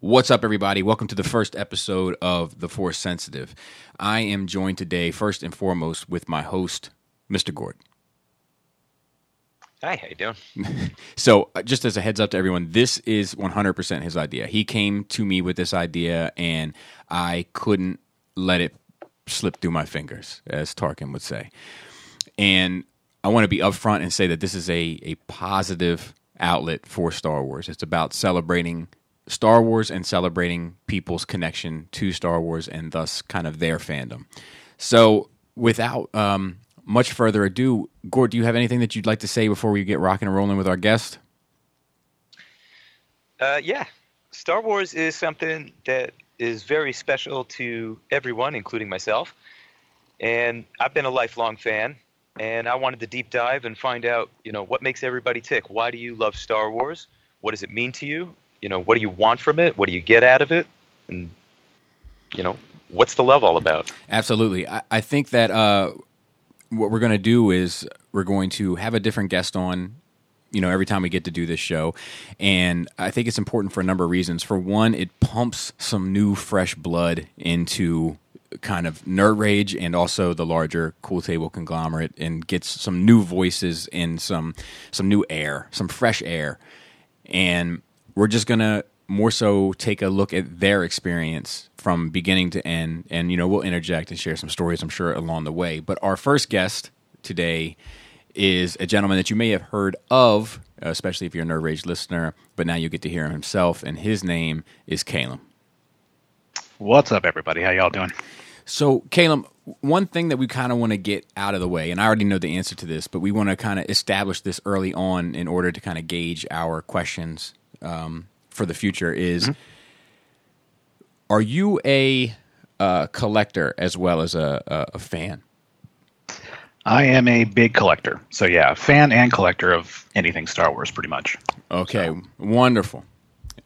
What's up, everybody? Welcome to the first episode of The Force Sensitive. I am joined today, first and foremost, with my host, Mr. Gord. Hi, how you doing? so, uh, just as a heads up to everyone, this is 100% his idea. He came to me with this idea, and I couldn't let it slip through my fingers, as Tarkin would say. And I want to be upfront and say that this is a, a positive outlet for Star Wars. It's about celebrating Star Wars and celebrating people's connection to Star Wars and thus kind of their fandom. So, without um, much further ado, Gord, do you have anything that you'd like to say before we get rocking and rolling with our guest? Uh, yeah, Star Wars is something that is very special to everyone, including myself. And I've been a lifelong fan, and I wanted to deep dive and find out, you know, what makes everybody tick. Why do you love Star Wars? What does it mean to you? You know, what do you want from it? What do you get out of it? And, you know, what's the love all about? Absolutely. I, I think that uh, what we're going to do is we're going to have a different guest on you know every time we get to do this show and i think it's important for a number of reasons for one it pumps some new fresh blood into kind of nerd rage and also the larger cool table conglomerate and gets some new voices and some some new air some fresh air and we're just going to more so take a look at their experience from beginning to end. And, you know, we'll interject and share some stories, I'm sure, along the way. But our first guest today is a gentleman that you may have heard of, especially if you're a Nerd Rage listener, but now you get to hear him himself. And his name is Calum. What's up, everybody? How y'all doing? So, Calum, one thing that we kind of want to get out of the way, and I already know the answer to this, but we want to kind of establish this early on in order to kind of gauge our questions um, for the future is mm-hmm. are you a uh, collector as well as a, a, a, fan? I am a big collector. So, yeah, fan and collector of anything Star Wars, pretty much. Okay, so. wonderful.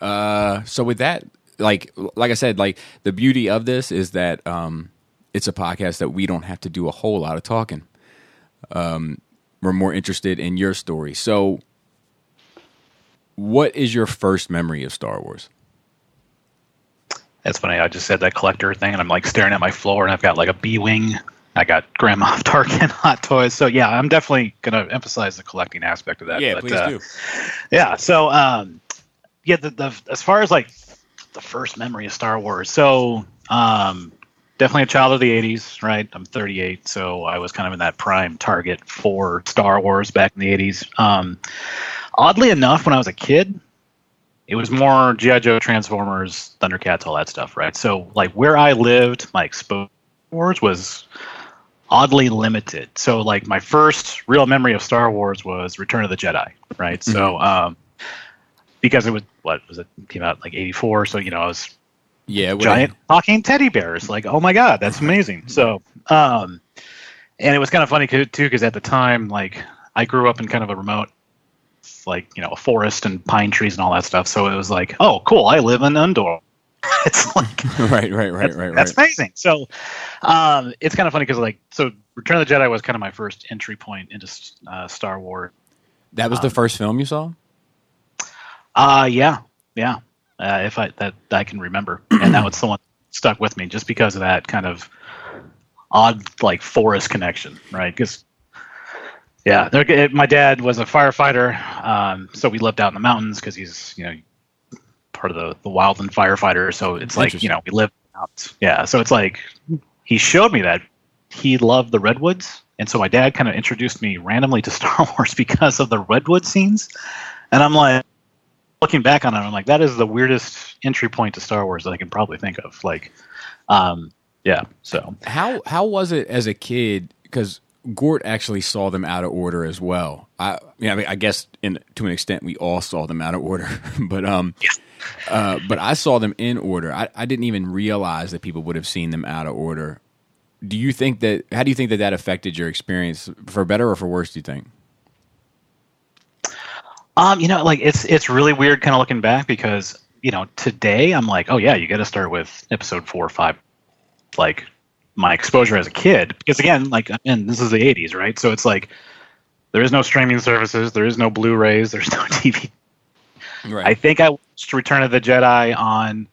Uh, so, with that, like like I said, like the beauty of this is that um, it's a podcast that we don't have to do a whole lot of talking. Um, we're more interested in your story. So, what is your first memory of Star Wars? That's funny. I just said that collector thing, and I'm like staring at my floor, and I've got like a B wing. I got Grand Moff Tarkin hot toys. So yeah, I'm definitely gonna emphasize the collecting aspect of that. Yeah, but, please uh, do. Yeah. So um, yeah, the, the as far as like the first memory of Star Wars, so um, definitely a child of the 80s, right? I'm 38, so I was kind of in that prime target for Star Wars back in the 80s. Um, Oddly enough, when I was a kid, it was more GI Joe, Transformers, Thundercats, all that stuff, right? So like where I lived, my exposure was oddly limited. So like my first real memory of Star Wars was Return of the Jedi, right? Mm-hmm. So um, because it was what was it came out like '84, so you know I was yeah giant talking teddy bears. Like oh my god, that's amazing. So um, and it was kind of funny too because at the time like I grew up in kind of a remote like you know a forest and pine trees and all that stuff. So it was like, oh, cool, I live in Endor. it's like right, right, right, right. That's amazing. So um, it's kind of funny because like so Return of the Jedi was kind of my first entry point into uh, Star Wars. That was um, the first film you saw. Uh yeah, yeah. Uh, if I that I can remember, and that was the one stuck with me just because of that kind of odd like forest connection, right? Because yeah, my dad was a firefighter, um, so we lived out in the mountains because he's you know part of the the wildland firefighter. So it's like you know we live out. Yeah, so it's like he showed me that he loved the redwoods, and so my dad kind of introduced me randomly to Star Wars because of the redwood scenes, and I'm like looking back on it, I'm like that is the weirdest entry point to Star Wars that I can probably think of. Like, um, yeah. So how how was it as a kid? Because Gort actually saw them out of order as well. I, yeah, I, mean, I guess in, to an extent we all saw them out of order, but um, yeah. uh, but I saw them in order. I, I didn't even realize that people would have seen them out of order. Do you think that? How do you think that that affected your experience for better or for worse? Do you think? Um, you know, like it's it's really weird, kind of looking back because you know today I'm like, oh yeah, you got to start with episode four or five, like my exposure as a kid because again like and this is the 80s right so it's like there is no streaming services there is no blu-rays there's no tv Right. I think I watched Return of the Jedi on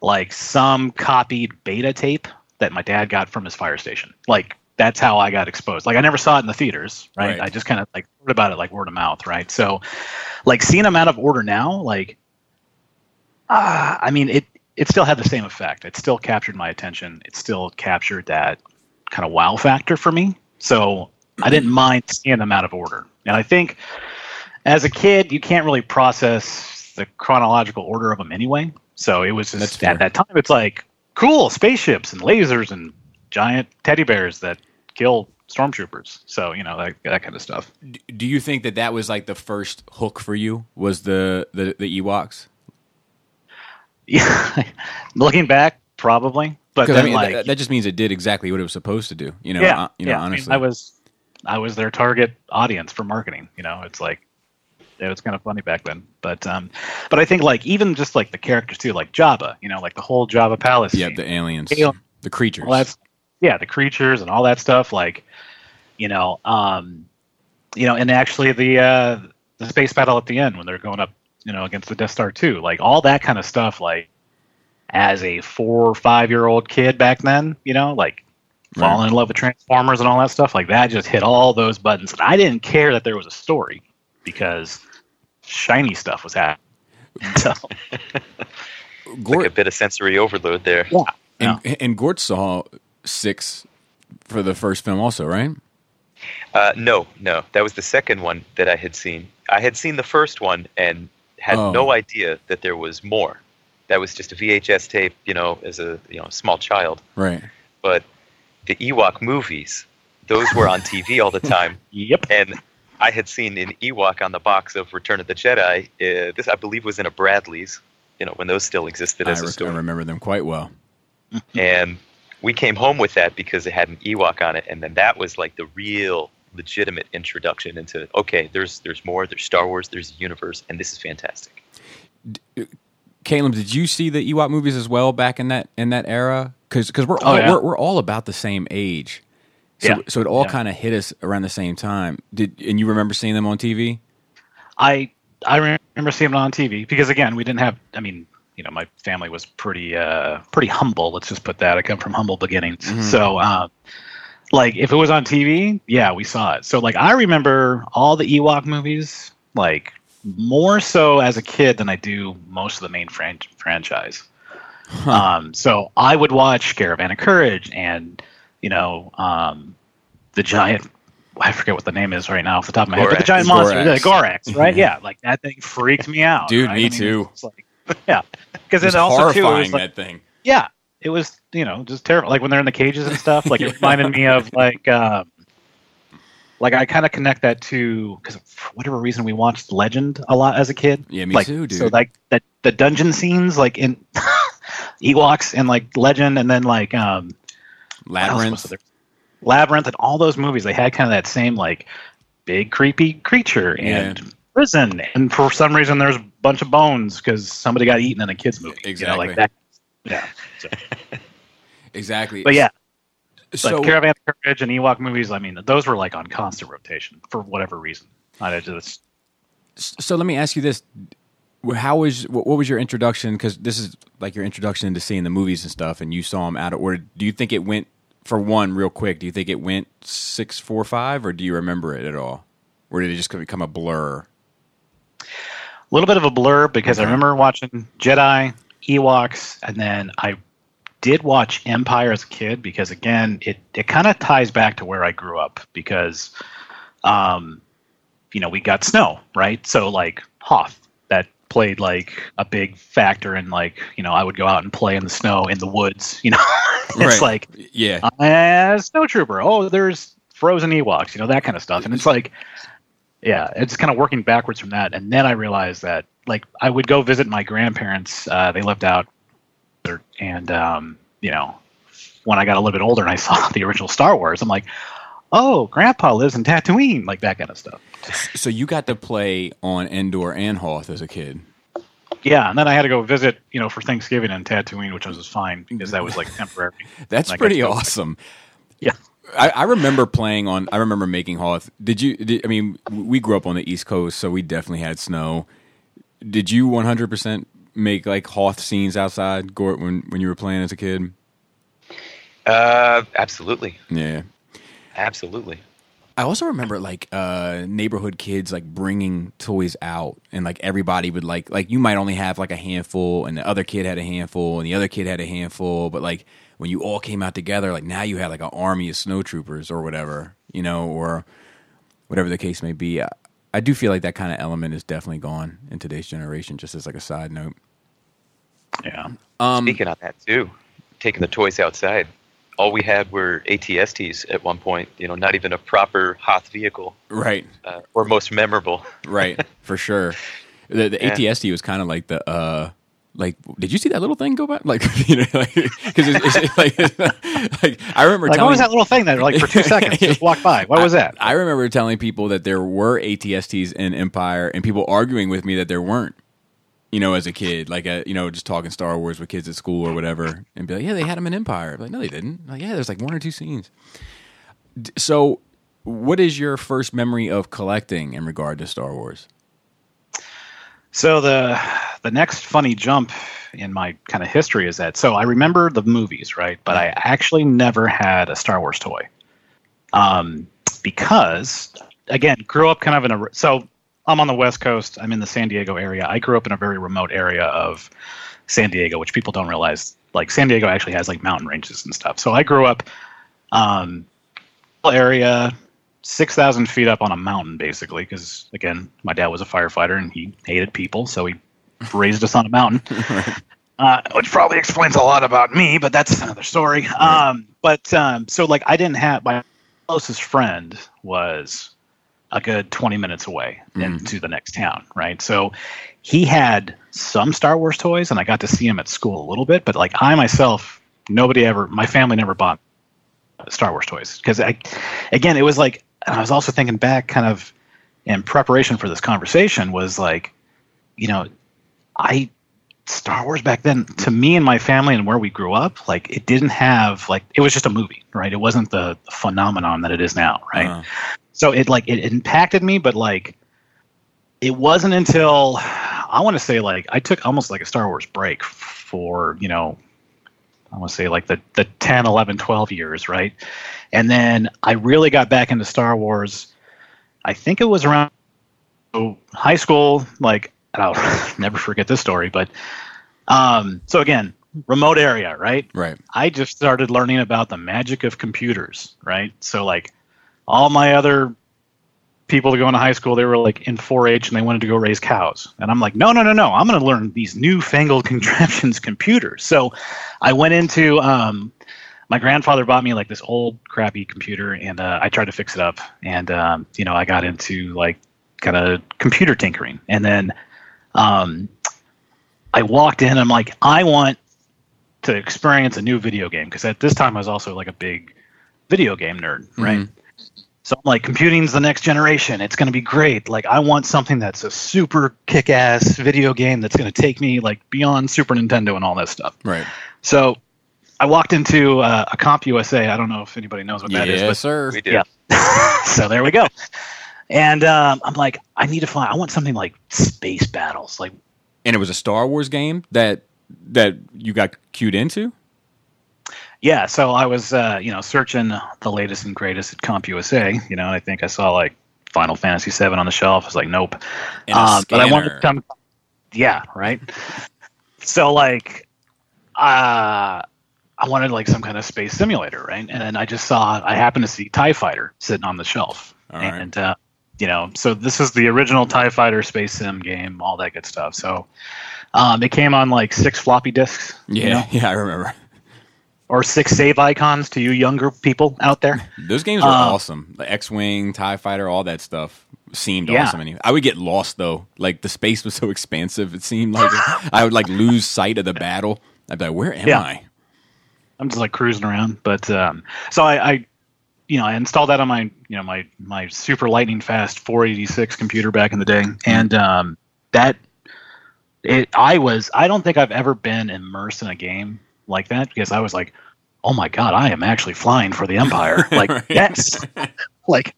like some copied beta tape that my dad got from his fire station. Like that's how I got exposed. Like I never saw it in the theaters, right? Right. I just kind of like heard about it like word of mouth, right? So, like seeing them out of order now, like, ah, I mean, it it still had the same effect. It still captured my attention. It still captured that kind of wow factor for me. So I mm-hmm. didn't mind seeing them out of order. And I think as a kid, you can't really process the chronological order of them anyway. So it was just at that time, it's like cool spaceships and lasers and giant teddy bears that kill stormtroopers. So you know that that kind of stuff. Do you think that that was like the first hook for you? Was the the, the Ewoks? Yeah, looking back, probably. But then, I mean, like, that, that just means it did exactly what it was supposed to do. You know, yeah, uh, you know, yeah. I, mean, I was, I was their target audience for marketing. You know, it's like, it was kind of funny back then. But, um, but I think like even just like the characters too, like Jabba. You know, like the whole Jabba Palace. yeah, scene, the aliens, Alien- the creatures. all that's yeah, the creatures and all that stuff. Like, you know, um, you know, and actually the uh, the space battle at the end when they're going up, you know, against the Death Star too. Like all that kind of stuff. Like as a four or five year old kid back then, you know, like Right. falling in love with Transformers and all that stuff. Like that just hit all those buttons. And I didn't care that there was a story because shiny stuff was happening. So Gort, like a bit of sensory overload there. yeah, and, and Gort saw six for the first film, also, right? Uh, no, no, that was the second one that I had seen. I had seen the first one and had Oh. no idea that there was more. That was just a VHS tape, you know, as a you know small child. Right. But the Ewok movies, those were on TV all the time, yep. and I had seen an Ewok on the box of Return of the Jedi. Uh, this, I believe, was in a Bradlees, you know, when those still existed I, as a rec- I remember them quite well. and we came home with that because it had an Ewok on it, and then that was like the real legitimate introduction into okay, there's there's more, there's Star Wars, there's a universe, and this is fantastic. Caleb, did you see the Ewok movies as well back in that in that era? Because we're Oh, yeah. we're we're all about the same age, so Yeah. so it all Yeah. kind of hit us around the same time. Did and you remember seeing them on TV? I I remember seeing them on TV because again, we didn't have. I mean, you know, my family was pretty uh, pretty humble. Let's just put that. I come from humble beginnings. So, um, like, if it was on TV, yeah, we saw it. So, like, I remember all the Ewok movies, like more so as a kid than I do most of the main fran- franchise. Um, so I would watch Caravan of Courage and you know um, the giant. I forget what the name is right now off the top of my head, but the Gorax. giant monster, Gorax. Gorax, right? Yeah, like that thing freaked me out, Dude, right? me I mean, too. like- yeah, because It's it also too, it was like, that thing. yeah, it was you know just terrible. Like when they're in the cages and stuff. Like it reminded me of like um, like I kind of connect that to because for whatever reason we watched Legend a lot as a kid. Yeah, me like, too, dude. So like that the dungeon scenes like in Ewoks and like Legend and then like um what else was Labyrinth. Labyrinth and all those movies they had kind of that same like big creepy creature and Yeah. prison and for some reason there's a bunch of bones because somebody got eaten in a kids movie. You know, like Exactly. that. Yeah. So, Exactly. but yeah, so but Caravan of Courage and Ewok movies, I mean, those were like on constant rotation for whatever reason. I just so let me ask you this: How was what was your introduction? Because this is like your introduction into seeing the movies and stuff, and you saw them out of order. Do you think it went for one real quick? Do you think it went six, four, five, or do you remember it at all, or did it just become a blur? a little bit of a blur because I remember watching Jedi, Ewoks, and then I did watch Empire as a kid because again, it it kind of ties back to where I grew up because, um, you know, we got snow, right? So like Hoth that played like a big factor in like you know I would go out and play in the snow in the woods, you know. it's Right. like Yeah, uh, snowtrooper. Oh, there's frozen Ewoks, you know that kind of stuff. And it's like, yeah, it's kind of working backwards from that. And then I realized that like I would go visit my grandparents. Uh, they lived out there, and um, you know, when I got a little bit older and I saw the original Star Wars, I'm like, oh, Grandpa lives in Tatooine, like that kind of stuff. so you got to play on Endor and Hoth as a kid. Yeah, and then I had to go visit, you know, for Thanksgiving in Tatooine, which was fine because that was like temporary. That's And I got pretty awesome. Yeah. I, I remember playing on. I remember making Hoth. Did you? Did, I mean, we grew up on the East Coast, so we definitely had snow. Did you 100% make like Hoth scenes outside Gort when when you were playing as a kid? Uh, absolutely, Yeah. absolutely. I also remember like uh, neighborhood kids like bringing toys out, and like everybody would like like you might only have like a handful, and the other kid had a handful, and the other kid had a handful, but like when you all came out together, like now you had like an army of snow troopers or whatever, you know, or whatever the case may be. I, I do feel like that kind of element is definitely gone in today's generation. Just as like a side note. Yeah. Um, Speaking on that too, taking the toys outside. All we had were ATSTs at one point. You know, not even a proper Hoth vehicle, right, uh, or most memorable. right, for sure. The, the Yeah. ATST was kind of like the. uh like, did you see that little thing go by? Like, you know, like because it's, it's like, like I remember Like, telling what was that little thing that, like, for two seconds just walked by? What was that? I remember telling people that there were ATSTs in Empire, and people arguing with me that there weren't. You know, as a kid, like uh, you know, just talking Star Wars with kids at school or whatever, and be like, "Yeah, they had them in Empire." I'm like, no, they didn't. I'm like, yeah, there's like one or two scenes. D- So, what is your first memory of collecting in regard to Star Wars? So the the next funny jump in my kind of history is that so I remember the movies, right? But I actually never had a Star Wars toy. Um, because again, grew up kind of in a so I'm on the West Coast. I'm in the San Diego area. I grew up in a very remote area of San Diego, which people don't realize. Like San Diego actually has like mountain ranges and stuff. So I grew up um, area six thousand feet up on a mountain, basically. Because again, my dad was a firefighter and he hated people, so he raised us on a mountain. Uh, which probably explains a lot about me, but that's another story. Um, but um, so, like, I didn't have my closest friend was a good 20 minutes away into the next town, right? So he had some Star Wars toys, and I got to see him at school a little bit. But like, I myself, nobody ever, my family never bought Star Wars toys because I, again, it was like, and I was also thinking back, kind of in preparation for this conversation, was like, you know, I Star Wars back then to me and my family and where we grew up, like it didn't have like it was just a movie, right? It wasn't the, phenomenon that it is now, right? Uh, so it like it impacted me, but like it wasn't until I want to say like I took almost like a Star Wars break for, you know, I want to say like the the 10, 11, 12 years, right? And then I really got back into Star Wars I think it was around high school like I'll never forget this story, but um so again, remote area, right? right. I just started learning about the magic of computers, right? So like all my other people going to go into high school, they were like in 4-H and they wanted to go raise cows. And I'm like, no, no, no, no. I'm going to learn these newfangled contraptions computers. So I went into um, my grandfather bought me like this old crappy computer and uh, I tried to fix it up. And, um, you know, I got into like kind of computer tinkering. And then um, I walked in. I'm like, I want to experience a new video game because at this time I was also like a big video game nerd, right? Mhm. So I'm like, computing's the next generation. It's going to be great. Like, I want something that's a super kick-ass video game that's going to take me like beyond Super Nintendo and all that stuff. Right. So I walked into uh, a CompUSA. I don't know if anybody knows what that is, yes, but sir. We did. Yeah. so there we go. And um, I'm like, I need to find. I want something like space battles, like And it was a Star Wars game that that you got cued into. Yeah, so I was, uh, you know, searching the latest and greatest at CompUSA. You know, I think I saw like Final Fantasy VII on the shelf. I was like, nope. Um, but I wanted to come. Yeah, right. so like, uh, I wanted like some kind of space simulator, right? And then I just saw, I happened to see Tie Fighter sitting on the shelf, right. and uh, you know, so this is the original Tie Fighter space sim game, all that good stuff. So. Um, it came on like six floppy disks, you Yeah, know, yeah, I remember. or six save icons to you younger people out there. Those games were Uh, awesome. The X-wing, Tie Fighter, all that stuff seemed Yeah. awesome. I would get lost though. Like the space was so expansive. It seemed like I would like lose sight of the battle. I'd be like, "Where am Yeah. I?" I'm just like cruising around. But um, so I, I, you know, I installed that on my, you know, my my super lightning fast 486 computer back in the day, and um, that it, I was, I don't think I've ever been immersed in a game like that because I was like, oh my god, I am actually flying for the Empire. Like Right. yes, like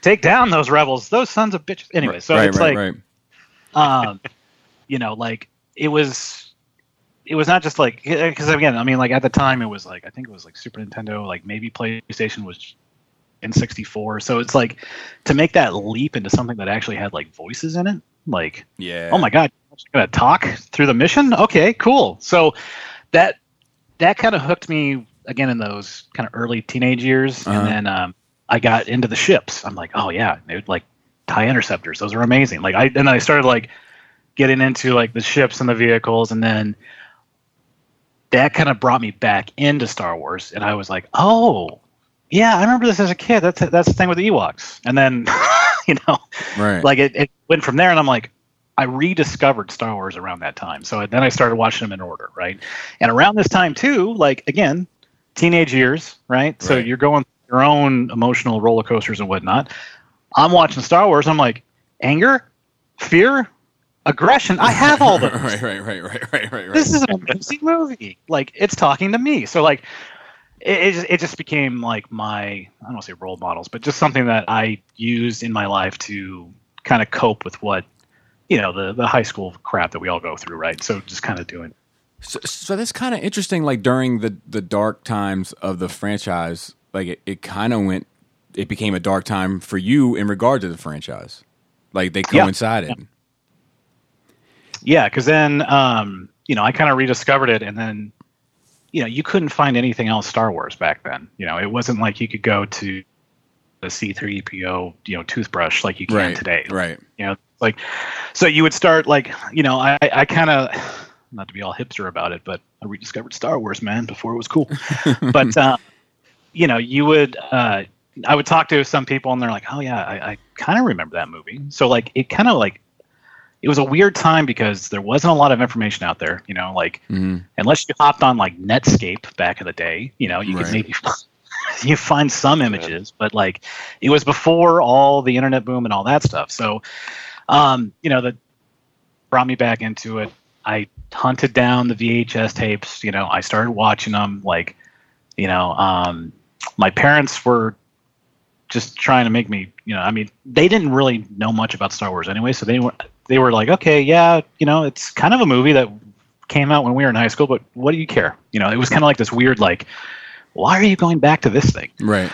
take down those rebels, those sons of bitches. Anyway, so right, it's right, like right. um, you know, like it was, it was not just like because again, I mean, like at the time it was like I think it was like Super Nintendo, like maybe PlayStation was N64. So it's like to make that leap into something that actually had like voices in it, like Yeah. oh my god, you're gonna talk through the mission? Okay, cool. So that that kind of hooked me again in those kind of early teenage years, Uh-huh. and then um, I got into the ships. I'm like, oh yeah, dude, like tie interceptors, those are amazing. Like I and I started like getting into like the ships and the vehicles, and then that kind of brought me back into Star Wars, and I was like, oh. Yeah, I remember this as a kid. That's that's the thing with the Ewoks, and then, you know, right. like it, it went from there and i'm like i rediscovered star wars around that time. So then i started watching them in order right? And around this time too like again teenage years right, so you're going through your own emotional roller coasters and whatnot. I'm watching star wars. I'm like anger? Fear aggression i have all those right, right, right, right, right, right, right. this is an amazing movie. Like it's talking to me. So like it it just, it just became like my I don't want to say role models, but just something that I used in my life to kind of cope with what you know the the high school crap that we all go through, right? So just kind of doing. So, so that's kind of interesting. Like during the the dark times of the franchise, like it, it kind of went. It became a dark time for you in regard to the franchise. Like they Yeah. coincided. Yeah, because then um, you know I kind of rediscovered it, and then you know you couldn't find anything else Star Wars back then. You know it wasn't like you could go to the C3PO you know toothbrush like you can Right. today. Right. you know like so you would start like you know i i kind of not to be all hipster about it but i rediscovered star wars man before it was cool but uh, you know you would uh i would talk to some people and they're like oh yeah i, I kind of remember that movie so like it kind of like it was a weird time because there wasn't a lot of information out there you know like Mhm. unless you hopped on like netscape back in the day you know you Right. could maybe you find some images but like it was before all the internet boom and all that stuff so um, you know, that brought me back into it. I hunted down the VHS tapes. You know, I started watching them. Like, you know, um, my parents were just trying to make me. You know, I mean, they didn't really know much about Star Wars anyway, so they were they were like, okay, yeah, you know, it's kind of a movie that came out when we were in high school, but what do you care? You know, it was kind of like this weird, like, why are you going back to this thing? Right.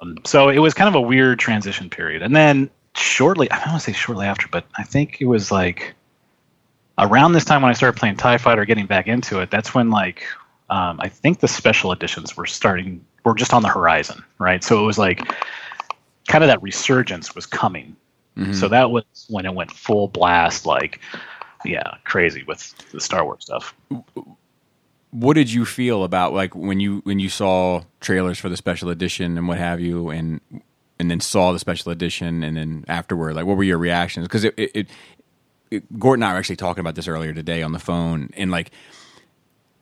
Um, so it was kind of a weird transition period. And then shortly, I don't want to say shortly after, but I think it was like around this time when I started playing TIE Fighter, getting back into it, that's when like um, I think the special editions were starting, were just on the horizon, right? So it was like kind of that resurgence was coming. Mhm. So that was when it went full blast, like, yeah, crazy with the Star Wars stuff. what did you feel about like when you when you saw trailers for the special edition and what have you and and then saw the special edition and then afterward like what were your reactions because it, it, it, it gordon and i were actually talking about this earlier today on the phone and like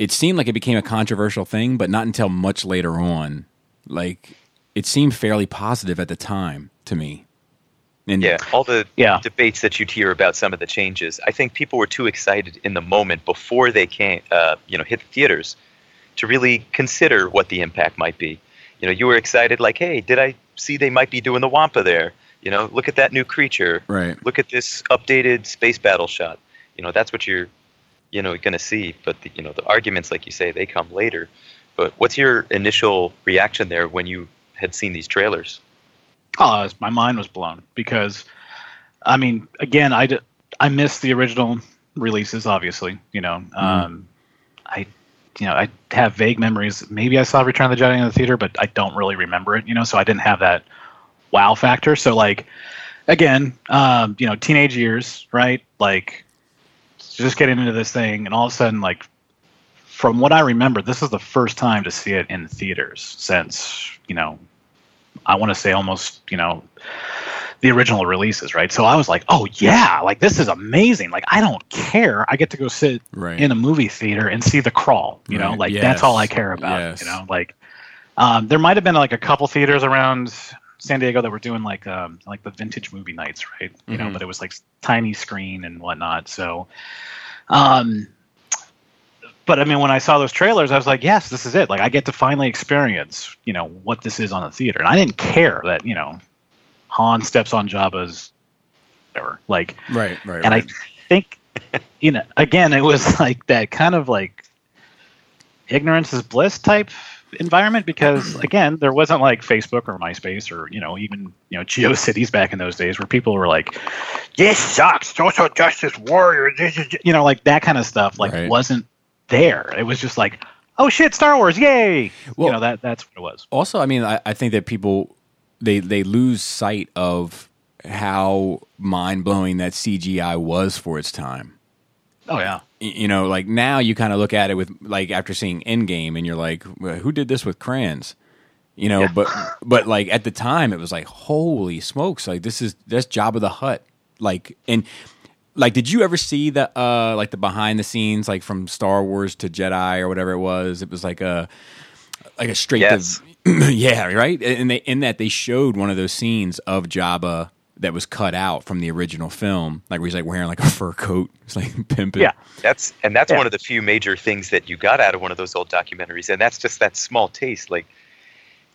it seemed like it became a controversial thing but not until much later on like it seemed fairly positive at the time to me and Yeah, all the Yeah. debates that you'd hear about some of the changes. I think people were too excited in the moment before they came, uh, you know, hit the theaters to really consider what the impact might be. You know, you were excited, like, hey, did I see they might be doing the Wampa there? You know, look at that new creature. right Look at this updated space battle shot. You know, that's what you're, you know, going to see. But the, you know, the arguments, like you say, they come later. But what's your initial reaction there when you had seen these trailers? Oh, was- my mind was blown because, I mean, again, I, d- I missed the original releases. Obviously, you know, um, I, you know, I have vague memories. Maybe I saw Return of the Jedi in the theater, but I don't really remember it. You know, so I didn't have that wow factor. So like, again, um, you know, teenage years, right? Like, just getting into this thing, and all of a sudden, like, from what I remember, this is the first time to see it in theaters since you know I want to say almost, you know, the original releases, right? So I was like, oh yeah, like this is amazing. Like I don't care. I get to go sit right in a movie theater and see the crawl. You know, like Yes. that's all I care about. Yes. You know, like um, there might have been like a couple theaters around San Diego that were doing like um, like the vintage movie nights, right? You know, Mhm. but it was like tiny screen and whatnot. So, um, but I mean, when I saw those trailers, I was like, yes, this is it. Like I get to finally experience, you know, what this is on the theater, and I didn't care that you know, Han steps on Jabba's, whatever. Like right right and right. I think you know, again, it was like that kind of like ignorance is bliss type environment because again, there wasn't like Facebook or MySpace or you know even you know GeoCities back in those days where people were like, "This sucks, social justice warrior," this is you know like that kind of stuff like Right. wasn't there. It was just like, "Oh shit, Star Wars, yay!" Well- you know that that's what it was. also i mean I, I think that people they they lose sight of how mind-blowing that cgi was for its time Oh yeah. You know like now you kind of look at it with like after seeing endgame and you're like "Well, who did this with crayons you know Yeah. but but like at the time it was like holy smokes like this is that's Jabba the Hutt like and like did you ever see the uh like the behind the scenes like from star wars to jedi or whatever it was it was like a like a straight Yes. to yeah right and they in that they showed one of those scenes of jabba that was cut out from the original film like where he's like wearing like a fur coat it's like pimping Yeah. That's and that's Yeah. one of the few major things that you got out of one of those old documentaries, and that's just that small taste. Like,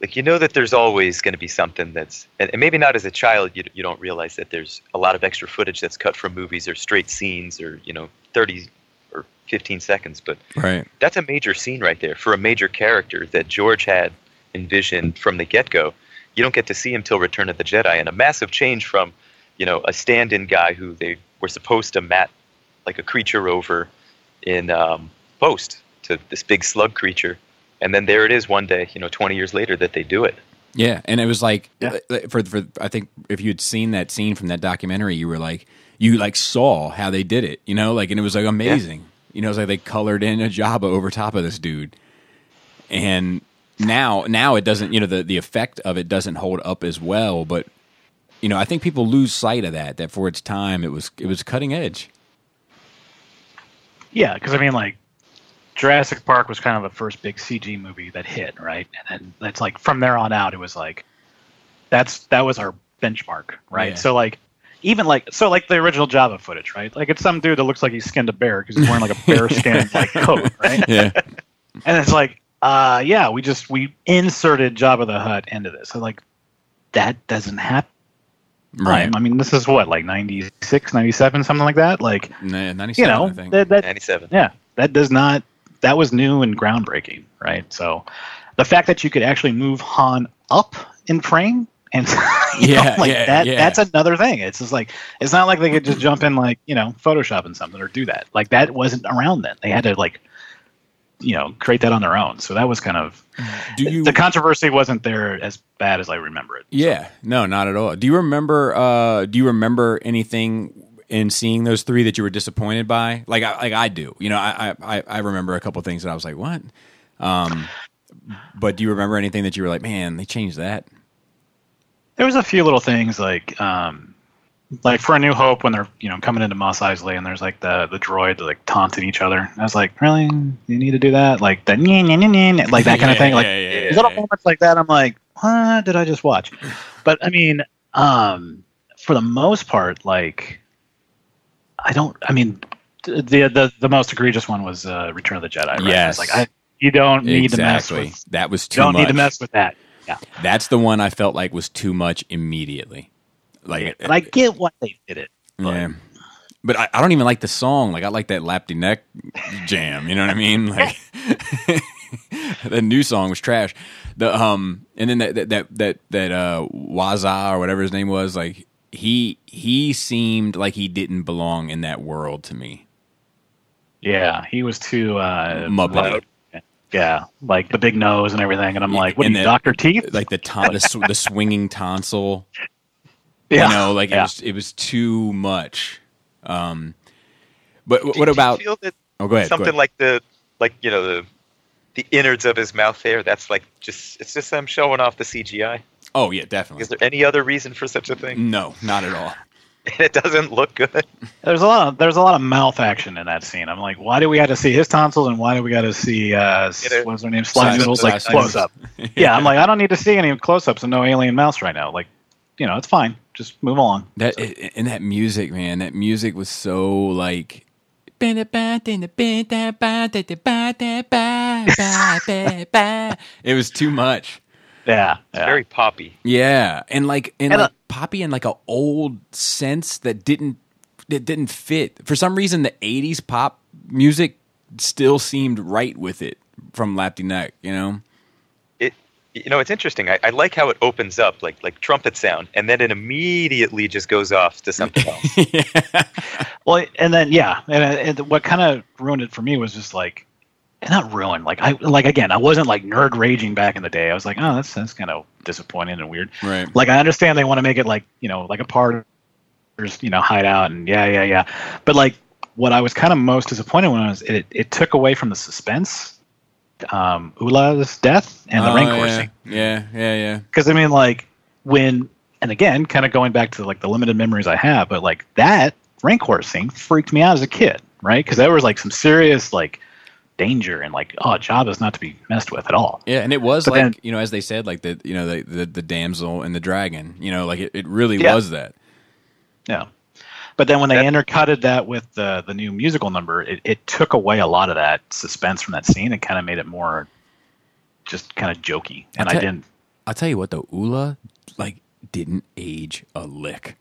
like you know that there's always going to be something that's, and, maybe not as a child, you you don't realize that there's a lot of extra footage that's cut from movies or straight scenes or you know 30 or 15 seconds, but right that's a major scene right there for a major character that George had envisioned from the get go. You don't get to see him till Return of the Jedi, and a massive change from, you know, a stand-in guy who they were supposed to mat like a creature over in um, Post to this big slug creature, and then there it is one day, you know, 20 years later that they do it. Yeah, and it was like Yeah. uh, for for I think if you'd seen that scene from that documentary, you were like you like saw how they did it, you know, like and it was like amazing. You know, it's like they colored in a Jabba over top of this dude, and now now it doesn't. You know, the the effect of it doesn't hold up as well, but you know, I think people lose sight of that. That for its time, it was it was cutting edge. Yeah, because I mean, like Jurassic Park was kind of the first big CG movie that hit, right? And then that's like from there on out, it was like that's that was our benchmark, right? Yeah. So like even like so like the original Jabba footage, right? Like it's some dude that looks like he skinned a bear because he's wearing like a bear skin like coat, right? Yeah, And it's like, uh, yeah, we just we inserted Jabba the Hutt into this. So like that doesn't happen. right. I mean, this is what like 96, 97, something like that. Like Ninety you know I think. that, that 97. yeah, that does not. That was new and groundbreaking, right? So, the fact that you could actually move Han up in frame and you know, Yeah, like yeah, that, yeah. that's another thing. It's just like it's not like they could just jump in like you know Photoshop and something or do that. Like that wasn't around then. They had to like you know create that on their own. So that was kind of Do you the controversy wasn't there as bad as I remember it. Yeah, no, not at all. Do you remember? Uh, do you remember anything in seeing those three that you were disappointed by? Like, I, like I do. You know, I, I, I remember a couple things that I was like, what? Um, but do you remember anything that you were like, man, they changed that? There was a few little things like um like for a new hope when they're you know coming into Mos Eisley and there's like the the droid like taunting each other. I was like, really? You need to do that? Like nyeh, like that kind of thing. Like yeah, yeah, yeah, little moments like that. I'm like, what did I just watch? But I mean, um, for the most part, like I don't. I mean, the the the most egregious one was uh, Return of the Jedi. Right? Yes. Like I, you don't need to mess with. that was You too don't much. need to mess with that. Yeah, That's the one I felt like was too much immediately. Like, and I get why they did it. But yeah. But I, I don't even like the song. Like I like that Lapti Nek jam. You know what I mean? Like the new song was trash. The um and then that that that that, that uh Yowza or whatever his name was, like he he seemed like he didn't belong in that world to me. Yeah, he was too uh, Muppet. loud. Yeah, like the big nose and everything, and I'm like, what are And you, the- Doctor Teeth? Like the ton, the, sw- the swinging tonsil. yeah, You know, like it was it was too much. Um but Do- what do you about feel that Oh go ahead. go something ahead. like the like you know the the innards of his mouth there? That's like just it's just them showing off the CGI. Oh yeah, definitely. Is there any other reason for such a thing? No, not at all. it doesn't look good. There's a lot of there's a lot of mouth action in that scene. I'm like, why do we got to see his tonsils and why do we got to see uh, s- what's her name, Sly Sly- Noodles like close up? yeah, I'm like, I don't need to see any close ups and no alien mouse right now. Like, you know, it's fine. Just move along. That and that music, man, that music was so like. It was too much. Yeah, It's yeah. very poppy. Yeah, and like and, And, like uh, poppy in like a old sense that didn't it didn't fit. For some reason, the '80s pop music still seemed right with it from Lapti Nek, You know, It, you know, it's interesting. I, I like how it opens up like like trumpet sound, and then it immediately just goes off to something else. Well, and then yeah, and, and what kind of ruined it for me was just like, not ruined. Like I like again, I wasn't like nerd raging back in the day. I was like, oh, that's that's kind of disappointing and weird. right? Like I understand they want to make it like you know like a part, you know, hideout and yeah, yeah, yeah. But like what I was kind of most disappointed when I was it it took away from the suspense, um, Oola's death and the Oh, Rancor yeah. scene. yeah, yeah, yeah. Because I mean, like when and again, kind of going back to like the limited memories I have, but like that Rancor scene freaked me out as a kid, right? Because that was like some serious like danger and like oh, Jabba's not to be messed with at all. Yeah, and it was But like then- you know, as they said, like the you know the the, the damsel and the dragon. You know, like it, it really Yeah. was that. Yeah. But then when they That- intercutted that with the the new musical number, it, it took away a lot of that suspense from that scene and kind of made it more just kind of jokey. And I Okay. didn't. I'll tell you what, though, Oola like didn't age a lick.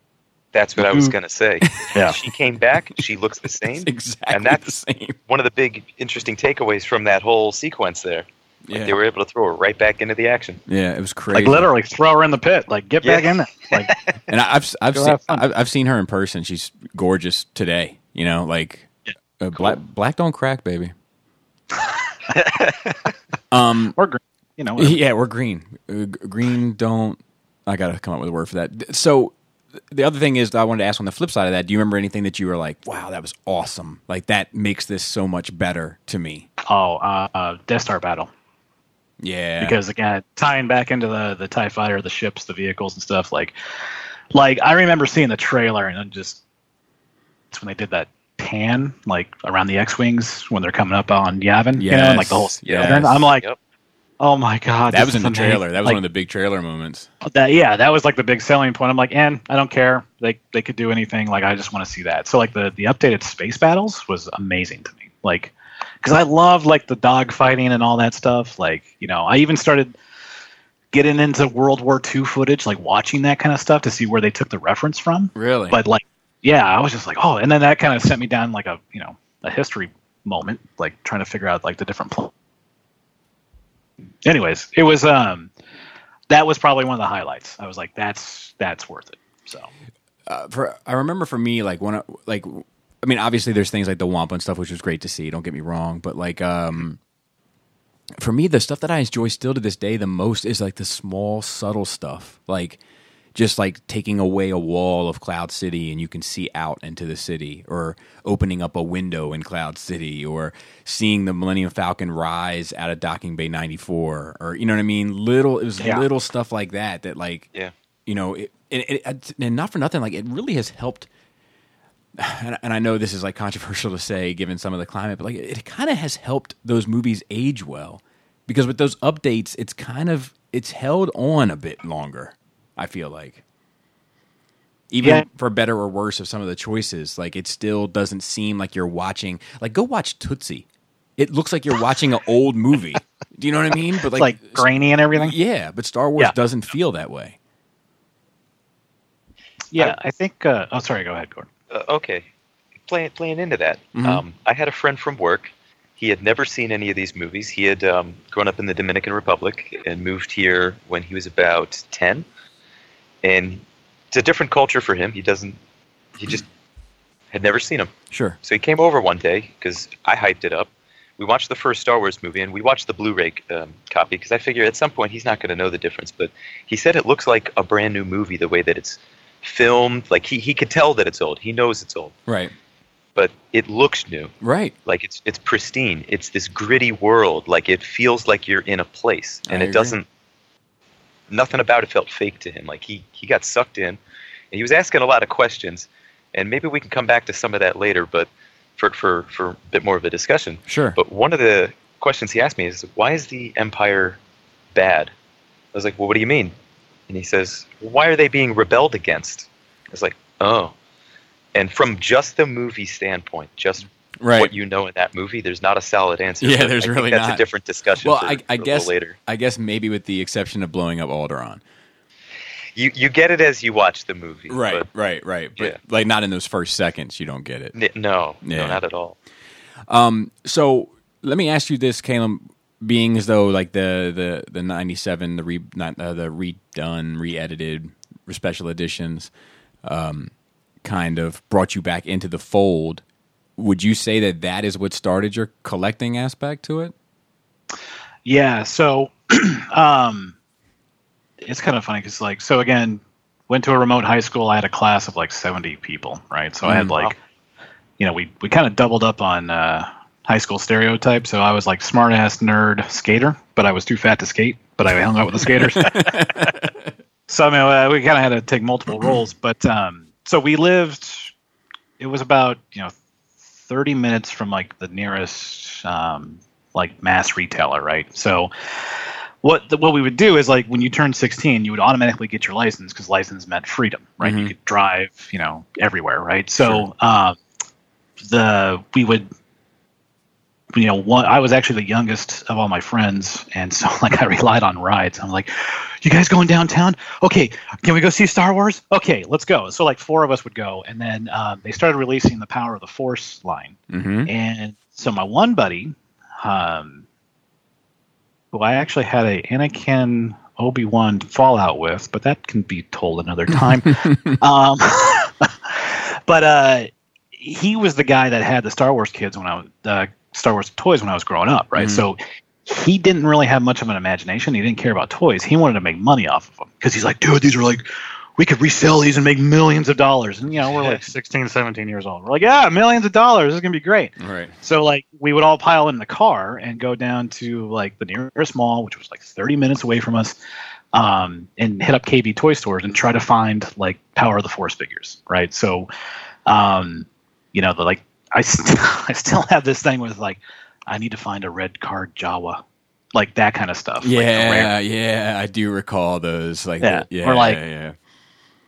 That's what I was gonna say. Yeah. She came back. She looks the same. It's exactly And that's- the same. One of the big interesting takeaways from that whole sequence there. Like, Yeah, They were able to throw her right back into the action. yeah, it was crazy. Like literally throw her in the pit. Like get Yeah. back in there. Like and I- I've I've seen. I've, I've seen her in person. She's gorgeous today. You know, like uh, black black don't crack, baby. um, or green, you know. yeah, we're green. Uh, green don't. I gotta come up with a word for that. So the other thing is, that I wanted to ask on the flip side of that. Do you remember anything that you were like, "Wow, that was awesome"? Like that makes this so much better to me. Oh, uh, uh, Death Star battle. Yeah, because again tying back into the the tie fighter the ships the vehicles and stuff like like i remember seeing the trailer and it just it's when they did that pan like around the x-wings when they're coming up on yavin you know and like the whole Yes, yes. i'm like Yep. Oh my god that was in the amazing. trailer. That was Like, one of the big trailer moments. Oh, that yeah that was like the big selling point i'm like and i don't care they they could do anything like i just want to see that so like the the updated space battles was amazing to me like because i love like the dog fighting and all that stuff like you know i even started getting into world war ii footage like watching that kind of stuff to see where they took the reference from Really? but like yeah i was just like oh and then that kind of sent me down like a you know a history moment like trying to figure out like the different pl- anyways it was um that was probably one of the highlights. I was like that's that's worth it. So. Uh, for I remember for me like when I, like I mean obviously there's things like the Wampa and stuff which was great to see. Don't get me wrong, but like um for me the stuff that I enjoy still to this day the most is like the small subtle stuff. Like just like taking away a wall of Cloud City and you can see out into the city, or opening up a window in Cloud City, or seeing the Millennium Falcon rise out of Docking Bay 94, or you know what I mean? Little, it was Yeah. little stuff like that that like Yeah. you know, it, it, it, and not for nothing, like it really has helped. And, and I know this is like controversial to say given some of the climate, but like it, it kind of has helped those movies age well because with those updates, it's kind of it's held on a bit longer. I feel like even Yeah. for better or worse of some of the choices, like it still doesn't seem like you're watching. Like go watch Tootsie. It looks like you're watching an old movie. Do you know what I mean? But like, like grainy and everything yeah, but Star Wars Yeah. doesn't feel that way. yeah i think uh, oh sorry go ahead gordon Uh, okay, playing playing into that. Mhm. Um, I had a friend from work. He had never seen any of these movies. He had um, grown up in the Dominican Republic and moved here when he was about ten. And it's a different culture for him. He doesn't. He just had never seen him. Sure. So he came over one day because I hyped it up. We watched the first Star Wars movie, and we watched the Blu-ray um, copy because I figure at some point he's not going to know the difference. But he said it looks like a brand new movie the way that it's filmed. Like he he could tell that it's old. He knows it's old, Right. but it looks new. Right. Like it's it's pristine. It's this gritty world. Like it feels like you're in a place, and I it agree. doesn't. Nothing about it felt fake to him. Like he he got sucked in, and he was asking a lot of questions. And maybe we can come back to some of that later, but for for for a bit more of a discussion. Sure. But one of the questions he asked me is, "Why is the Empire bad?" I was like, "Well, what do you mean?" And he says, "Why are they being rebelled against?" I was like, "Oh." And from just the movie standpoint, just right. what you know in that movie, there's not a solid answer. Yeah, there's I really that's not. a different discussion. well, for- I, I for guess later. I guess maybe with the exception of blowing up Alderaan. you you get it as you watch the movie. Right, but right, right. But Yeah. like not in those first seconds, you don't get it. n- no, Yeah. no, not at all. So let me ask you this, Caleb. Being as though like the the the ninety seven, the re not uh, the redone, re edited, special editions, um, kind of brought you back into the fold. Would you say that that is what started your collecting aspect to it? Yeah, so um, it's kind of funny because, like, so again, went to a remote high school. I had a class of like 70 people, right? So I had Mm, like, you know, we, we kind of doubled up on uh, high school stereotypes. So I was like smart ass nerd skater, but I was too fat to skate, but I hung out with the skaters. so I mean, uh, we kind of had to take multiple roles. But um, so we lived, it was about, you know, 30 minutes from like the nearest um, like mass retailer, right? So what the, what we would do is like when you turn 16, you would automatically get your license because license meant freedom, right? You Mhm. could drive, you know, everywhere, right? So um, the we would you know, one, I was actually the youngest of all my friends, and so like I relied on rides. I'm like, "You guys going downtown? Okay, can we go see Star Wars? Okay, let's go." So like four of us would go, and then um, they started releasing the Power of the Force line, Mm-hmm. and so my one buddy, um, who I actually had a Anakin Obi Wan fallout with, but that can be told another time. um, but uh, he was the guy that had the Star Wars kids when I was uh, Star Wars toys when I was growing up, right? Mhm. So he didn't really have much of an imagination. He didn't care about toys. He wanted to make money off of them because he's like, dude, these are like, we could resell these and make millions of dollars. And you know, we're like 16, 17 years old. We're like, yeah, millions of dollars. This is gonna be great. Right. So like we would all pile in the car and go down to like the nearest mall, which was like 30 minutes away from us, um, and hit up KB toy stores and try to find like Power of the Force figures, right? So, um, you know, the like I st- I still have this thing with like I need to find a red card Jawa, like that kind of stuff. like Yeah, rare- yeah, I do recall those. Like, Yeah, yeah, or like- yeah, yeah.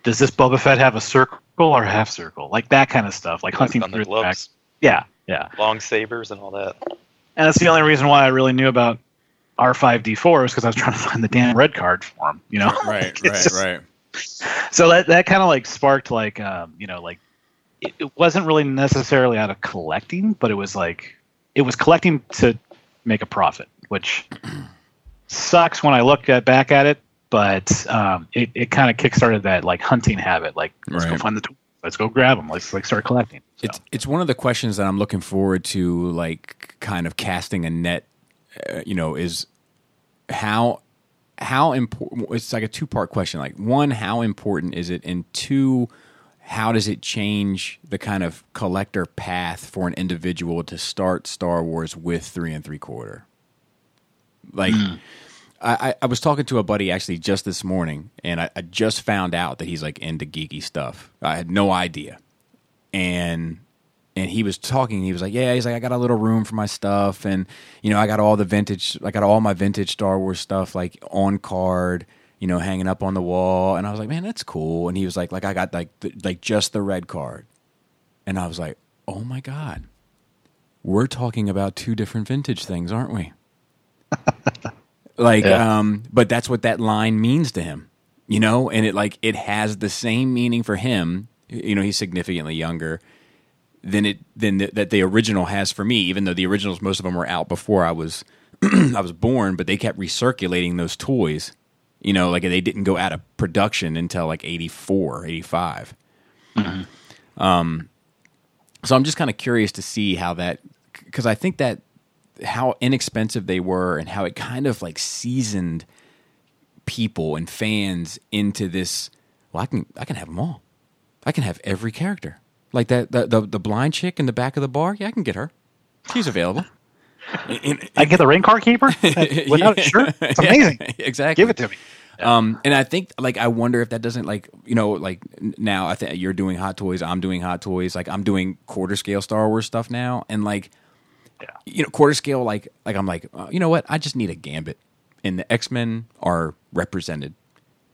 does this Boba Fett have a circle or a half circle? Like that kind of stuff. Like hunting through the back. Yeah, yeah. long sabers, and all that. And that's the only reason why I really knew about R5D4 is because I was trying to find the damn red card for him, you know? right, It's right, just- right. So that, that kind of like sparked like, um, you know, like it, it wasn't really necessarily out of collecting, but it was like, it was collecting to make a profit, which sucks when I look at, back at it, but um, it, it kind of kickstarted that like hunting habit. Like, let's go find the toys. Let's go grab them. Let's like start collecting. So. It's it's one of the questions that I'm looking forward to, like kind of casting a net. Uh, you know, is how how important? It's like a two part question. Like one, how important is it, and two, how does it change the kind of collector path for an individual to start Star Wars with three and three quarter? Like. Hmm. I, I- I was talking to a buddy actually just this morning, and I, I just found out that he's like into geeky stuff. I had no idea, and and he was talking. He was like, "Yeah, he's like, I got a little room for my stuff, and you know, I got all the vintage, I got all my vintage Star Wars stuff like on card, you know, hanging up on the wall." And I was like, "Man, that's cool." And he was like, "Like I got like the, like just the red card," and I was like, "Oh my god, we're talking about two different vintage things, aren't we?" like, Yeah. um, but that's what that line means to him, you know, and it like it has the same meaning for him. You know, he's significantly younger than it than the, that the original has for me. Even though the originals, most of them were out before I was I was born, but they kept recirculating those toys. You know, like they didn't go out of production until like 84, 85. Um, so I'm just kind of curious to see how that because I think that how inexpensive they were and how it kind of like seasoned people and fans into this. Well, I can I can have them all. I can have every character. Like that the the, the blind chick in the back of the bar. Yeah, I can get her. She's available. In- in- I get the Rancor keeper without Yeah. a shirt. It's amazing. exactly. Give it to me. Um, and I think like I wonder if that doesn't like you know like now I think you're doing hot toys, I'm doing hot toys, like I'm doing quarter scale Star Wars stuff now, and like Yeah. you know quarter scale like like I'm like uh, you know what? I just need a Gambit, and the X Men are represented,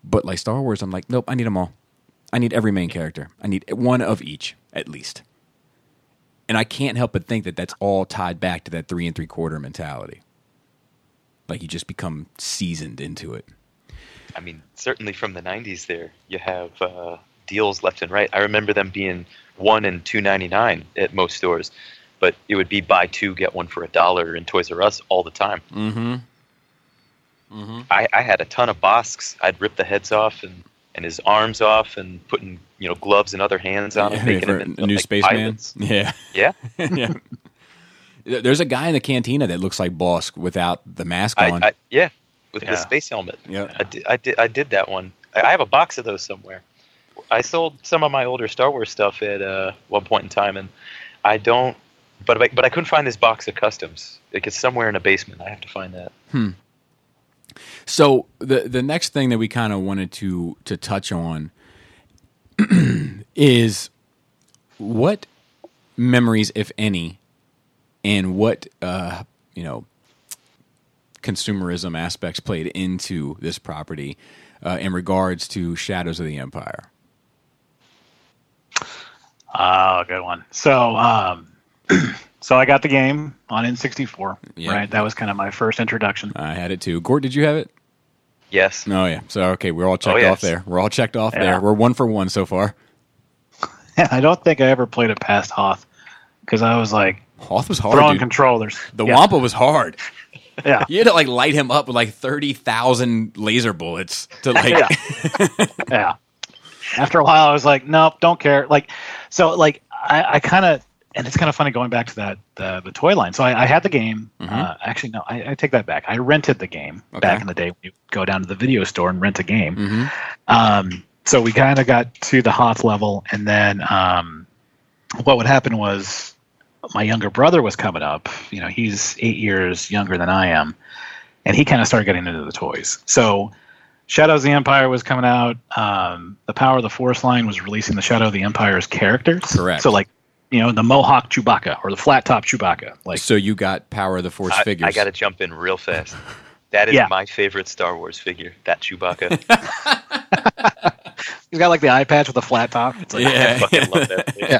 but like Star Wars I'm like nope I need them all, I need every main character, I need one of each at least, and I can't help but think that that's all tied back to that three and three quarter mentality, like you just become seasoned into it. I mean, certainly from the '90s, there you have uh, deals left and right. I remember them being one and two ninety nine at most stores, but it would be buy two get one for a dollar in Toys R Us all the time. Mm-hmm. Mm-hmm. I, I had a ton of Bossks. I'd rip the heads off and, and his arms off and putting you know gloves and other hands on him, making him a new like, spaceman. Yeah, Yeah, yeah. There's a guy in the cantina that looks like Bossk without the mask I, on. I, yeah, with Yeah. the space helmet. yeah. I did, I did. I did that one. I have a box of those somewhere. I sold some of my older Star Wars stuff at uh, one point in time, and I don't. But I, but I couldn't find this box of customs. Like it's somewhere in a basement. I have to find that. Hmm. So the the next thing that we kind of wanted to to touch on is what memories, if any, and what uh, you know consumerism aspects played into this property uh, in regards to Shadows of the Empire. Oh, good one. So, um, so I got the game on N64. Yeah. Right, that was kind of my first introduction. I had it too. Gort, did you have it? Yes. Oh yeah. So okay, we're all checked Oh, yes. off there. We're all checked off Yeah. there. We're one for one so far. I don't think I ever played it past Hoth because I was like Hoth was hard. throwing dude. controllers. The yeah. Wampa was hard. Yeah. You had to like light him up with like thirty thousand laser bullets to like. Yeah. yeah. After a while, I was like, nope, don't care. Like, so like I, I kind of, and it's kind of funny going back to that the, the toy line. So I, I had the game. Uh, actually, no, I, I take that back. I rented the game Mm-hmm. Okay. back in the day. We go down to the video store and rent a game. Mhm. Um, so we kind of got to the Hoth level, and then um, what would happen was my younger brother was coming up. You know, he's eight years younger than I am, and he kind of started getting into the toys. So Shadows of the Empire was coming out. Um, the Power of the Force line was releasing the Shadow of the Empire's characters. Correct. So like, you know, the Mohawk Chewbacca or the flat top Chewbacca. Like, So you got Power of the Force I, figures. I got to jump in real fast. That is Yeah. my favorite Star Wars figure. That Chewbacca. he's got like the eye patch with the flat top. It's like, yeah. I fucking love that. Thing. Yeah.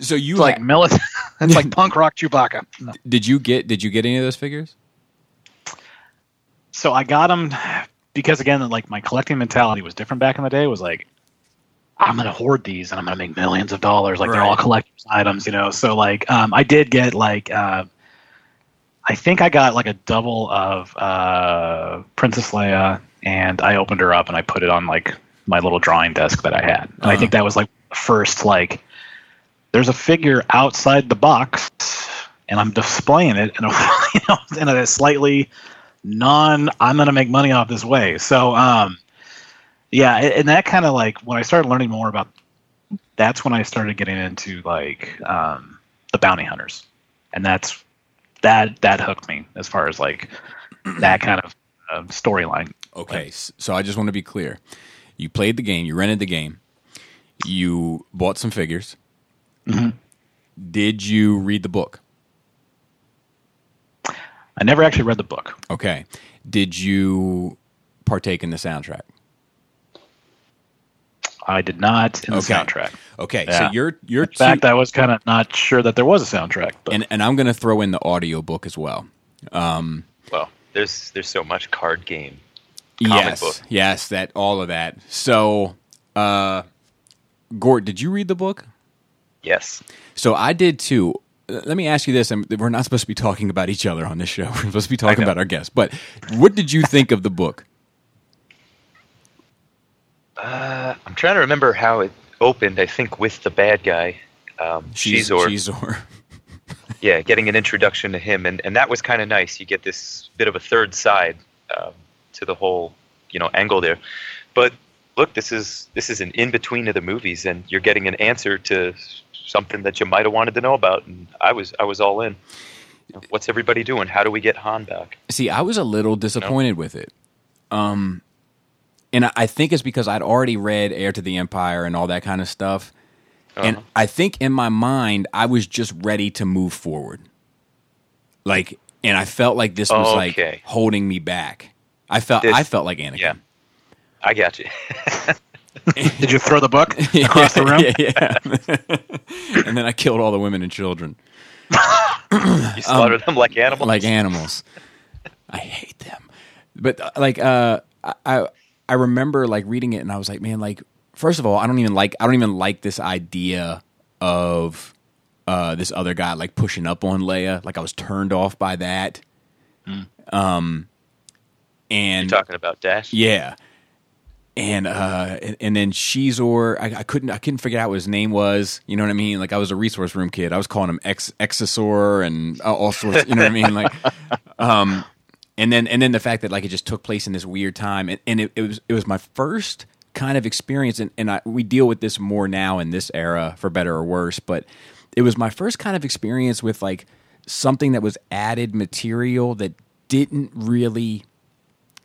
So you it's like ha- military. it's like punk rock Chewbacca. No. did you get did you get any of those figures? so I got them because again, like my collecting mentality was different back in the day. Was like, I'm gonna hoard these and I'm gonna make millions of dollars. Like they're all collector's items, you know. So like, um, I did get like, uh, I think I got like a double of uh, Princess Leia, and I opened her up and I put it on like my little drawing desk that I had. And I Uh-huh. think that was like first like, there's a figure outside the box, and I'm displaying it in a you know in a slightly non I'm gonna make money off this way. So um yeah, and that kind of like when I started learning more about that's when I started getting into like um the bounty hunters. And that's that that hooked me as far as like that kind of uh, storyline. Okay, s- so I just want to be clear. You played the game, you rented the game, you bought some figures. Mhm. Did you read the book? I never actually read the book. Okay. Did you partake in the soundtrack? I did not in the soundtrack. Okay, Yeah. so you're you're In fact, I was kind of not sure that there was a soundtrack. But and and I'm going to throw in the audio book as well. Um, Well, there's there's so much card game. Comic yes, book. yes, that all of that. So, uh, Gort, did you read the book? Yes. So I did too. Let me ask you this: and We're not supposed to be talking about each other on this show. We're supposed to be talking about our guests. But what did you think of the book? Uh, I'm trying to remember how it opened. I think with the bad guy, um, Xizor. Xizor. yeah, getting an introduction to him, and, and that was kind of nice. You get this bit of a third side um, to the whole, you know, angle there. But look, this is this is an in between of the movies, and you're getting an answer to something that you might have wanted to know about. And I was I was all in. What's everybody doing? How do we get Han back? See, I was a little disappointed with it. Um, and I, I think it's because I'd already read Heir to the Empire and all that kind of stuff. And Uh-huh. I think in my mind, I was just ready to move forward. Like, and I felt like this was like holding me back. I felt This- I felt like Anakin. Yeah. I got you. did you throw the book across the room? yeah. and then I killed all the women and children you slaughter them like animals. like animals. I hate them. But uh, like uh I, I remember like reading it and I was like, man, like first of all, I don't even like I don't even like this idea of uh, this other guy like pushing up on Leia. Like I was turned off by that. Um, and You're talking about Dash. yeah. And uh and, and then Xizor, I, I couldn't I couldn't figure out what his name was. You know what I mean? Like I was a resource room kid. I was calling him Ex Exisor and all- all sorts. You know what I mean? Like, um, and then and then the fact that like it just took place in this weird time, and, and it, it was it was my first kind of experience, and, and I, we deal with this more now in this era for better or worse, but it was my first kind of experience with like something that was added material that didn't really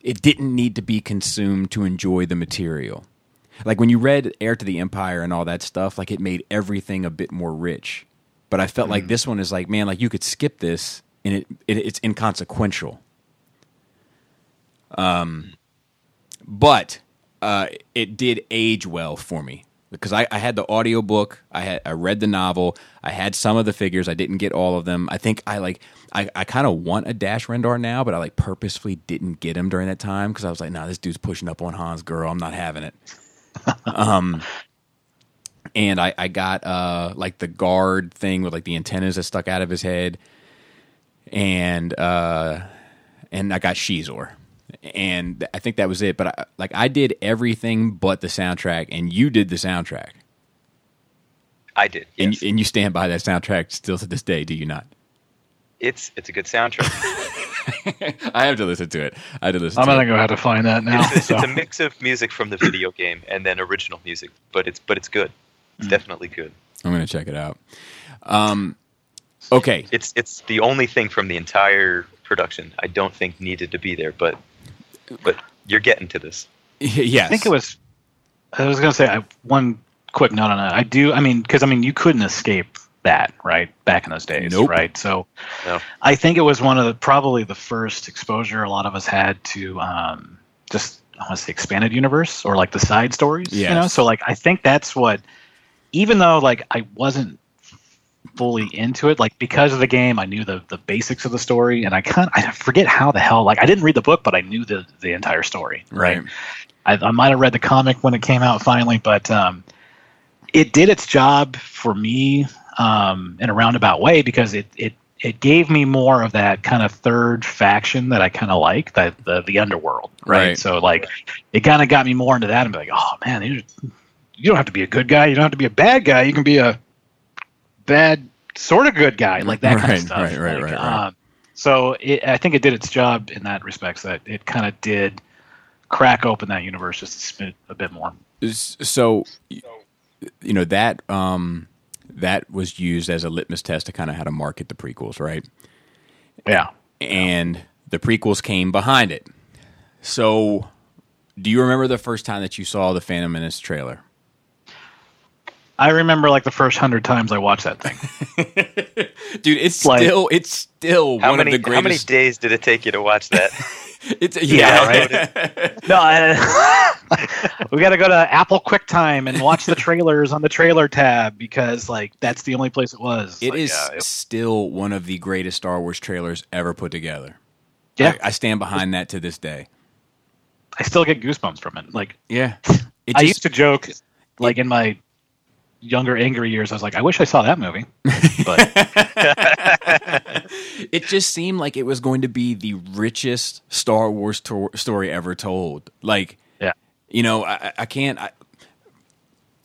it didn't need to be consumed to enjoy the material. Like when you read Heir to the Empire and all that stuff, like it made everything a bit more rich. But I felt like mm. this one is like, man, like you could skip this and it, it it's inconsequential. Um, but uh, it did age well for me because I, I had the audio book, I had I read the novel, I had some of the figures, I didn't get all of them. I think I like I, I kind of want a Dash Rendar now, but I like purposefully didn't get him during that time because I was like, nah, this dude's pushing up on Han's girl. I'm not having it. um, and I I got uh like the guard thing with like the antennas that stuck out of his head, and uh and I got Xizor. And I think that was it. But I, like I did everything but the soundtrack, and you did the soundtrack, I did. and Yes. and you stand by that soundtrack still to this day, do you not? it's it's a good soundtrack. I have to listen to it. I have to listen to it. I'm to gonna it. go ahead to find that now. it's, so. it's a mix of music from the video game and then original music, but it's but it's good. It's definitely good. I'm gonna check it out. Um, okay, It's it's the only thing from the entire production I don't think needed to be there, but but you're getting to this. yes, I think it was. I was gonna say I, one quick note on that. I do. I mean, because I mean, you couldn't escape that, right? Back in those days, Nope. right? So, No. I think it was one of the probably the first exposure a lot of us had to um, just I want to say expanded universe or like the side stories. You know, so like I think that's what. Even though like I wasn't fully into it, like because of the game, I knew the the basics of the story, and I kind I forget how the hell like I didn't read the book, but I knew the the entire story. right. I, I might have read the comic when it came out finally, but um, it did its job for me um, in a roundabout way because it it it gave me more of that kind of third faction that I kind of like, that the the underworld, right? Right. So like, it kind of got me more into that and be like, oh man, you you don't have to be a good guy, you don't have to be a bad guy, you can be a bad sort of good guy, like that kind of stuff. right, right, Like, right, right. um, so it, I think it did its job in that respect. So that it kind of did crack open that universe just a, spin, a bit more. So you know that um that was used as a litmus test to kind of how to market the prequels right Yeah. and the prequels came behind it so do you remember the first time that you saw the phantom menace trailer I remember like the first hundred times I watched that thing. dude it's Like- still it's still How one many of the greatest. how many days did it take you to watch that? it's Yeah, right no, I, we got to go to Apple QuickTime and watch the trailers on the trailer tab because like that's the only place it was. It Like, is yeah, it- still one of the greatest Star Wars trailers ever put together. Yeah. I, I stand behind that to this day. I still get goosebumps from it. Like Yeah, it I used to joke, like in my younger angry years, I was like, I wish I saw that movie. But it just seemed like it was going to be the richest Star Wars to- story ever told. Like, yeah, you know, I, I- can't. I,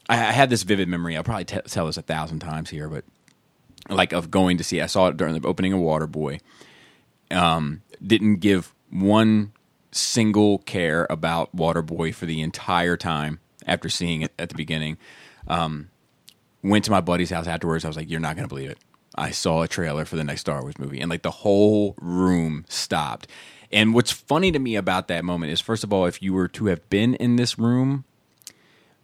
I I had this vivid memory. I'll probably t- tell this a thousand times here, but like of going to see. I saw it during the opening of Waterboy. Um, didn't give one single care about Waterboy for the entire time after seeing it at the beginning. Um, went to my buddy's house afterwards. I was like, "You're not gonna believe it." I saw a trailer for the next Star Wars movie, and like the whole room stopped. And what's funny to me about that moment is, first of all, if you were to have been in this room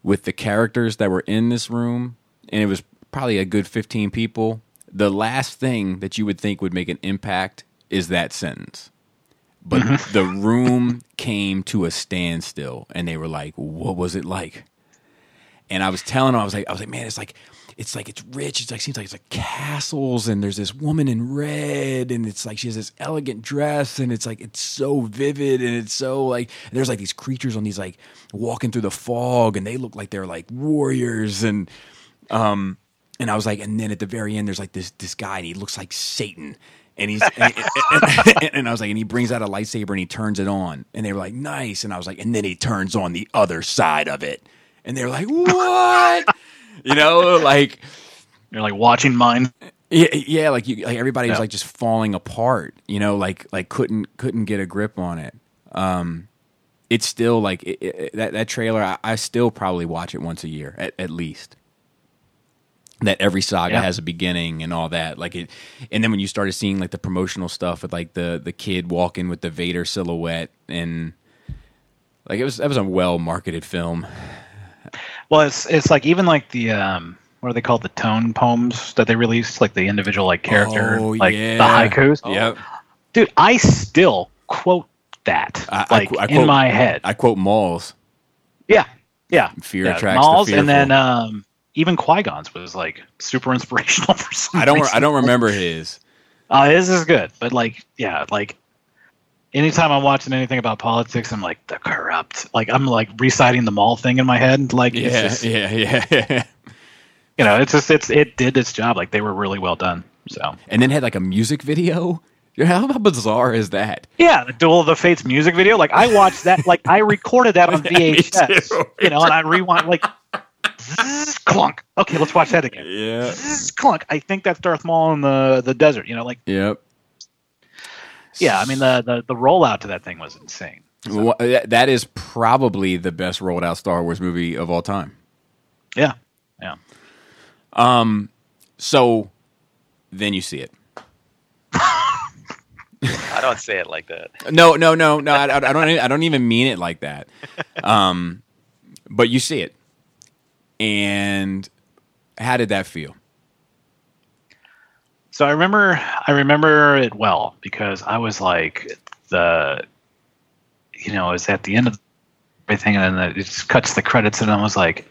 with the characters that were in this room, and it was probably a good 15 people, the last thing that you would think would make an impact is that sentence. But mm-hmm. the room came to a standstill, and they were like, "What was it like?" And I was telling them, I was like, I was like, man, it's like it's like it's rich. It's like seems like it's like castles, and there's this woman in red, and it's like she has this elegant dress, and it's like it's so vivid, and it's so like there's like these creatures on these like walking through the fog, and they look like they're like warriors, and um, and I was like, and then at the very end, there's like this this guy, and he looks like Satan. And he's and, and, and I was like, and he brings out a lightsaber and he turns it on, and they were like, nice. And I was like, and then he turns on the other side of it, and they're like, what? you know, like You're like watching mine. yeah, yeah, like you, like everybody was Yeah. like just falling apart. You know, like like couldn't couldn't get a grip on it. Um, it's still like it, it, that that trailer. I, I still probably watch it once a year at, at least. That every saga Yeah. has a beginning and all that, like it, and then when you started seeing like the promotional stuff with like the the kid walking with the Vader silhouette and like it was that was a well marketed film. Well, it's it's like even like the um, what are they called? The tone poems that they released, like the individual like character, Oh, like yeah. the haikus. Yep, Dude, I still quote that I- I like qu- I in quote- my head. I quote Maul's. yeah, yeah. Fear yeah. attracts the Malls, and then um, even Qui Gon's was like super inspirational for some. I don't reason. I don't remember his. Uh, his is good, but like, yeah, like anytime I'm watching anything about politics, I'm like the corrupt. Like I'm like reciting the Maul thing in my head. Like, it's Yeah, just, yeah, yeah. you know, it's just it's it did its job. Like they were really well done. So and then had like a music video. How bizarre is that? yeah, the Duel of the Fates music video. Like I watched that. Like I recorded that on VHS. too. You know, and I rewind like zzz, clunk. Okay, let's watch that again. Yeah. Zzz, clunk. I think that's Darth Maul in the the desert. You know, like Yep. Yeah. I mean the the, the rollout to that thing was insane. Wha- that- that is probably the best rolled out Star Wars movie of all time. Yeah, yeah. So then you see it. I don't say it like that. No, no, no, no. I, I don't. I don't even mean it like that. Um, but you see it, and how did that feel? So I remember, I remember it well because I was like the, you know, it was at the end of everything, and then it just cuts the credits, and I was like,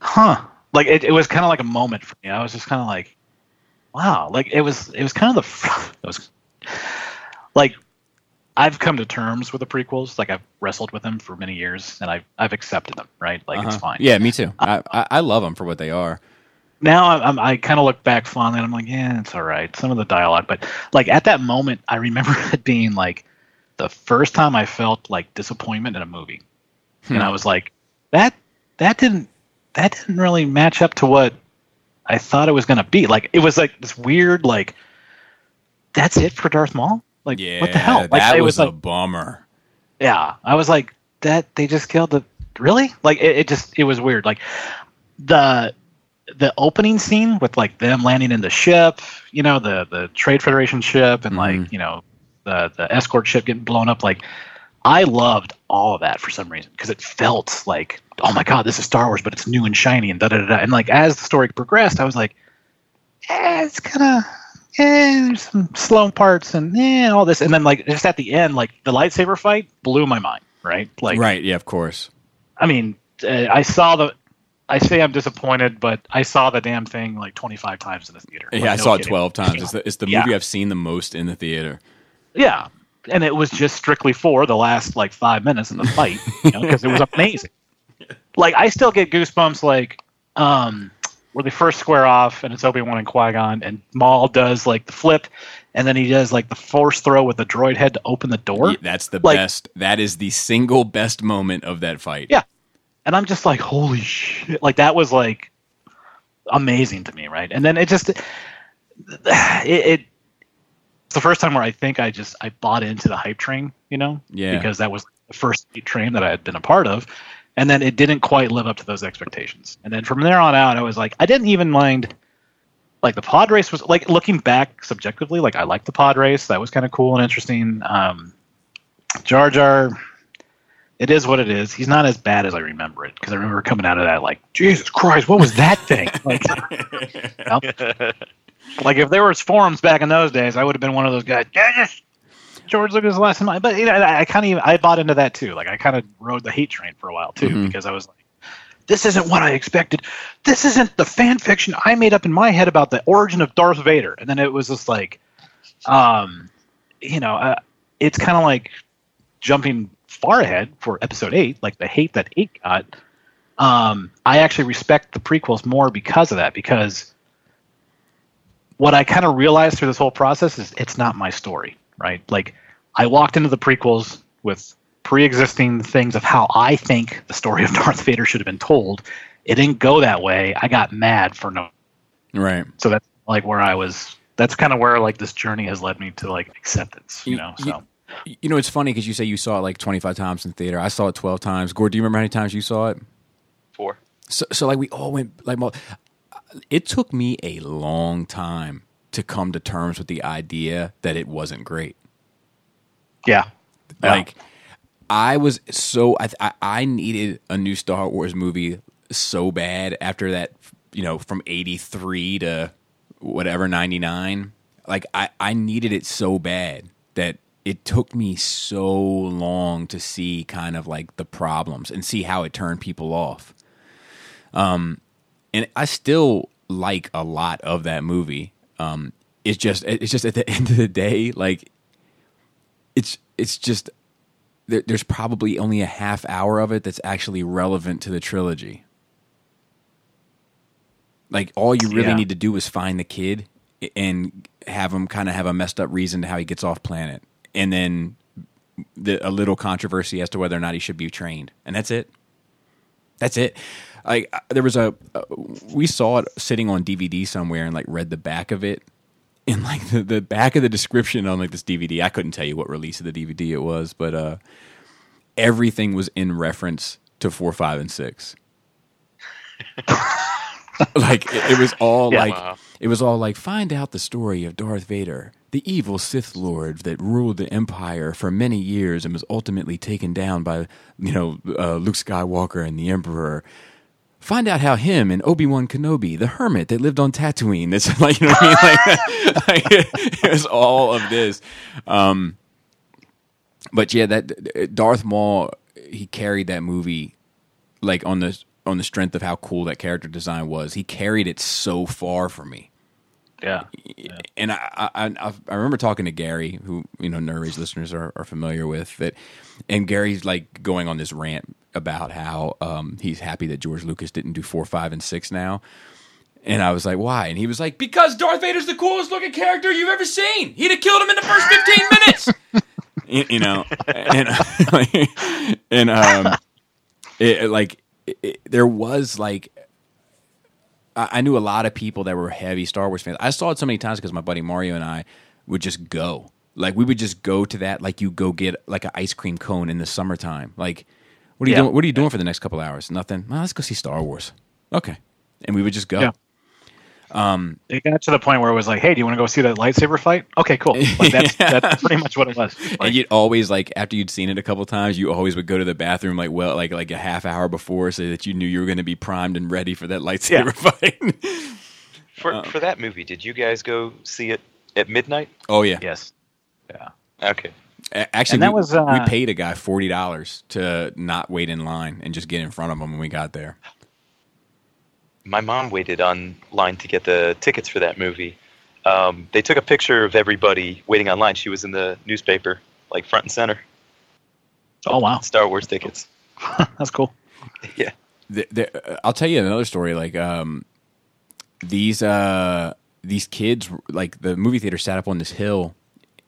huh, like it, it was kind of like a moment for me. I was just kind of like, wow, like it was, it was kind of the, it was, like, I've come to terms with the prequels. Like I've wrestled with them for many years, and I've I've accepted them. Right, like it's Uh-huh. fine. Yeah, me too. I, I, I love them for what they are. Now I'm, I'm, I kind of look back fondly and I'm like, yeah, it's all right. Some of the dialogue, but like at that moment, I remember it being like the first time I felt like disappointment in a movie, and I hmm. was like, that that didn't that didn't really match up to what I thought it was going to be. Like it was like this weird like that's it for Darth Maul. Like Yeah, what the hell? Like that it was, was a like bummer. yeah, I was like that. They just killed the really like it, it. Just it was weird. Like the the opening scene with like them landing in the ship, you know, the the Trade Federation ship, and like you know the the escort ship getting blown up. Like I loved all of that for some reason because it felt like oh my god, this is Star Wars, but it's new and shiny and da da da. And like as the story progressed, I was like, eh, it's kind of. Eh, there's some slow parts and eh, all this, and then like just at the end, like the lightsaber fight blew my mind. Right, like right? Yeah, of course. I mean, uh, I saw the. I say I'm disappointed, but I saw the damn thing like 25 times in the theater. Yeah, Like, I no saw it twelve times. It's the, it's the Yeah. movie I've seen the most in the theater. Yeah, and it was just strictly for the last like five minutes in the fight, you know, because it was amazing. Like I still get goosebumps, like um, where they first square off, and it's Obi Wan and Qui Gon, and Maul does like the flip, and then he does like the force throw with the droid head to open the door. Yeah, That's the Like- best. That is the single best moment of that fight. Yeah. And I'm just like, holy shit! Like that was like amazing to me, right? And then it just it, it it's the first time where I think I just I bought into the hype train, you know, Yeah. because that was the first train that I had been a part of, and then it didn't quite live up to those expectations. And then from there on out, I was like, I didn't even mind. Like the pod race was like looking back subjectively, like I liked the pod race. That was kind of cool and interesting. Um, Jar Jar, it is what it is. He's not as bad as I remember it because I remember coming out of that like, Jesus Christ, what was that thing? like, you know? like if there was forums back in those days, I would have been one of those guys. "Yes, George Lucas is last in line. But you know, I, I kind of I bought into that too. Like I kind of rode the hate train for a while too Mhm. because I was like, this isn't what I expected. This isn't the fan fiction I made up in my head about the origin of Darth Vader. And then it was just like, um, you know, uh, it's kind of like jumping far ahead for episode eight, like the hate that eight got. Um, I actually respect the prequels more because of that, because what I kind of realized through this whole process is it's not my story, right? Like, I walked into the prequels with pre-existing things of how I think the story of Darth Vader should have been told. It didn't go that way. I got mad for no. Right. So that's like where I was. That's kind of where like this journey has led me to like acceptance. You You- know. So You know, it's funny because you say you saw it like 25 times in theater. I saw it 12 times. Gord, do you remember how many times you saw it? Four. So, so like we all went like it took me a long time to come to terms with the idea that it wasn't great. yeah. Yeah. Like I was so I, I I needed a new Star Wars movie so bad after that you know from 83 to whatever 99 like I I needed it so bad that it took me so long to see kind of like the problems and see how it turned people off. Um and I still like a lot of that movie. Um it's just it's just at the end of the day like it's it's just there, there's probably only a half hour of it that's actually relevant to the trilogy. Like all you really Yeah. need to do is find the kid and have him kind of have a messed up reason to how he gets off planet, and then the, a little controversy as to whether or not he should be trained, and that's it. That's it. Like there was a uh, we saw it sitting on DVD somewhere and like read the back of it in like the, the back of the description on like this DVD, I couldn't tell you what release of the DVD it was, but uh, everything was in reference to four, five, and six. like it, it was all Yeah. like Wow. it was all like find out the story of Darth Vader, the evil Sith Lord that ruled the Empire for many years and was ultimately taken down by you know uh, Luke Skywalker and the Emperor. Find out how him and Obi Wan Kenobi, the hermit that lived on Tatooine, it's like you know what I mean. Like, like, it was all of this. Um, but yeah, that Darth Maul, he carried that movie like on the on the strength of how cool that character design was. He carried it so far for me Yeah. and I, I I remember talking to Gary, who you know Nerd Rage listeners are, are familiar with that, and Gary's like going on this rant about how um, he's happy that George Lucas didn't do four, five, and six now. And I was like, why? And he was like, because Darth Vader's the coolest looking character you've ever seen. He'd have killed him in the first fifteen minutes. you, you know, and and um, it, like it- there was like I, knew a lot of people that were heavy Star Wars fans. I saw it so many times because my buddy Mario and I would just go. Like we would just go to that like you go get like an ice cream cone in the summertime. Like what are you Yeah. doing what are you doing for the next couple hours? Nothing. Well, let's go see Star Wars. Okay. And we would just go. Yeah. It got to the point where it was like, "Hey, do you want to go see that lightsaber fight?" Okay, cool. Like that's that's pretty much what it was. Like, and you'd always like after you'd seen it a couple times, you always would go to the bathroom like well like like a half hour before so that you knew you were going to be primed and ready for that lightsaber fight. For Uh, for that movie, did you guys go see it at midnight? oh yeah. yes. Yeah. Okay. Actually, And that we, was, uh, we paid a guy forty dollars to not wait in line and just get in front of him when we got there. My mom waited online to get the tickets for that movie. Um, they took a picture of everybody waiting online. She was in the newspaper, like front and center. Oh wow, Star Wars tickets. that's cool. Yeah. The, the, I'll tell you another story. Like um, these uh, these kids, like the movie theater sat up on this hill,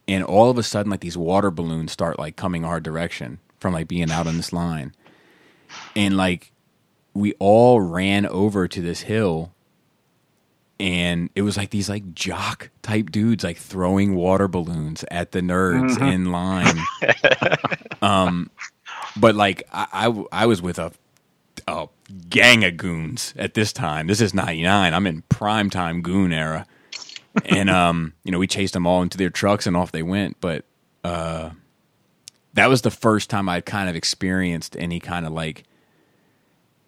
and all of a sudden, like these water balloons start like coming our direction from like being out on this line, and like we all ran over to this hill and it was like these like jock type dudes like throwing water balloons at the nerds in line. Um but like I, I I was with a a gang of goons at this time. This is 99 i'm in prime time goon era. And um you know we chased them all into their trucks and off they went. But uh that was the first time i'd kind of experienced any kind of like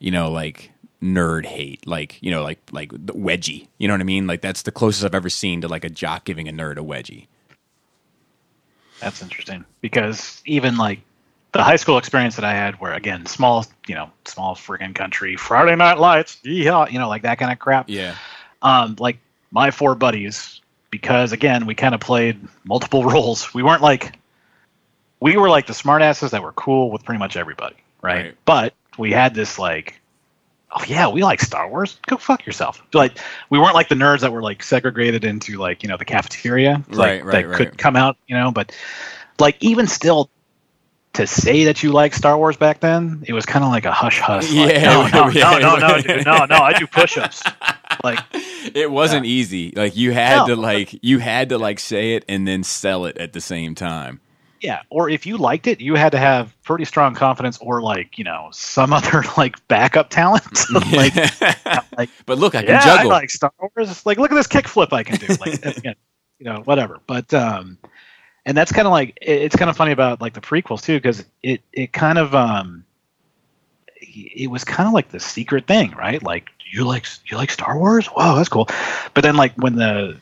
you know, like nerd hate, like you know, like like the wedgie. You know what I mean? Like that's the closest I've ever seen to like a jock giving a nerd a wedgie. That's interesting because even like the high school experience that I had, where again, small, you know, small friggin' country, Friday Night Lights, yeah, you know, like that kind of crap. Yeah. Um, like my four buddies, because again, we kind of played multiple roles. We weren't like, we were like the smartasses that were cool with pretty much everybody, right? Right. But we had this like, oh yeah, we like Star Wars. Go fuck yourself. Like we weren't like the nerds that were like segregated into like you know the cafeteria, like, Right, right, that right. could come out, you know. But like even still, to say that you like Star Wars back then, it was kind of like a hush hush. Like, Yeah, no, no, yeah. no, no, no, dude, no, no. I do push ups. Like It wasn't easy. Like you had No. to like you had to like say it and then sell it at the same time. Yeah, or if you liked it, you had to have pretty strong confidence, or like you know some other like backup talent. like like but look, I can yeah, juggle. I like Star Wars. It's like, look at this kickflip I can do. Like, again, you know, whatever. But um, and that's kind of like it, it's kind of funny about like the prequels too, because it it kind of um, it was kind of like the secret thing, right? Like you like you like Star Wars? Wow, that's cool. But then like when the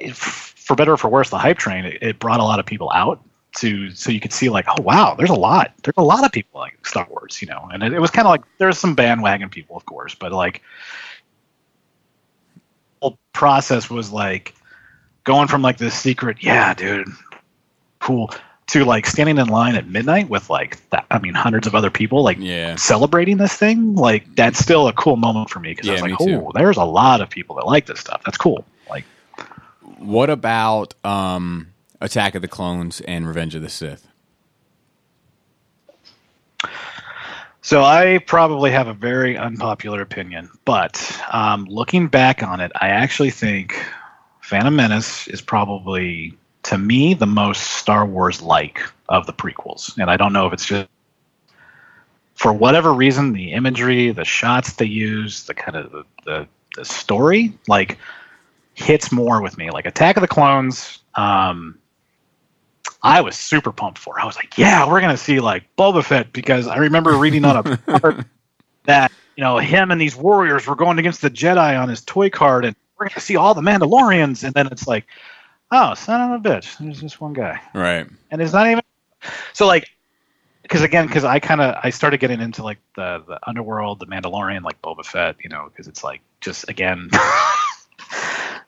it, for better or for worse, the hype train it, it brought a lot of people out to so you could see like oh wow there's a lot there's a lot of people like star wars you know and it, it was kind of like there's some bandwagon people of course but like whole process was like going from like this secret, yeah, dude, cool, to like standing in line at midnight with like that, I mean, hundreds of other people like yeah. celebrating this thing. Like that's still a cool moment for me because I was like, oh, there's a lot of people that like this stuff. That's cool. Like, What about um Attack of the Clones and Revenge of the Sith? So I probably have a very unpopular opinion, but um, looking back on it, I actually think Phantom Menace is probably, to me, the most Star Wars like of the prequels. And I don't know if it's just for whatever reason, the imagery, the shots they use, the kind of the, the, the story, like hits more with me. Like Attack of the Clones, um, I was super pumped for. I was like, yeah, we're gonna see like Boba Fett because I remember reading on a part that you know him and these warriors were going against the Jedi on his toy card, and we're gonna see all the Mandalorians. And then it's like, oh, son of a bitch, there's just one guy, Right. and it's not even. So like, because again, because I kind of I started getting into like the the underworld, the Mandalorian, like Boba Fett, you know, because it's like just again.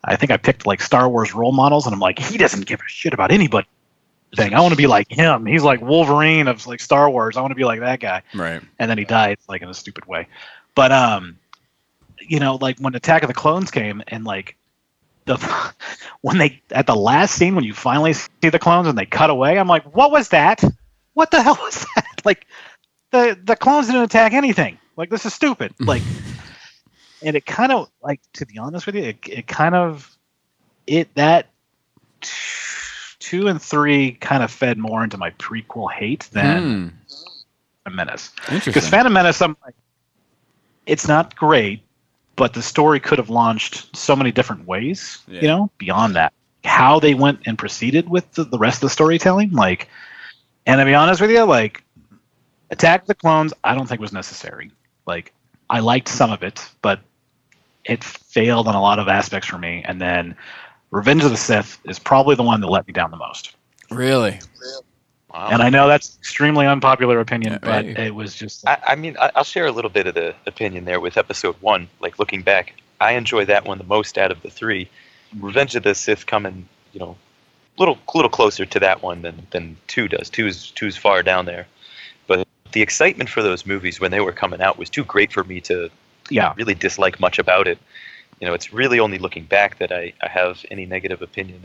I think I picked like Star Wars role models, and I'm like, he doesn't give a shit about anybody. Thing. I want to be like him. He's like Wolverine of like Star Wars. I want to be like that guy. Right. And then he died like in a stupid way. But um, you know, like when Attack of the Clones came, and like the when they at the last scene when you finally see the clones and they cut away, I'm like, what was that? What the hell was that? Like the the clones didn't attack anything. Like this is stupid. Like, and it kind of like to be honest with you, it, it kind of it that two and three kind of fed more into my prequel hate than Hmm. Phantom Menace. Because Phantom Menace, I'm like, it's not great, but the story could have launched so many different ways. Yeah. You know, beyond that, how they went and proceeded with the, the rest of the storytelling, like, and to be honest with you, like, Attack of the Clones, I don't think was necessary. Like, I liked some of it, but it failed on a lot of aspects for me. And then Revenge of the Sith is probably the one that let me down the most. really? Wow. And I know that's extremely unpopular opinion, Yeah, but right. it was just I, I mean, I- I'll share a little bit of the opinion there with episode one. Like looking back, I enjoy that one the most out of the three. Revenge of the Sith coming, you know, a little little closer to that one than than two does. Two's two's far down there, but the excitement for those movies when they were coming out was too great for me to yeah. really dislike much about it. You know, it's really only looking back that I, I have any negative opinion.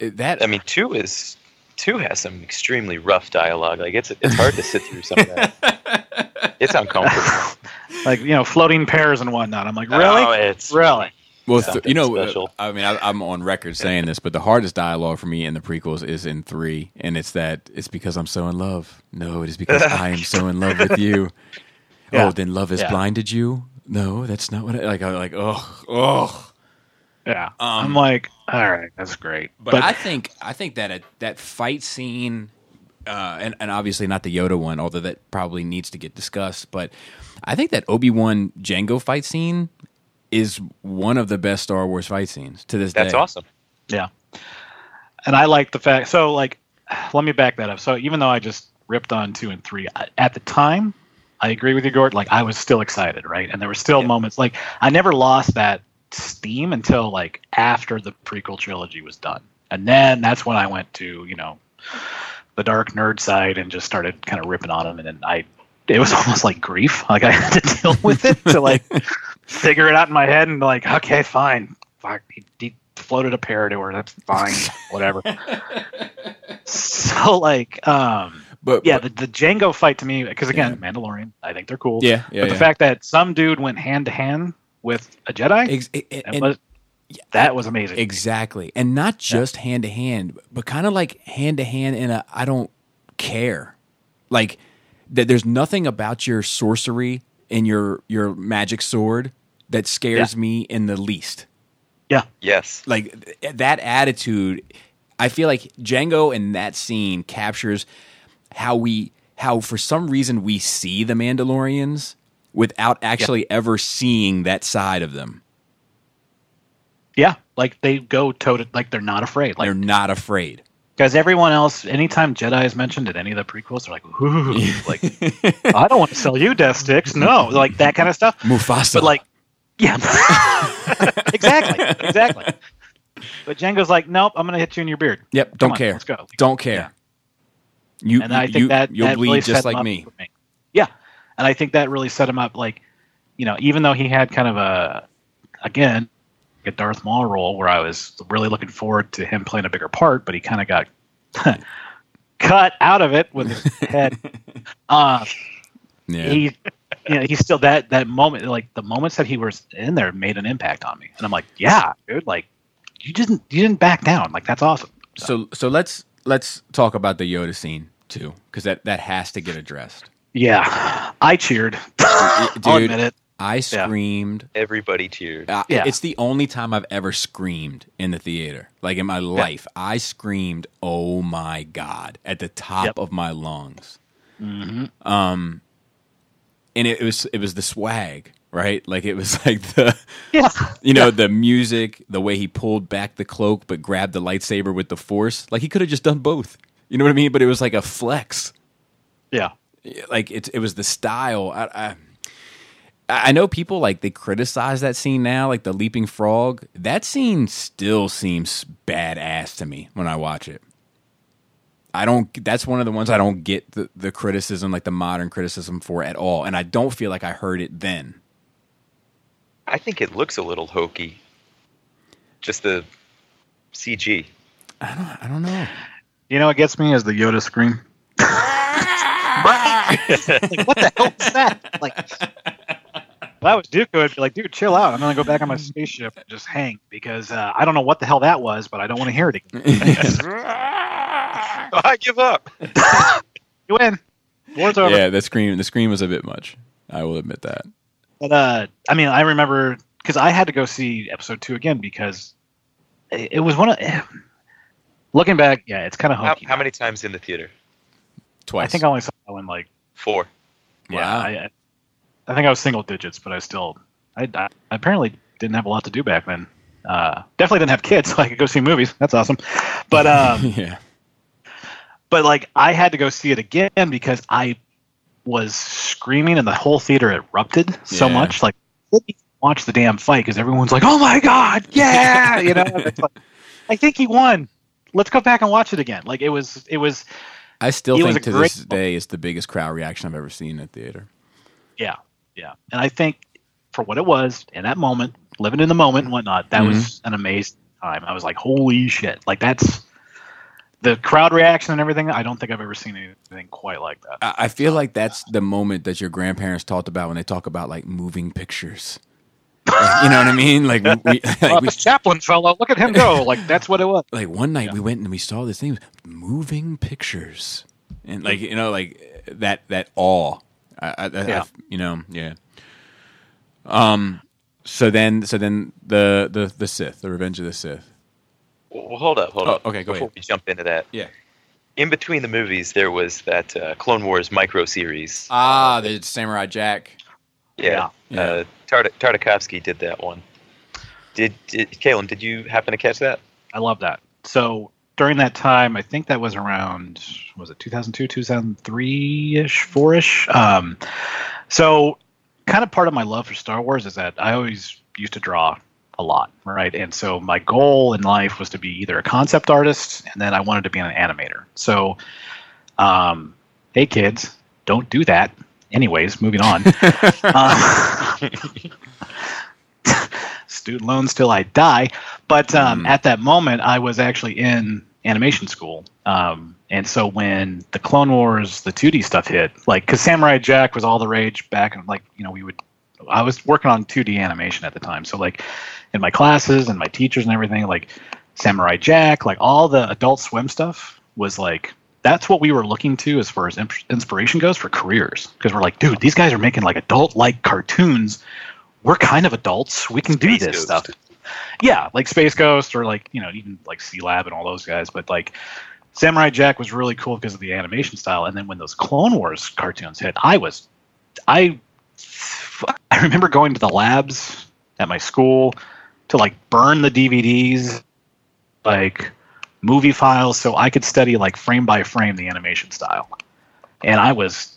And That I mean, two is two has some extremely rough dialogue. Like it's it's hard to sit through some of that. It's uncomfortable. like you know floating pears and whatnot. I'm like, really, Oh, it's really. Well, th- you know, uh, special. I mean, I, I'm on record saying this, but the hardest dialogue for me in the prequels is in three, and it's that it's because I'm so in love. No, it is because I am so in love with you. Yeah. Oh, then love has Yeah. blinded you. No, that's not what. I, like, I'm like, oh, oh. Yeah, Um, I'm like, all right, that's great. But, But, I think I think that it, that fight scene, uh, and and obviously not the Yoda one, although that probably needs to get discussed. But I think that Obi Wan Jango fight scene is one of the best Star Wars fight scenes to this That's day. That's awesome. yeah, and I like the fact. So like, let me back that up. So even though I just ripped on two and three. At the time, I agree with you, Gord. Like I was still excited, right? And there were still Yeah. moments like I never lost that steam until like after the prequel trilogy was done, and then that's when I went to you know the dark nerd side and just started kind of ripping on him, and then I. It was almost like grief. Like I had to deal with it to like figure it out in my head and like, okay, fine. Fuck, he, he floated a her. That's fine. Whatever. so like, um, But yeah, but- the, the Jango fight to me, because again, Mandalorian, I think they're cool. yeah, yeah, but the fact that some dude went hand to hand with a Jedi, Ex- that, and- was, that was amazing. Exactly. And not just hand to hand, but kind of like hand to hand in a I don't care. Like that there's nothing about your sorcery and your your magic sword that scares me in the least. yeah, Yes. Like th- that attitude I feel like Jango in that scene captures how we how for some reason we see the Mandalorians without actually ever seeing that side of them. yeah, like they go toe to, like they're not afraid. They're not afraid. because everyone else, anytime Jedi is mentioned in any of the prequels, they're like, Ooh, like I don't want to sell you death sticks, no, like that kind of stuff. Mufasa. But like, yeah, exactly, exactly. But Jango's like, nope, I'm gonna hit you in your beard. Yep, don't on, care. Let's go. Don't care. You, and I think you, that you'll that bleed really just like up me. Yeah, and I think that really set him up. Like, you know, even though he had kind of a, again, a Darth Maul role where I was really looking forward to him playing a bigger part, but he kind of got cut out of it with his head. Uh, Yeah. he, you know, he's still that that moment. Like the moments that he was in there made an impact on me, and I'm like, yeah, dude, like you didn't you didn't back down. Like that's awesome. so so let's let's talk about the Yoda scene too, because that that has to get addressed. Yeah, I cheered. I'll Dude, admit it. I screamed. Everybody cheered. Uh, Yeah. It's the only time I've ever screamed in the theater. Like in my life, I screamed, "Oh my god!" at the top Yep. of my lungs. hmm Um, and it, was it was the swag, right? Like it was like the Yeah, you know the music, the way he pulled back the cloak but grabbed the lightsaber with the force. Like he could have just done both. You know what I mean? But it was like a flex. yeah. like it it was the style. I, I I know people like they criticize that scene now, like the leaping frog. That scene still seems badass to me when I watch it. I don't. That's one of the ones I don't get the, the criticism, like the modern criticism for at all, and I don't feel like I heard it then. I think it looks a little hokey. Just the CG. I don't I don't know. You know what gets me is the Yoda scream. like, what the hell is that? Like, if I was Dooku, I'd be like, dude, chill out. I'm gonna go back on my spaceship and just hang because uh, I don't know what the hell that was, but I don't want to hear it again. I give up. you win. War's over. yeah, the scream. The scream was a bit much. I will admit that. But uh, I mean, I remember because I had to go see episode two again because it, it was one of. Looking back, yeah, it's kind of How, how many times in the theater? Twice. I think I only saw that one like Four. Yeah, Wow. I, I- I think I was single digits, but I still, I, I apparently didn't have a lot to do back then. Uh, definitely didn't have kids, so I could go see movies. That's awesome. But um, yeah. but like I had to go see it again because I was screaming and the whole theater erupted so Yeah. much. Like, watch the damn fight because everyone's like, "Oh my god, yeah!" you know, like, I think he won. Let's go back and watch it again. Like it was, it was, I still think to this day it's the biggest crowd reaction I've ever seen in a theater. yeah, yeah. And I think for what it was in that moment, living in the moment and whatnot, that mm-hmm. was an amazing time. I was like, holy shit! Like that's the crowd reaction and everything. I don't think I've ever seen anything quite like that. I I feel like that's the moment that your grandparents talked about when they talk about like moving pictures. Like, you know what I mean? Like we, like, we, Chaplin fellow, look at him go! Like that's what it was. like one night we went and we saw this thing, moving pictures, and like you know, like that that awe. I, I, I, Yeah. you know, yeah. Um. So then, so then the the the Sith, the Revenge of the Sith. Well, hold up, hold Oh, up. okay, go Before ahead. we jump into that, Yeah. in between the movies, there was that uh, Clone Wars micro series. Ah, the Samurai Jack. yeah, Yeah. Uh, Tart- Tartakovsky did that one. Did, did Kalen? Did you happen to catch that? I love that. So during that time. I think that was around was it 2002, 2003 ish, four ish. Um, so kind of part of my love for Star Wars is that I always used to draw a lot, right? And so my goal in life was to be either a concept artist, and then I wanted to be an animator. So, um, hey kids, don't do that. Anyways, moving on. uh, student loans till I die. But um, Mm. at that moment, I was actually in animation school. Um, and so when the Clone Wars, the 2D stuff hit, like, because Samurai Jack was all the rage back, and like, you know, we would, I was working on 2D animation at the time. So, like, in my classes and my teachers and everything, like, Samurai Jack, like, all the Adult Swim stuff was like, that's what we were looking to as far as imp- inspiration goes for careers. Because we're like, dude, these guys are making like adult like cartoons. We're kind of adults. We can do Space this Ghost. stuff. Yeah, like Space Ghost or like, you know, even like Sealab and all those guys. But like Samurai Jack was really cool because of the animation style. And then when those Clone Wars cartoons hit, I was, I, I remember going to the labs at my school to like burn the DVDs, like movie files, so I could study like frame by frame the animation style. And I was,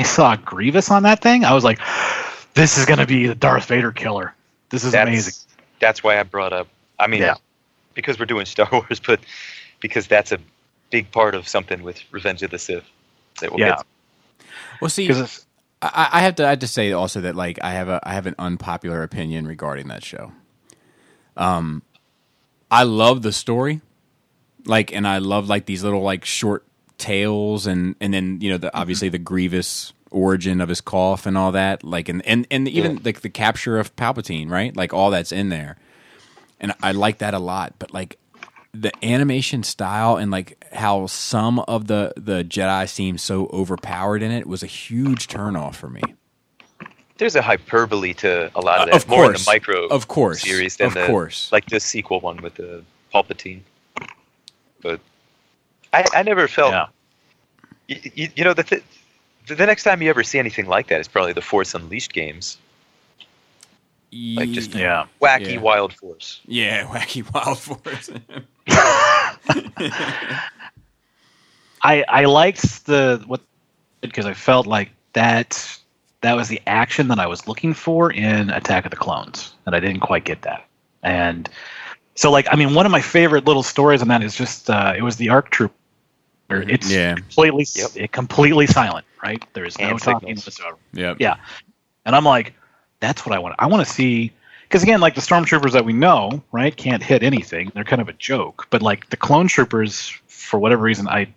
I saw Grievous on that thing. I was like, this is gonna be the Darth Vader killer. This is That's, amazing. That's why I brought up. I mean, Yeah. because we're doing Star Wars, but because that's a big part of something with Revenge of the Sith. That we'll Yeah, get to. Well, see, because I, I have to I have to say also that like I have a I have an unpopular opinion regarding that show. Um, I love the story, like, and I love like these little like short tales, and and then you know the obviously the Grievous origin of his cough and all that, like, and and and even like the capture of Palpatine, right? Like all that's in there, and I like that a lot. But like the animation style and like how some of the the Jedi seem so overpowered in it was a huge turnoff for me. There's a hyperbole to a lot of Uh, that. of more in course. the micro Of course. series than Of the course. like the sequel one with the Palpatine. But I, I never felt. yeah, y- y- you know, the, th- the the next time you ever see anything like that is probably the Force Unleashed games. Like just- yeah. Wacky Yeah. Wild Force. yeah, wacky wild force. I I liked the what because I felt like that that was the action that I was looking for in Attack of the Clones, and I didn't quite get that. And so, like, I mean, one of my favorite little stories on that is just uh, it was the Arc Troop. It's Yeah. completely Yep. it completely silent, right? There is no Hand talking signals. whatsoever. yep. Yeah. And I'm like, that's what I want. I want to see because again, like the stormtroopers that we know, right, can't hit anything. They're kind of a joke. But like the clone troopers, for whatever reason, I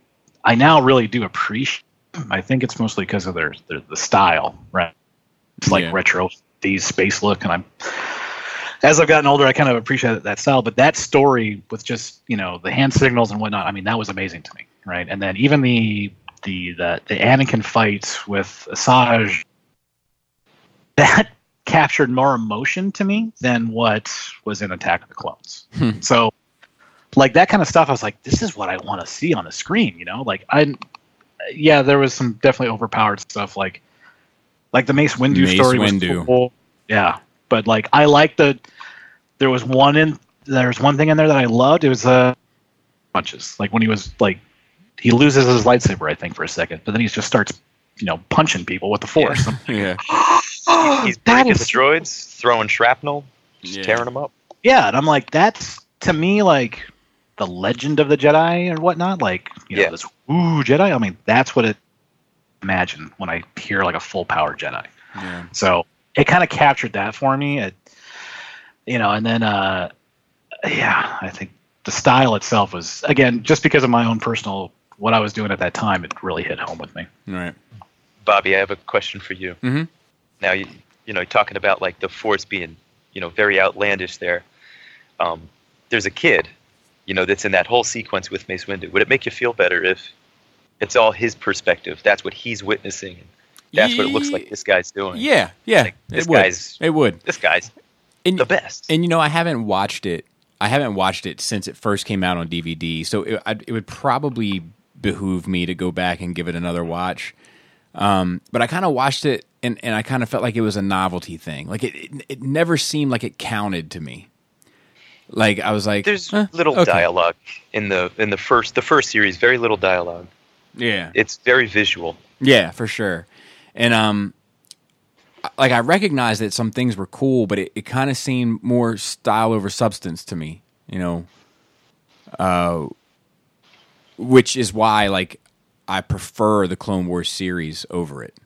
I now really do appreciate. them. I think it's mostly because of their, their the style, right? It's like Yeah. retro these space look, and I'm as I've gotten older, I kind of appreciate that style. But that story with just you know the hand signals and whatnot, I mean, that was amazing to me, right? And then even the the the, the Anakin fights with Asajj, that captured more emotion to me than what was in Attack of the Clones. Hmm. So, like that kind of stuff, I was like, this is what I want to see on the screen. You know, like I, yeah, there was some definitely overpowered stuff, like like the Mace Windu Mace story Windu. was cool. Yeah, but like I like the there was one in there was one thing in there that I loved. It was uh punches. Like when he was like he loses his lightsaber, I think, for a second, but then he just starts you know punching people with the force. Yeah. He's That breaking is- the droids, throwing shrapnel, just Yeah. tearing them up. Yeah, and I'm like, that's to me like the legend of the Jedi or whatnot. Like, you know, Yeah. this ooh Jedi. I mean, that's what it imagine when I hear like a full power Jedi. yeah. So it kind of captured that for me. It, you know, and then uh, yeah, I think the style itself was again just because of my own personal what I was doing at that time. It really hit home with me. Right. Bobby, I have a question for you. Mhm. Now, you, you know, talking about like the force being, you know, very outlandish there. Um, there's a kid, you know, that's in that whole sequence with Mace Windu. Would it make you feel better if it's all his perspective? That's what he's witnessing. That's what it looks like this guy's doing. Yeah. Yeah. Like, this it would. guy's- It would. This guy's And, the best. and you know, I haven't watched it. I haven't watched it since it first came out on DVD. So it, I, it would probably behoove me to go back and give it another watch. Um, but I kind of watched it and, and I kind of felt like it was a novelty thing. Like it, it, it never seemed like it counted to me. Like I was like, There's eh, little okay. dialogue in the in the first the first series. Very little dialogue. Yeah, It's very visual. yeah, for sure. And um, like I recognized that some things were cool, but it, it kind of seemed more style over substance to me. You know, uh, which is why like I prefer the Clone Wars series over it.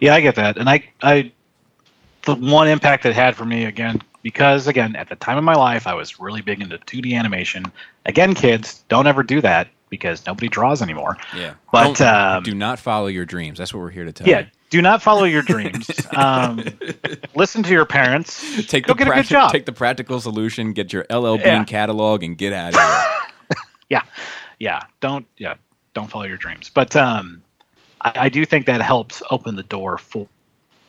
Yeah, I get that, and I, I, the one impact it had for me again, because again, at the time of my life, I was really big into 2D animation. Again, kids, don't ever do that because nobody draws anymore. Yeah, But, um, do not follow your dreams. That's what we're here to tell Yeah, you. do not follow your dreams. um, listen to your parents. Take Go the get a good job. Take the practical solution. Get your LL Bean Yeah. catalog and get out of here. yeah, yeah. Don't yeah, don't follow your dreams. But um, I, I do think that helps open the door for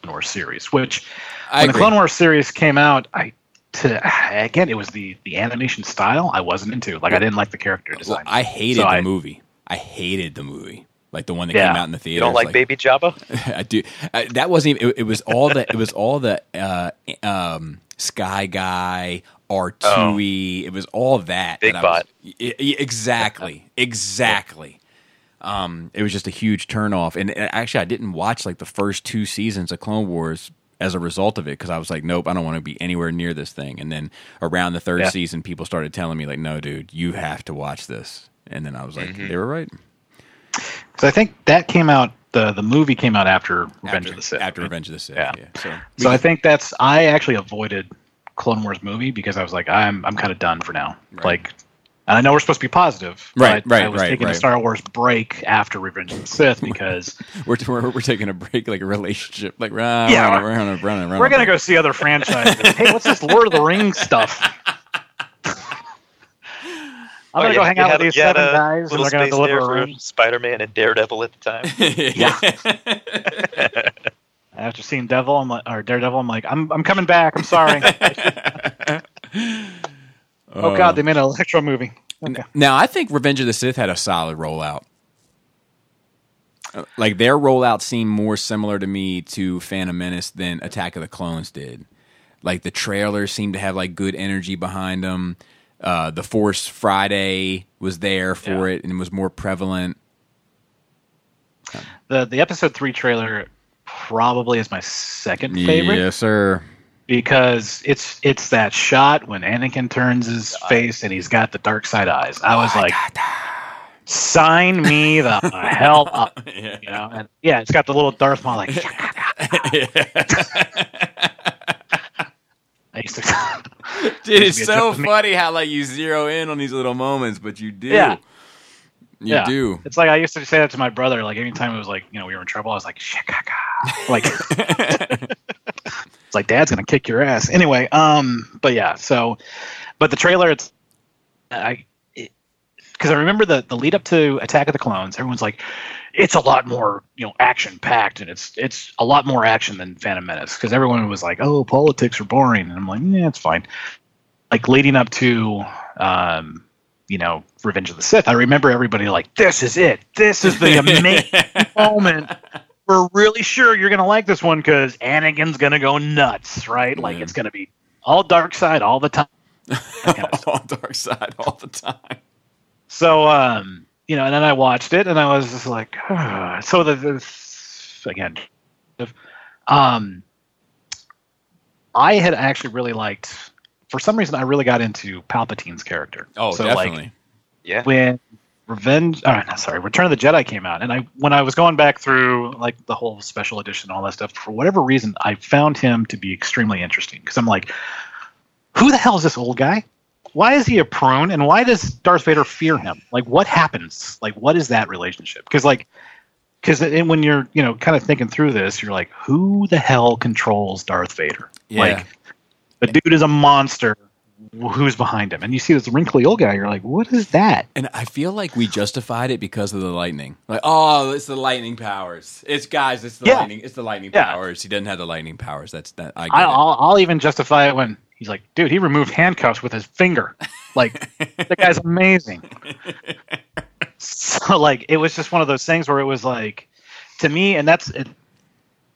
Clone Wars series. Which I when the. Clone Wars series came out, I to again it was the the animation style I wasn't into. Like I didn't like the character Well, design. I hated So the I- movie. I hated the movie, like the one that Yeah. came out in the theater. You don't like Baby Jabba? I do. I, that wasn't even. It, it was all the. It was all the uh, um, Sky Guy, R two E. It was all that. Big that I was- bot. Y- y- exactly. Exactly. Um, it was just a huge turnoff, and actually, I didn't watch like the first two seasons of Clone Wars as a result of it because I was like, nope, I don't want to be anywhere near this thing. And then around the third Yeah. season, people started telling me like, no, dude, you have to watch this. And then I was like, they were right. So I think that came out. The the movie came out after Revenge after, of the Sith. After right? Revenge of the Sith. Yeah. Yeah. So, So I think that's I actually avoided Clone Wars movie because I was like I'm I'm kind of done for now. Right. Like, and I know we're supposed to be positive, Right, but right, I was right, taking right. a Star Wars break after Revenge of the Sith because We're, we're, we're taking a break, like a relationship. Like, rah, Yeah, we're, we're, on a, we're, on a, we're, on we're gonna go see other franchises. hey, what's this Lord of the Rings stuff? I'm gonna Oh, go hang out had- with these you had seven a guys, and little we're gonna deliver a for. Spider-Man and Daredevil at the time. Yeah. After seeing Devil, I'm like, or Daredevil, I'm like, I'm I'm coming back. I'm sorry. oh God, they made an Electro movie. Okay. Now, I think Revenge of the Sith had a solid rollout. Uh, Like their rollout seemed more similar to me to Phantom Menace than Attack of the Clones did. Like the trailers seemed to have like good energy behind them. Uh, the Force Friday was there for Yeah. it and was more prevalent. The the episode three trailer probably is my second favorite Yes, sir. because it's it's that shot when Anakin turns his face and he's got the dark side eyes. I was oh, like, sign me the hell up, Yeah. you know? And yeah, it's got the little Darth Maul like. I used to, Dude, it's to be a so joke to me. funny how like you zero in on these little moments, but you do. Yeah. You yeah, do. It's like I used to say that to my brother. Like anytime it was like you know we were in trouble, I was like Chicago. Like it's like Dad's gonna kick your ass anyway. Um, but yeah. So, but the trailer, it's I because I remember the the lead up to Attack of the Clones. Everyone's like, it's a lot more you know action packed, and it's it's a lot more action than Phantom Menace because everyone was like, oh, politics are boring, and I'm like, yeah, it's fine. Like leading up to um, you know, Revenge of the Sith, I remember everybody like, this is it. This is the amazing moment. We're really sure you're gonna like this one because Anakin's gonna go nuts, right? Like Yeah. it's gonna be all dark side all the time. Kind of all dark side all the time. So, um, you know, and then I watched it, and I was just like, "Ah." so the, the again, um, I had actually really liked. For some reason, I really got into Palpatine's character. Oh, so, definitely. Like, Yeah. when Revenge, oh, no, sorry, Return of the Jedi came out, and I when I was going back through like the whole special edition, and all that stuff, for whatever reason, I found him to be extremely interesting because I'm like, who the hell is this old guy? Why is he a prune, and why does Darth Vader fear him? Like, what happens? Like, what is that relationship? Because like, because when you're you know kind of thinking through this, you're like, who the hell controls Darth Vader? Yeah. Like, the dude is a monster. Who's behind him? And you see this wrinkly old guy. You're like, what is that? And I feel like we justified it because of the lightning. Like, oh, it's the lightning powers. It's guys, it's the Yeah. lightning. It's the lightning Yeah. powers. He doesn't have the lightning powers. That's that. I get I, I'll, I'll even justify it when he's like, dude, he removed handcuffs with his finger. Like, the guy's amazing. So, like, it was just one of those things where it was like, to me, and that's it.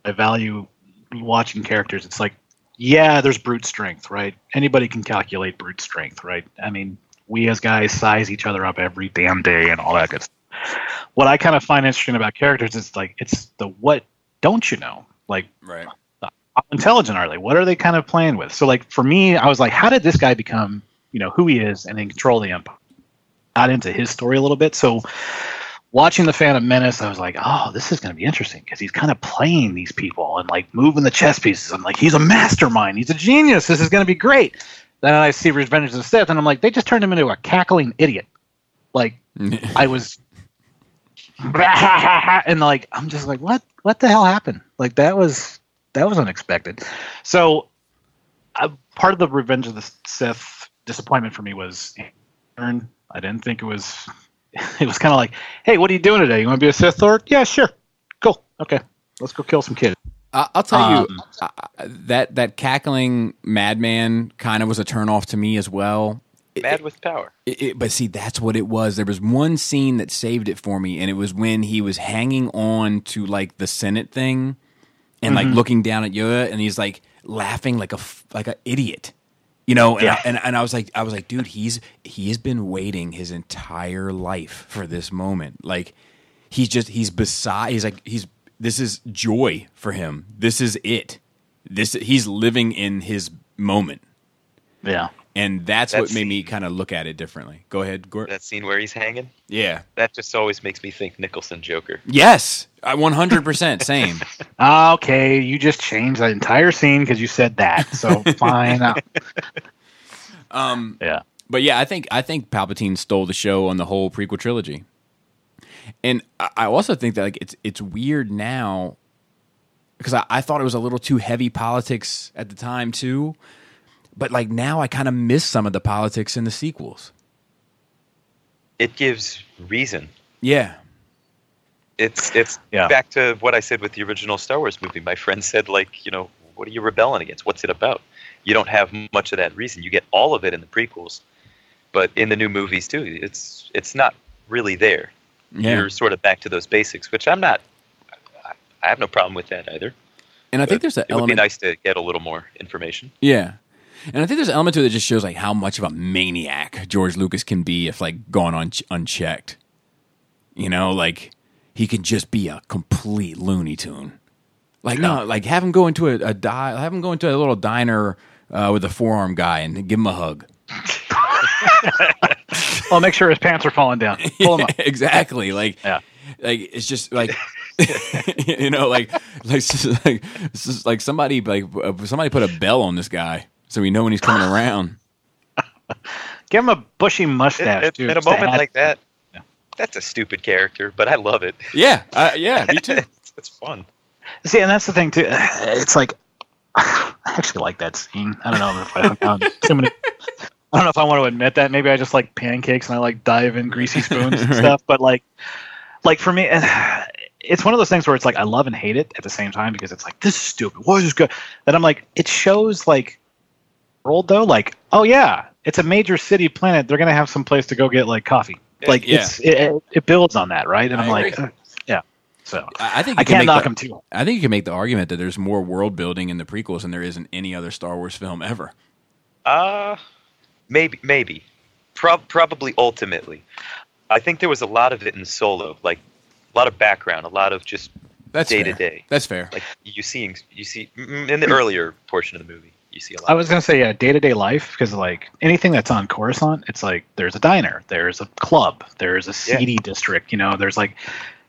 I value watching characters. It's like yeah, there's brute strength, right? Anybody can calculate brute strength, right? I mean, we as guys size each other up every damn day and all that good stuff. What I kind of find interesting about characters is like it's the what don't you know? Like Right. how intelligent are they? What are they kind of playing with? So like for me, I was like, how did this guy become, you know, who he is and then control the empire? Got into his story a little bit. So watching the Phantom Menace, I was like, oh, this is going to be interesting because he's kind of playing these people and like moving the chess pieces. I'm like, he's a mastermind. He's a genius. This is going to be great. Then I see Revenge of the Sith, and I'm like, they just turned him into a cackling idiot. Like I was, and like I'm just like, what? What the hell happened? Like that was that was unexpected. So, uh, part of the Revenge of the Sith disappointment for me was, I didn't think it was. It was kind of like, hey, what are you doing today? You want to be a Sith Lord? Yeah, sure, cool, okay, let's go kill some kids. I- I'll tell you Um, I- I- that that cackling madman kind of was a turnoff to me as well. It- Mad with power. It, it- but see, that's what it was. There was one scene that saved it for me, and it was when he was hanging on to like the Senate thing, and like looking down at Yoda, and he's like laughing like a like an idiot, you know. And, Yeah. I, and and I was like, I was like, dude, he's he has been waiting his entire life for this moment. Like he's just he's beside. He's like he's this is joy for him. This is it. This he's living in his moment. Yeah, And that's, That's what made the- me kind of look at it differently. Go ahead, Gort. That scene where he's hanging. Yeah. That just always makes me think Nicholson Joker. Yes. I 100% same. okay, you just changed that entire scene because you said that. So fine. Uh, Um, yeah, but yeah, I think I think Palpatine stole the show on the whole prequel trilogy. And I I also think that like it's it's weird now because I, I thought it was a little too heavy politics at the time too. But like now I kind of miss some of the politics in the sequels. It gives reason. Yeah. It's it's Yeah. back to what I said with the original Star Wars movie. My friend said, like, you know, what are you rebelling against? What's it about? You don't have much of that reason. You get all of it in the prequels, but in the new movies too, it's it's not really there. Yeah. You're sort of back to those basics, which I'm not. I, I have no problem with that either. And I think there's an it would be nice to get a little more information. Yeah. And I think there's an element to it that just shows like how much of a maniac George Lucas can be if like gone un- unchecked. You know, like he can just be a complete Looney Tune. Like no, like have him go into a, a di- have him go into a little diner uh, with a forearm guy and give him a hug. I'll make sure his pants are falling down. Pull him up. exactly. Like Yeah. like it's just like you know like like like like somebody like uh, somebody put a bell on this guy so we know when he's coming around. Give him a bushy mustache, At, dude. at a moment like that, Yeah. that's a stupid character, but I love it. Yeah, uh, yeah, me too. it's, it's fun. See, and that's the thing too. It's like I actually like that scene. I don't know if I found too many. I don't know if I want to admit that. Maybe I just like pancakes and I like dive in greasy spoons and Right. stuff. But like, like for me, it's one of those things where it's like I love and hate it at the same time because it's like this is stupid. Why is this good? Then I'm like, it shows like world though. Like, oh yeah, it's a major city planet. They're gonna have some place to go get like coffee. Like Yeah. it's it, it builds on that, right? And I I'm like, uh, yeah. So I I think you I can can't make knock the- them too. I think you can make the argument that there's more world building in the prequels than there is in any other Star Wars film ever. Uh maybe maybe. Prob- probably ultimately. I think there was a lot of it in Solo, like a lot of background, a lot of just That's day fair. to day. That's fair. Like you seeing you see mm, in the earlier portion of the movie, you see a lot. I was gonna say yeah, day to day life because like anything that's on Coruscant, it's like there's a diner, there's a club, there's a Yeah. seedy district. You know, there's like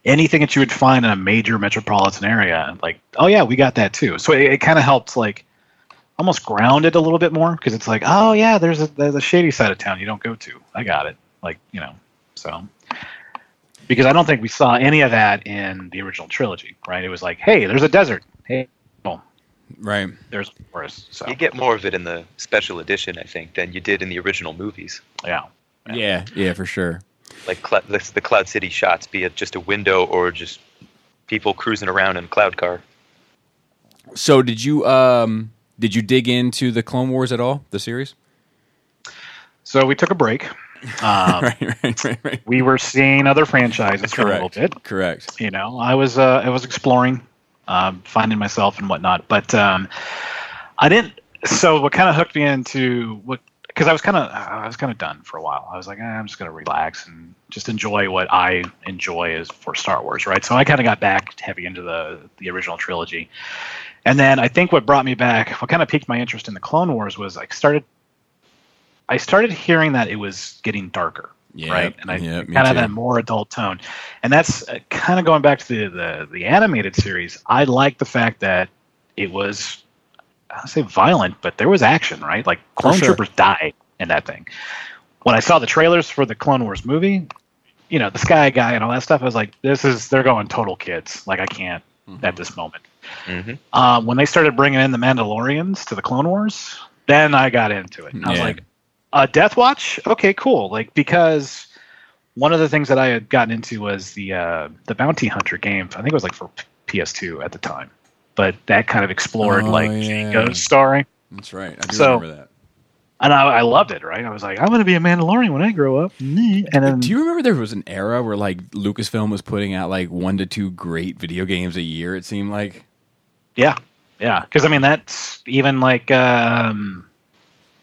anything that you would find in a major metropolitan area. Like, oh yeah, we got that too. So it, it kind of helped like almost ground it a little bit more because it's like, oh yeah, there's a there's a shady side of town you don't go to. I got it. Like you know, so because I don't think we saw any of that in the original trilogy, right? It was like, hey, there's a desert. Hey, Right. there's a forest. So You get more of it in the special edition, I think, than you did in the original movies. yeah. Yeah. Yeah. Yeah, for sure. Like cl- the, the Cloud City shots, be it just a window or just people cruising around in a cloud car. So did you um did you dig into the Clone Wars at all, the series? So we took a break. Um, right, right, right, right. we were seeing other franchises for a little bit. Correct. You know, I was uh, I was exploring, um, finding myself and whatnot. But um, I didn't. So what kind of hooked me into what? Because I was kind of I was kind of done for a while. I was like, eh, I'm just gonna relax and just enjoy what I enjoy is for Star Wars, right? So I kind of got back heavy into the the original trilogy, and then I think what brought me back, what kind of piqued my interest in the Clone Wars was I started. I started hearing that it was getting darker, Yeah, right? And I yeah, me kind of that more adult tone, and that's uh, kind of going back to the, the the animated series. I like the fact that it was, I say violent, but there was action, right? Like clone sure. troopers died in that thing. When I saw the trailers for the Clone Wars movie, you know, the Sky Guy and all that stuff, I was like, this is they're going total kids. Like I can't Mm-hmm. at this moment. hmm Um, when they started bringing in the Mandalorians to the Clone Wars, then I got into it. and I was like, uh, Death Watch, okay, cool. Like because one of the things that I had gotten into was the uh, the Bounty Hunter game. I think it was like for PS2 at the time, but that kind of explored Oh, like yeah. Story, That's right. I do So- remember that. and I, I loved it. Right, I was like, I'm going to be a Mandalorian when I grow up. And then Do you remember there was an era where like Lucasfilm was putting out like one to two great video games a year? It seemed like. yeah, yeah, because I mean that's even like um,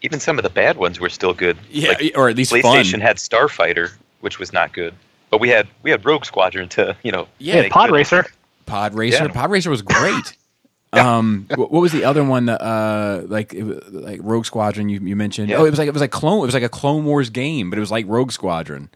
Even some of the bad ones were still good. Yeah, Like, or at least PlayStation fun. had Starfighter, which was not good, but we had we had Rogue Squadron to you know. Yeah, make Pod good. Racer. Pod Racer. Yeah. Pod Racer was great. Um, what, what was the other one? That, uh, like it was, like Rogue Squadron. You, you mentioned. Yeah. Oh, it was like it was like clone. It was like a Clone Wars game, but it was like Rogue Squadron.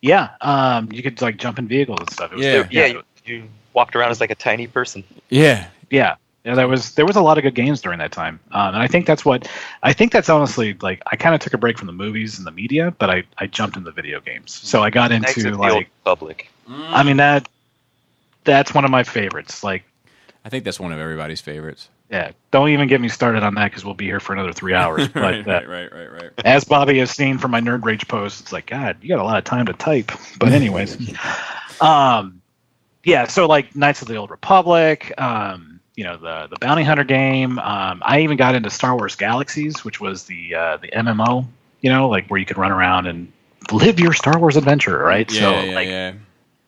Yeah, um, you could like jump in vehicles and stuff. It was, Yeah. Yeah, you, you walked around as like a tiny person. Yeah, yeah yeah there was there was a lot of good games during that time um, and i think that's what i think that's honestly like i kind of took a break from the movies and the media but i i jumped into video games so i got Knights into of the Old like Republic. i mean that that's one of my favorites like I think that's one of everybody's favorites. yeah don't even get me started on that because we'll be here for another three hours but right, uh, right, right, right, right. as bobby has seen from my nerd rage post it's like god you got a lot of time to type but anyways um yeah so like knights of the old republic um you know the the bounty hunter game. Um i even got into star wars galaxies which was the uh the mmo you know like where you could run around and live your star wars adventure right? Yeah, so yeah, like yeah.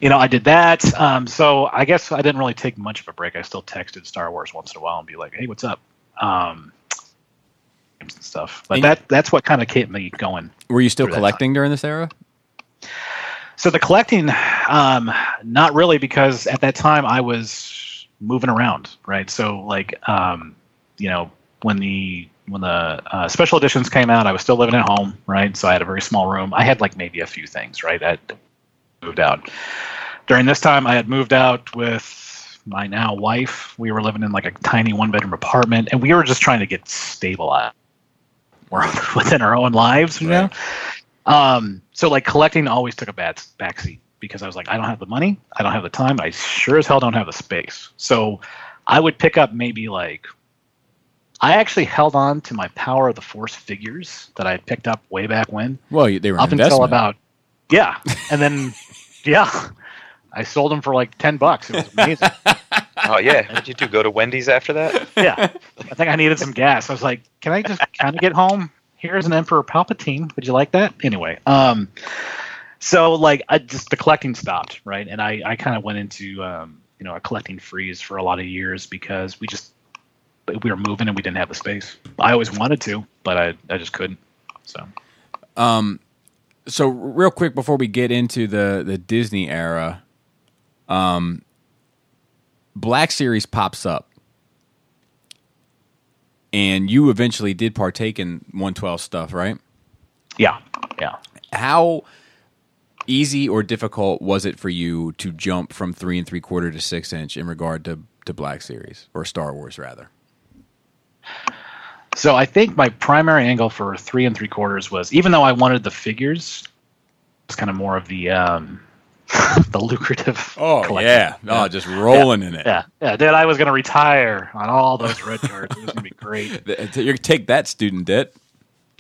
you know i did that. Um so i guess i didn't really take much of a break. I still texted star wars once in a while and be like hey what's up? Um and stuff. But And- that that's what kind of kept me going Were you still collecting during this era? So the collecting, um, not really, because at that time I was moving around, right? So like, um, you know, when the when the uh, special editions came out, I was still living at home, right? So I had a very small room. I had like maybe a few things, right? I moved out. During this time, I had moved out with my now wife. We were living in like a tiny one bedroom apartment, and we were just trying to get stabilized. We're within our own lives, you know. Um, so like collecting always took a bad backseat because I was like, I don't have the money, I don't have the time, I sure as hell don't have the space. So I would pick up maybe like I actually held on to my Power of the Force figures that I had picked up way back when, Well, they were an up until about yeah, and then yeah, I sold them for like ten bucks. It was amazing. Oh yeah, what did you do? Go to Wendy's after that? yeah, I think I needed some gas. I was like, can I just kind of get home? Here's an Emperor Palpatine. Would you like that? Anyway, um, so like I just the collecting stopped, right? And I I kind of went into um, you know a collecting freeze for a lot of years because we just we were moving and we didn't have the space. I always wanted to, but I I just couldn't. So Um, so real quick before we get into the the Disney era, um, Black Series pops up, and you eventually did partake in 112 stuff, right? yeah, yeah. How easy or difficult was it for you to jump from three and three quarter to six inch in regard to to Black Series or Star Wars rather? So I think my primary angle for three and three quarters was even though I wanted the figures, it's kind of more of the um, the lucrative. Oh collecting. yeah, oh just rolling in it. Yeah, yeah, dude, I was gonna retire on all those red cards. It was gonna be great. Take that student debt.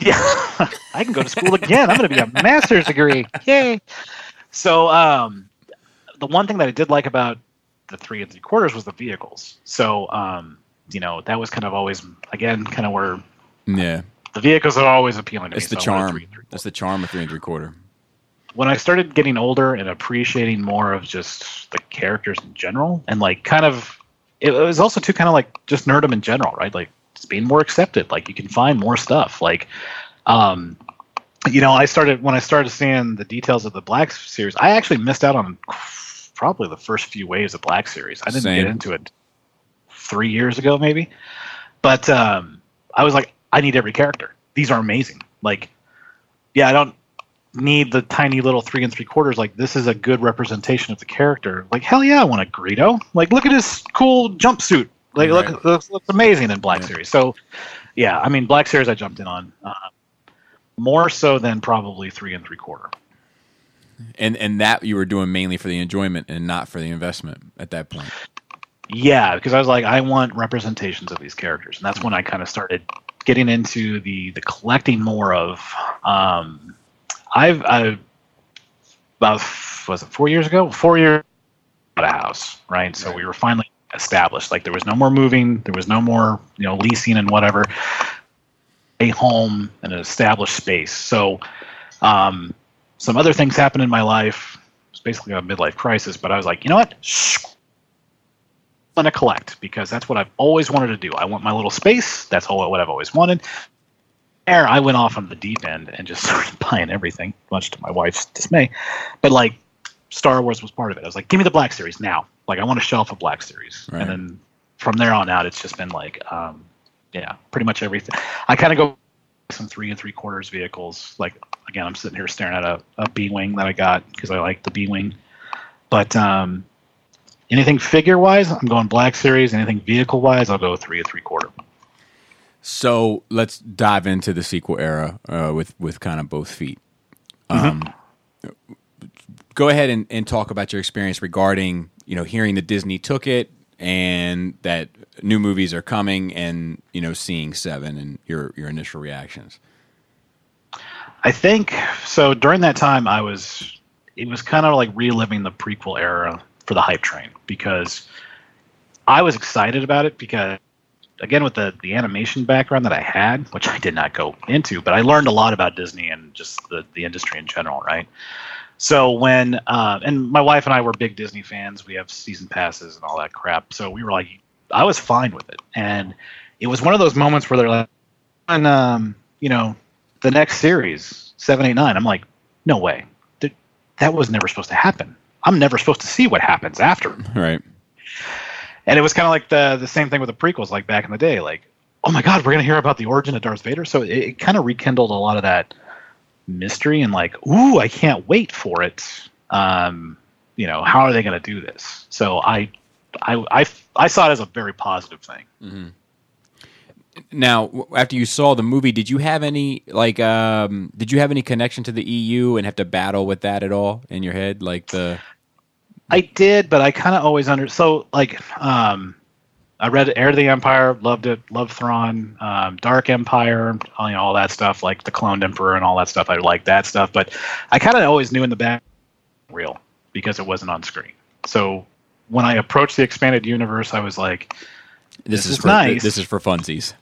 Yeah, I can go to school again. I'm gonna be a master's degree. Yay! So, um, the one thing that I did like about the three and three quarters was the vehicles. So, um, you know, that was kind of always again kind of where Yeah, the vehicles are always appealing to it's me. It's the so charm. three and three That's the charm of three and three quarter. when I started getting older and appreciating more of just the characters in general, and like kind of, it was also too kind of like just nerdum in general, right? Like it's being more accepted. Like you can find more stuff. Like, um, you know, I started when I started seeing the details of the Black series. I actually missed out on probably the first few waves of Black series. I didn't Same. get into it three years ago, maybe. But um, I was like, I need every character. These are amazing. Like, yeah, I don't need the tiny little three and three quarters. Like, this is a good representation of the character. Like, hell yeah, I want a Greedo. Like, look at his cool jumpsuit. Like, Right. look, looks, looks amazing in Black Yeah. Series. So, yeah, I mean, Black Series I jumped in on uh, more so than probably three and three quarter. And and that you were doing mainly for the enjoyment and not for the investment at that point. Yeah, because I was like, I want representations of these characters, and that's when I kind of started getting into the the collecting more of. Um, I've I about was it four years ago? Four years out of house, right? So we were finally established. Like there was no more moving, there was no more you know leasing and whatever. A home and an established space. So, um, some other things happened in my life. It's basically a midlife crisis, but I was like, you know what? I'm to collect because that's what I've always wanted to do. I want my little space. That's all what I've always wanted. There, I went off on the deep end and just started buying everything, much to my wife's dismay. But like, Star Wars was part of it. I was like, give me the Black Series now. Like, I want a shelf of Black Series, Right. and then from there on out, it's just been like, um, yeah, pretty much everything. I kind of go some three and three quarters vehicles. Like again, I'm sitting here staring at a, a B wing that I got because I like the B wing. But um, anything figure wise, I'm going Black Series. Anything vehicle wise, I'll go three and three quarter. So let's dive into the sequel era uh, with with kind of both feet. Um, go ahead and, and talk about your experience regarding you know hearing that Disney took it and that new movies are coming and you know seeing seven and your your initial reactions. I think so. During that time, I was it was kind of like reliving the prequel era for the hype train because I was excited about it because again with the the animation background that I had, which I did not go into, but I learned a lot about Disney and just the the industry in general, right? So when uh, and my wife and I were big Disney fans, we have season passes and all that crap. So we were like, I was fine with it, and it was one of those moments where they're like, and um, you know, the next series seven, eight, nine. I'm like, no way, Th- that was never supposed to happen. I'm never supposed to see what happens after. Right. And it was kind of like the the same thing with the prequels, like back in the day, like, oh my god, we're gonna hear about the origin of Darth Vader. So it, it kind of rekindled a lot of that mystery and like, ooh, I can't wait for it. Um, you know, how are they gonna do this? So I, I, I, I saw it as a very positive thing. Now, after you saw the movie, did you have any like um did you have any connection to the EU and have to battle with that at all in your head like the I did, but I kind of always under so like um, I read Heir to the Empire, loved it, loved Thrawn, um, Dark Empire, all, you know, all that stuff, like the Cloned Emperor and all that stuff. I like that stuff, but I kind of always knew in the back real because it wasn't on screen. So when I approached the expanded universe, I was like, this, This is, for nice. this is for funsies.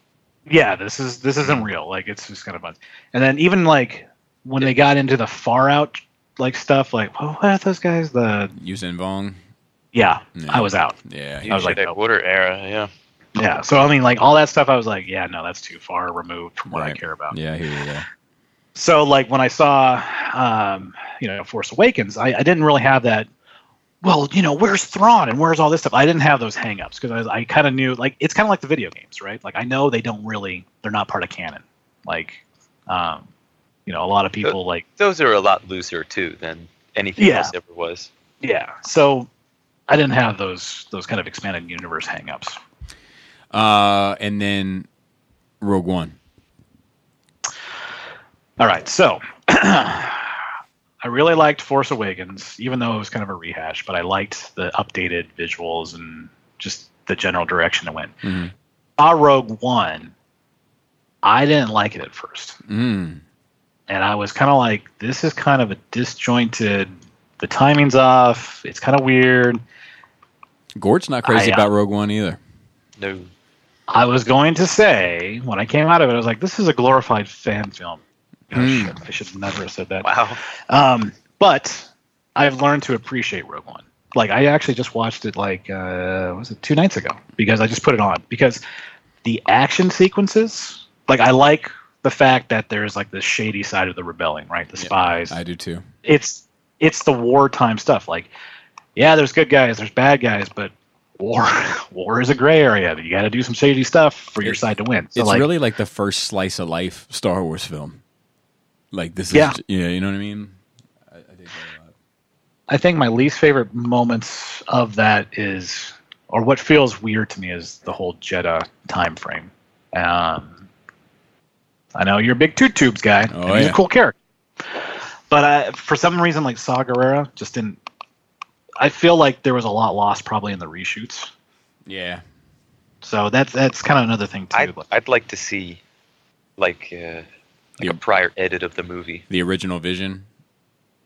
yeah, this is this isn't real. Like it's just kind of fun. And then even like when they got into the far out like stuff, like oh, what are those guys? The Yuuzhan Vong. Yeah, Yeah. I was out. Yeah. I was like, that nope. Water era, yeah. Yeah. So I mean, like all that stuff, I was like, yeah, no, that's too far removed from what I care about. Yeah, I hear you there. So like when I saw, um, you know, Force Awakens, I, I didn't really have that. Well, you know, where's Thrawn and where's all this stuff? I didn't have those hangups because I, I kind of knew, like, it's kind of like the video games, right? Like, I know they don't really, they're not part of canon. Like, um, you know, a lot of people like, Those are a lot looser too than anything Yeah. else ever was. yeah. So I didn't have those those kind of expanded universe hangups. Uh and then Rogue One. All right, so I really liked Force Awakens, even though it was kind of a rehash. But I liked the updated visuals and just the general direction it went. Mhm. Saw Rogue One, I didn't like it at first, Mm. and I was kind of like, "This is kind of a disjointed. The timing's off. It's kind of weird." Gort's not crazy I, uh, about Rogue One either. No. I was going to say when I came out of it, I was like, "This is a glorified fan film." Shit, I should never have said that. Wow. Um, but I've learned to appreciate Rogue One. Like I actually just watched it like uh, was it two nights ago because I just put it on because the action sequences, like I like the fact that there's like the shady side of the rebellion, right? The Yeah, spies. I do too. it's it's the wartime stuff. Like, yeah, there's good guys, there's bad guys, but war war is a gray area. You got to do some shady stuff for your side to win. So it's like, really like the first slice of life Star Wars film. Like this is Yeah. yeah, you know what I mean? I, I think that a lot. I think my least favorite moments of that is, or what feels weird to me is the whole Jedha time frame. Um, I know you're a big Two Tubes guy. Oh, he's yeah. a cool character, but I, for some reason, like Saw Gerrera just didn't. I feel like there was a lot lost probably in the reshoots. Yeah. So that's that's kind of another thing too. I'd, Like, I'd like to see like uh, like Yeah. a prior edit of the movie, The original vision.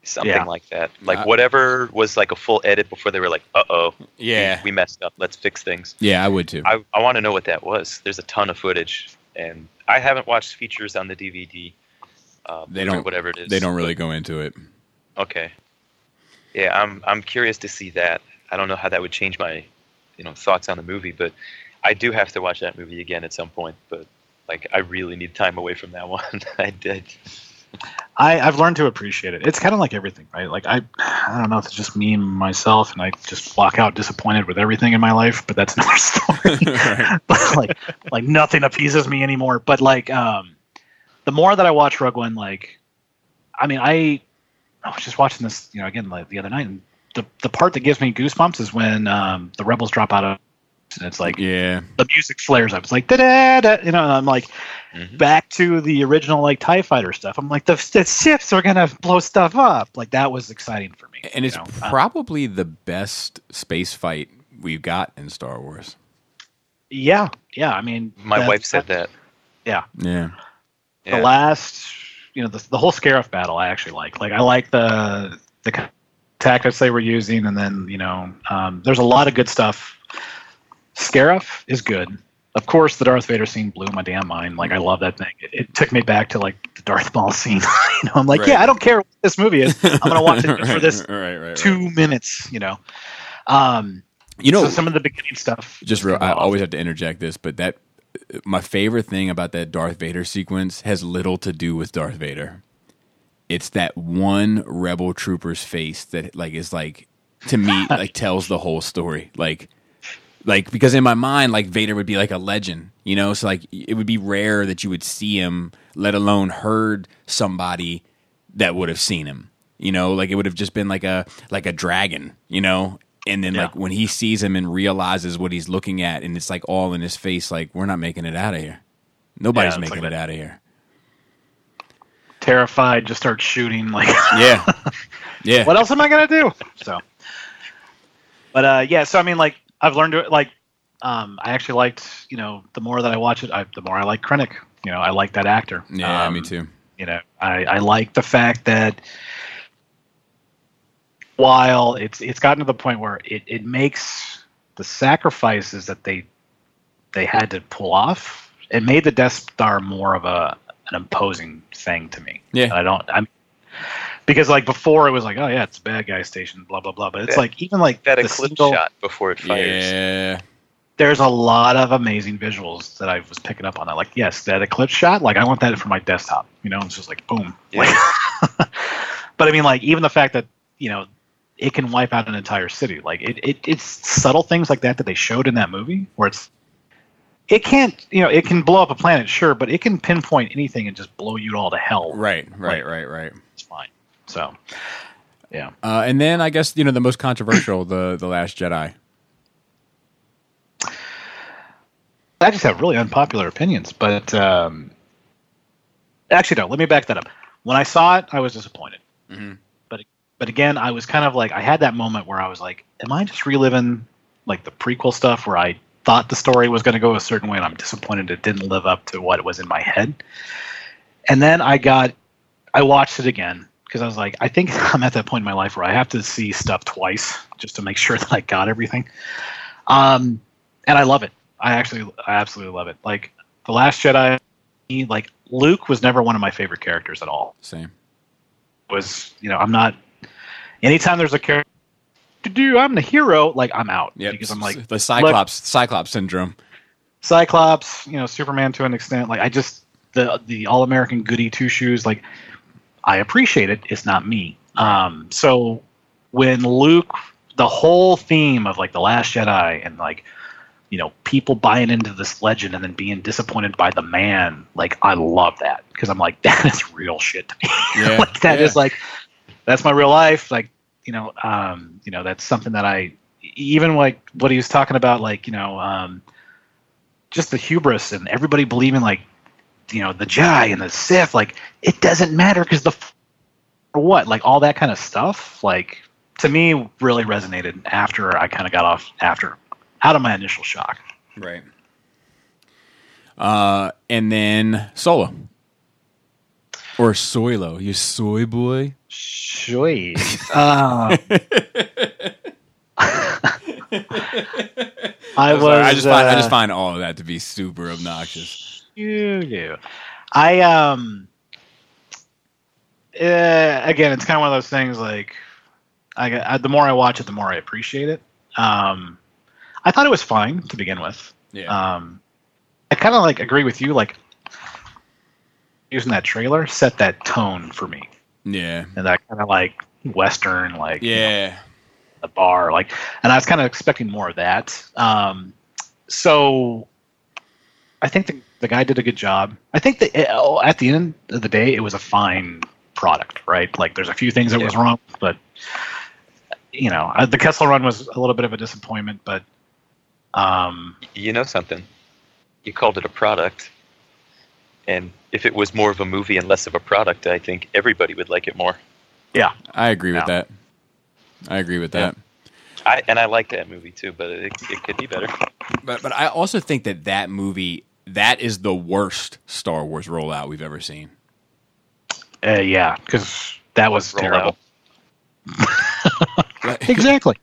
something Yeah. like that. Like Uh, whatever was like a full edit before they were like, "Uh oh, Yeah. we messed up. Let's fix things." Yeah, I would too. I, I want to know what that was. There's a ton of footage, and I haven't watched features on the DVD. Uh, They don't- whatever it is. they don't really go into it. Okay. Yeah, I'm I'm curious to see that. I don't know how that would change my, you know, thoughts on the movie, but I do have to watch that movie again at some point. But like, I really need time away from that one. I did. I, I've learned to appreciate it. It's kind of like everything, right? Like I, I don't know if it's just me and myself, and I just walk out disappointed with everything in my life. But that's another story. But like, like nothing appeases me anymore. But like, um, the more that I watch Rogue One, like, I mean, I, I was just watching this, you know, again like the other night, and the the part that gives me goosebumps is when um, the rebels drop out of, and it's like Yeah. the music flares up. It's like da da da, you know. And I'm like, Mhm. back to the original like Tie Fighter stuff. I'm like, the, the ships are gonna blow stuff up. Like that was exciting for me. And it's know? Uh, probably the best space fight we've got in Star Wars. yeah, yeah. I mean, My that- wife said that. Yeah, Yeah. Yeah. the last, you know, the, the whole Scarif battle. I actually like. Like I like the the tactics they were using, and then you know, um, there's a lot of good stuff. Scarif is good. Of course, the Darth Vader scene blew my damn mind. Like I love that thing. It, it took me back to like the Darth Maul scene. you know, I'm like, Right. yeah, I don't care what this movie is. I'm gonna watch it just for this Right, right, right. two minutes. You know. Um, You know, so some of the beginning stuff. just real, I always have to interject this, but that my favorite thing about that Darth Vader sequence has little to do with Darth Vader. It's that one rebel trooper's face that like is like to me like tells the whole story. Like like because in my mind like Vader would be like a legend, you know? So like it would be rare that you would see him, let alone heard somebody that would have seen him. You know, like it would have just been like a like a dragon, you know? And then Yeah. like when he sees him and realizes what he's looking at and it's like all in his face like we're not making it out of here. Nobody's Yeah, making like it out of here. terrified, just start shooting. Like, Yeah. Yeah. what else am I gonna do? So, but uh, yeah. So I mean, like, I've learned to like. Um, I actually liked, you know, the more that I watch it, I, the more I like Krennic. You know, I like that actor. Yeah, Um, me too. You know, I, I like the fact that while it's it's gotten to the point where it, it makes the sacrifices that they they had to pull off, it made the Death Star more of a an imposing thing to me. Yeah. I don't I'm because like before it was like, oh yeah, it's a bad guy station, blah blah blah. But it's Yeah. like even like That the eclipse single- shot before it fires. Yeah. there's a lot of amazing visuals that I was picking up on that. Like, yes, that eclipse shot, like I want that for my desktop. You know, it's just like boom. Yeah. Like, but I mean, like even the fact that you know it can wipe out an entire city. Like it, it, it's subtle things like that that they showed in that movie where it's it can't you know it can blow up a planet, sure, but it can pinpoint anything and just blow you all to hell. Right, right, right, right. It's fine. So, yeah. Uh, and then I guess you know the most controversial, the the Last Jedi. I just have really unpopular opinions, but um, actually, no. Let me back that up. When I saw it, I was disappointed. Mhm. But again, I was kind of like I had that moment where I was like, "Am I just reliving like the prequel stuff where I thought the story was going to go a certain way, and I'm disappointed it didn't live up to what was in my head?" And then I got, I watched it again because I was like, I think I'm at that point in my life where I have to see stuff twice just to make sure that I got everything. Um, and I love it. I actually, I absolutely love it. Like the Last Jedi, like Luke was never one of my favorite characters at all. Same. Was you know, I'm not. Anytime there's a character, do I'm the hero. Like I'm out Yeah, because I'm like the Cyclops Cyclops syndrome. Cyclops, you know, Superman to an extent. Like I just the the all American goody two shoes. Like I appreciate it. It's not me. Um, so when Luke, the whole theme of like the Last Jedi and like you know people buying into this legend and then being disappointed by the man, like I love that because I'm like that is real shit to me. Yeah, like that yeah. is like that's my real life. Like you know, um, you know that's something that I even like what he was talking about, like you know, um, just the hubris and everybody believing like you know the Jedi and the Sith. Like it doesn't matter because the what like all that kind of stuff. Like to me, really resonated after I kind of got off after out of my initial shock. Right. Uh, and then Solo or Soilo. You soy boy. Sweet. Uh, I was. sorry, I just find I uh, just find all of that to be super obnoxious. You do. I um. Uh, again, it's kind of one of those things. Like, I, I the more I watch it, the more I appreciate it. Um, I thought it was fine to begin with. Yeah. Um, I kind of like agree with you. Like, using that trailer set that tone for me, yeah. and that kind of like western, like you know, Yeah. the bar like and i was kind of expecting more of that um so i think the, the guy did a good job i think that it, oh, at the end of the day it was a fine product right like there's a few things that was wrong but you know uh, the kessel run was a little bit of a disappointment but um You know something? You called it a product. And if it was more of a movie and less of a product, I think everybody would like it more. yeah I agree with that. I agree with Yeah. that. I and I like that movie too, but it, it could be better. But but I also think that that movie that is the worst Star Wars rollout we've ever seen. uh, yeah because that was Roll terrible exactly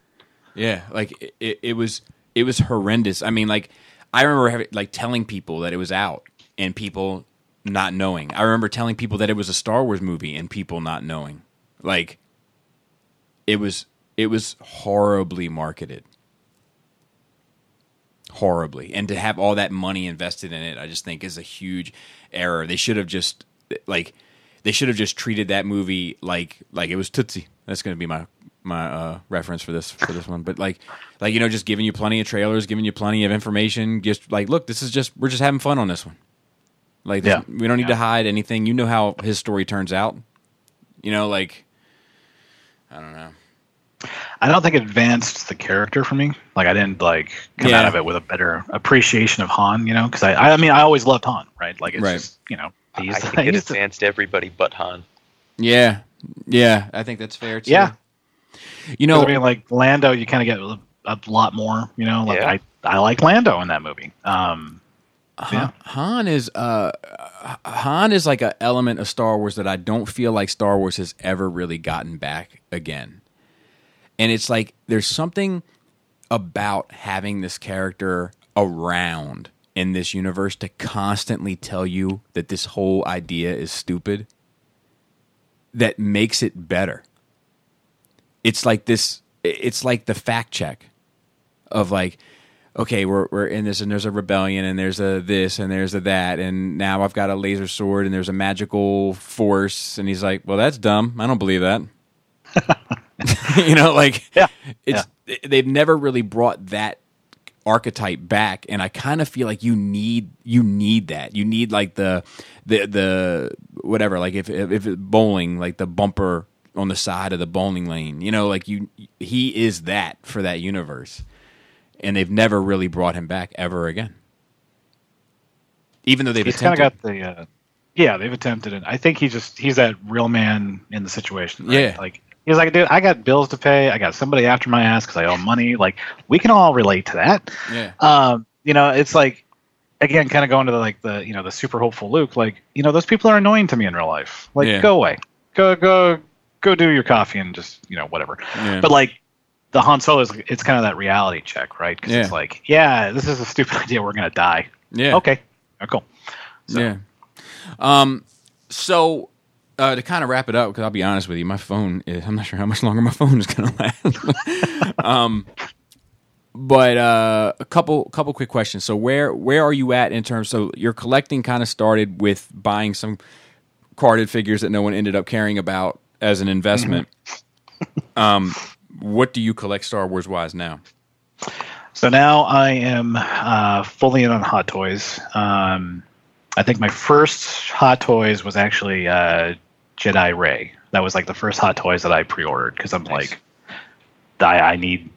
Yeah, like it- it, it was it was horrendous. I mean, like I remember having, like telling people that it was out and people not knowing. I remember telling people that it was a Star Wars movie and people not knowing. Like it was it was horribly marketed. Horribly. And to have all that money invested in it, I just think is a huge error. They should have just like they should have just treated that movie like like it was Tootsie. That's going to be my my uh, reference for this for this one. But like like you know, just giving you plenty of trailers, giving you plenty of information. Just like look, this is just we're just having fun on this one. Like Yeah. we don't need to hide anything. You know how his story turns out. You know, like I don't know. I don't think it advanced the character for me. Like I didn't like come Yeah. out of it with a better appreciation of Han. You know, because I, I mean I always loved Han. Right, like it's Right. just you know he's I think it he's the- advanced everybody but Han. Yeah, yeah, I think that's fair too. Yeah. you know, I mean like Lando, you kind of get a, a lot more. You know, like Yeah. I I like Lando in that movie. Um, yeah. Han is uh, Han is like an element of Star Wars that I don't feel like Star Wars has ever really gotten back again. And it's like there's something about having this character around in this universe to constantly tell you that this whole idea is stupid that makes it better. It's like this it's like the fact check of like okay, we're we're in this, and there's a rebellion, and there's a this, and there's a that, and now I've got a laser sword, and there's a magical force, and he's like, well, that's dumb. I don't believe that. you know, like Yeah. it's they've never really brought that archetype back, and I kind of feel like you need you need that. You need like the the the whatever, like if if, if bowling, like the bumper on the side of the bowling lane. You know, like you he is that for that universe and they've never really brought him back ever again. Even though they've he's kind of got the uh, yeah they've attempted it. I think he just he's that real man in the situation. right? Yeah. like he's like, dude, I got bills to pay. I got somebody after my ass because I owe money. Like we can all relate to that. yeah, um, you know, it's like again, kind of going to the like the you know the super hopeful Luke. Like you know, those people are annoying to me in real life. Like Yeah. go away, go go go do your coffee and just you know whatever. yeah. But like the Han Solo is it's kind of that reality check, right? Because Yeah. it's like, yeah, this is a stupid idea. We're gonna die. yeah, Okay, oh, cool. So- yeah. Um, so uh, to kind of wrap it up, because I'll be honest with you, my phone is, I'm not sure how much longer my phone is going to last. um, but uh, a couple couple quick questions. So where where are you at in terms? So your collecting kind of started with buying some carded figures that no one ended up caring about as an investment. um, what do you collect Star Wars wise now? So now I am uh, fully in on Hot Toys. Um, I think my first Hot Toys was actually uh, Jedi Rey. That was like the first Hot Toys that I pre-ordered because I'm Nice. like, I, I need,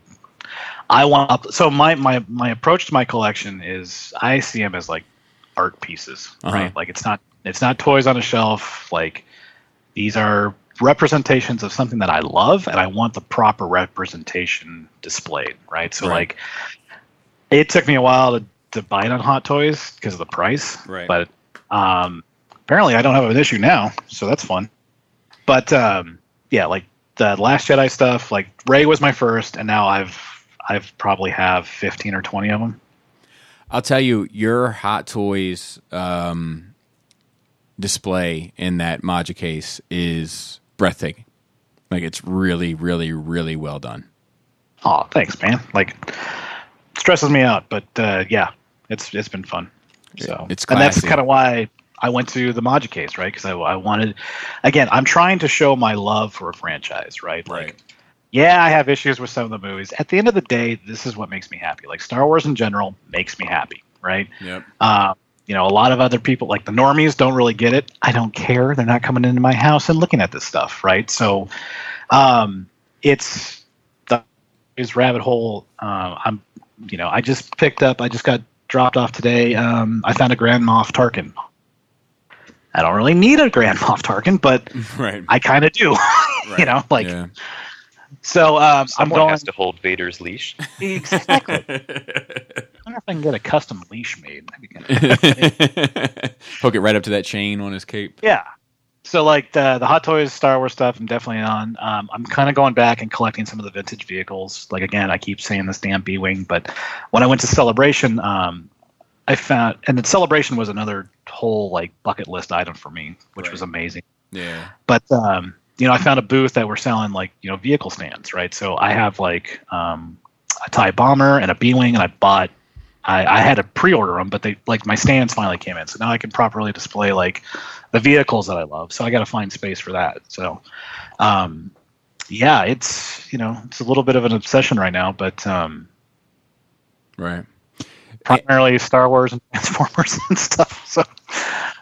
I want. So my my my approach to my collection is I see them as like art pieces, Uh-huh. right? Like it's not it's not toys on a shelf. Like these are representations of something that I love, and I want the proper representation displayed, right? So Right. like, it took me a while to, to buy it on Hot Toys because of the price, Right. But um, apparently, I don't have an issue now, so that's fun. But um, yeah, like the Last Jedi stuff, like Rey was my first, and now I've I've probably have fifteen or twenty of them. I'll tell you, your Hot Toys um, display in that Maja case is breathtaking. Like it's really, really, really well done. Oh, thanks, man. Like stresses me out, but uh, yeah, it's it's been fun. So It's and that's kind of why I went to the Maja case, right? Because I, I wanted, again, I'm trying to show my love for a franchise, right? Like, yeah, I have issues with some of the movies. At the end of the day, this is what makes me happy. Like Star Wars in general makes me happy, right? Yep. Uh, you know, a lot of other people, like the normies, don't really get it. I don't care. They're not coming into my house and looking at this stuff, right? So, um, it's the is rabbit hole. Uh, I'm, you know, I just picked up. I just got dropped off today. Um, I found a Grand Moff Tarkin. I don't really need a Grand Moff Tarkin, but Right. I kind of do. right. you know, like Yeah. So. Um, I'm Someone going has to hold Vader's leash. exactly. I wonder if I can get a custom leash made. That'd be kinda- Hook it right up to that chain on his cape. Yeah. So like the the Hot Toys Star Wars stuff, I'm definitely on. Um, I'm kind of going back and collecting some of the vintage vehicles. Like again, I keep saying this damn B wing, but when I went to Celebration, um, I found and the Celebration was another whole like bucket list item for me, which Right. was amazing. Yeah. But um, you know, I found a booth that were selling like you know vehicle stands, right? So I have like um, a Tie Bomber and a B wing, and I bought. I, I had to pre-order them, but they like my stands finally came in, so now I can properly display like the vehicles that I love. So I got to find space for that. So, um, yeah, it's you know it's a little bit of an obsession right now, but um, Right. primarily Star Wars and Transformers and stuff. So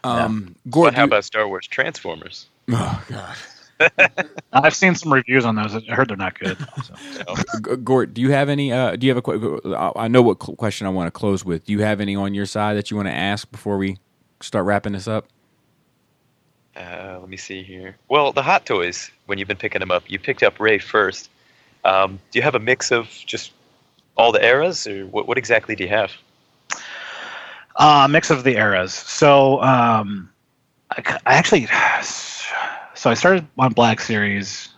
Um, But Gort, how you- about Star Wars Transformers? oh god. I've seen some reviews on those. I heard they're not good. So. G- Gort, do you have any? Uh, do you have a? que- I I know what cl- question I want to close with. Do you have any on your side that you want to ask before we start wrapping this up? Uh, let me see here. Well, the Hot Toys, when you've been picking them up, you picked up Rey first. Um, do you have a mix of just all the eras, or what, what exactly do you have? Uh, mix of the eras. So um, I, c- I actually, so I started on Black Series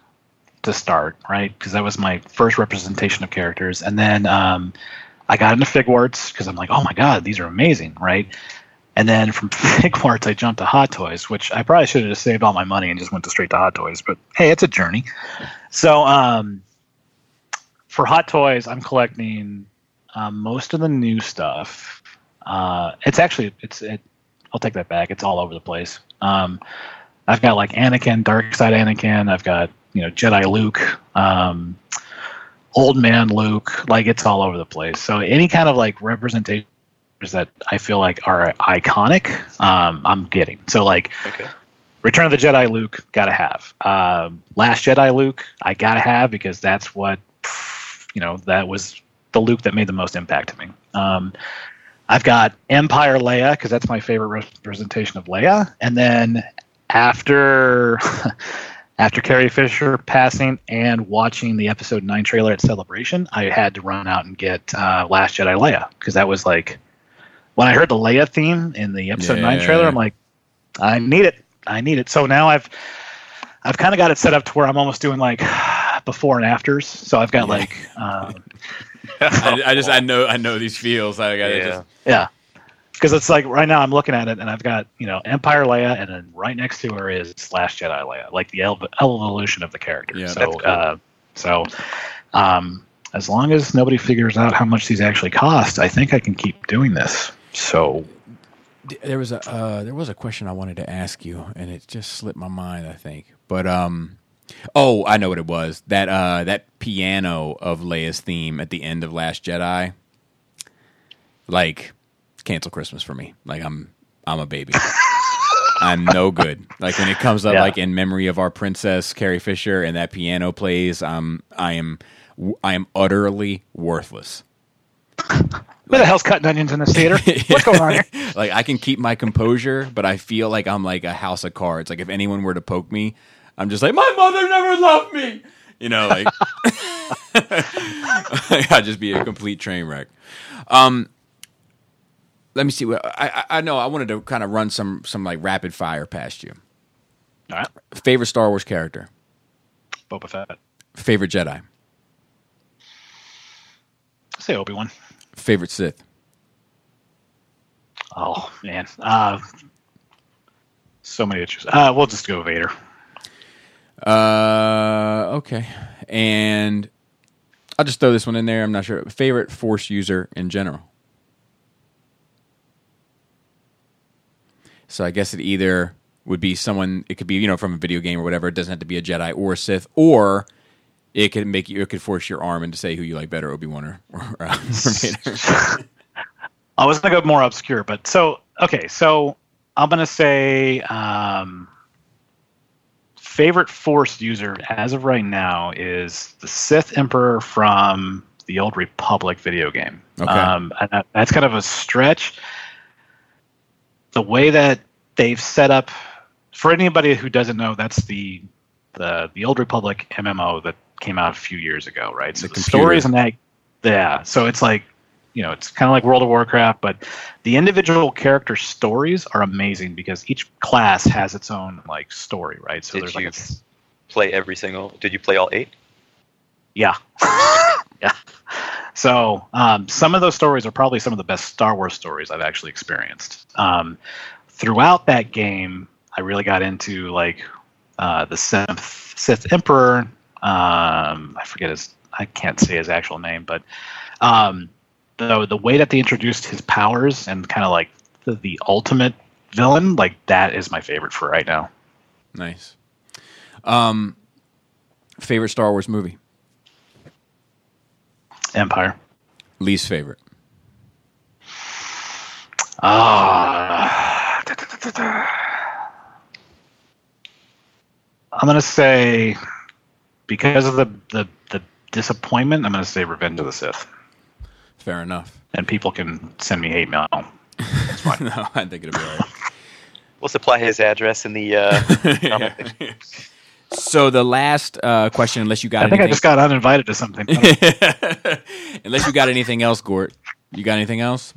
to start, right? Because that was my first representation of characters, and then um, I got into Figuarts because I'm like, oh my god, these are amazing, right? And then from Figuarts, I jumped to Hot Toys, which I probably should have just saved all my money and just went to straight to Hot Toys. But hey, it's a journey. So um, for Hot Toys, I'm collecting um, most of the new stuff. Uh, it's actually it's it. I'll take that back. It's all over the place. Um, I've got like Anakin, Dark Side Anakin. I've got you know Jedi Luke, um, Old Man Luke. Like it's all over the place. So any kind of like representation that I feel like are iconic, um, I'm getting. So like Okay. Return of the Jedi Luke, gotta have. Um, Last Jedi Luke, I gotta have because that's what, you know, that was the Luke that made the most impact to me. Um, I've got Empire Leia because that's my favorite representation of Leia, and then after after Carrie Fisher passing and watching the Episode Nine trailer at Celebration, I had to run out and get uh, Last Jedi Leia because that was like when I heard the Leia theme in the Episode Nine trailer, I'm like, I need it. I need it. So now I've I've kind of got it set up to where I'm almost doing like before and afters. So I've got Yeah. like um, I, I just I know I know these feels. I got to Yeah. just yeah, because it's like right now I'm looking at it and I've got you know Empire Leia and then right next to her is Last Jedi Leia, like the ev- evolution of the character. Yeah, so that's cool. uh, so um, as long as nobody figures out how much these actually cost, I think I can keep doing this. So there was a uh, there was a question I wanted to ask you, and it just slipped my mind. I think, but um, oh, I know what it was. That uh, that piano of Leia's theme at the end of Last Jedi, like cancel Christmas for me. Like I'm I'm a baby. I'm no good. Like when it comes up, Yeah. like in memory of our princess Carrie Fisher, and that piano plays, um, I am I am utterly worthless. who the hell's cutting onions in this theater? What's going on here? like I can keep my composure, but I feel like I'm like a house of cards. Like if anyone were to poke me, I'm just like my mother never loved me. You know, like I'd just be a complete train wreck. Um, let me see. What I, I I know I wanted to kind of run some some like rapid fire past you. All right, Favorite Star Wars character. Boba Fett. Favorite Jedi. Say Obi Wan. Favorite Sith. Oh man, uh, so many issues. Uh, we'll just go Vader. Uh, okay. And I'll just throw this one in there. I'm not sure. Favorite Force user in general. So I guess it either would be someone. It could be you know from a video game or whatever. It doesn't have to be a Jedi or a Sith, or it could make you. It could force your arm into say who you like better, Obi Wan or, or, uh, or Vader. I was gonna go more obscure, but so okay, so I'm gonna say um, favorite Force user as of right now is the Sith Emperor from the Old Republic video game. Okay. Um, and that's kind of a stretch. The way that they've set up for anybody who doesn't know, that's the the the Old Republic MMO that came out a few years ago, right? So The the, stories and that, yeah. So it's like you know, it's kind of like World of Warcraft, but the individual character stories are amazing because each class has its own like story, right? So Did there's like a, play every single? Did you play all eight? yeah, yeah. So um, some of those stories are probably some of the best Star Wars stories I've actually experienced. Um, throughout that game, I really got into like uh, the Sith, Sith Emperor. Um, I forget his. I can't say his actual name, but um, the the way that they introduced his powers and kind of like the, the ultimate villain, like that is my favorite for right now. nice. Um, favorite Star Wars movie. Empire. Least favorite. Ah. I'm gonna say because of the, the the disappointment, I'm gonna say Revenge of the Sith. Fair enough. And people can send me hate mail. no, I think it'll be all right. We'll supply his address in the. Uh, comment. So the last uh, question, unless you got I think I anything, just got uninvited to something. unless you got anything else, Gort, you got anything else?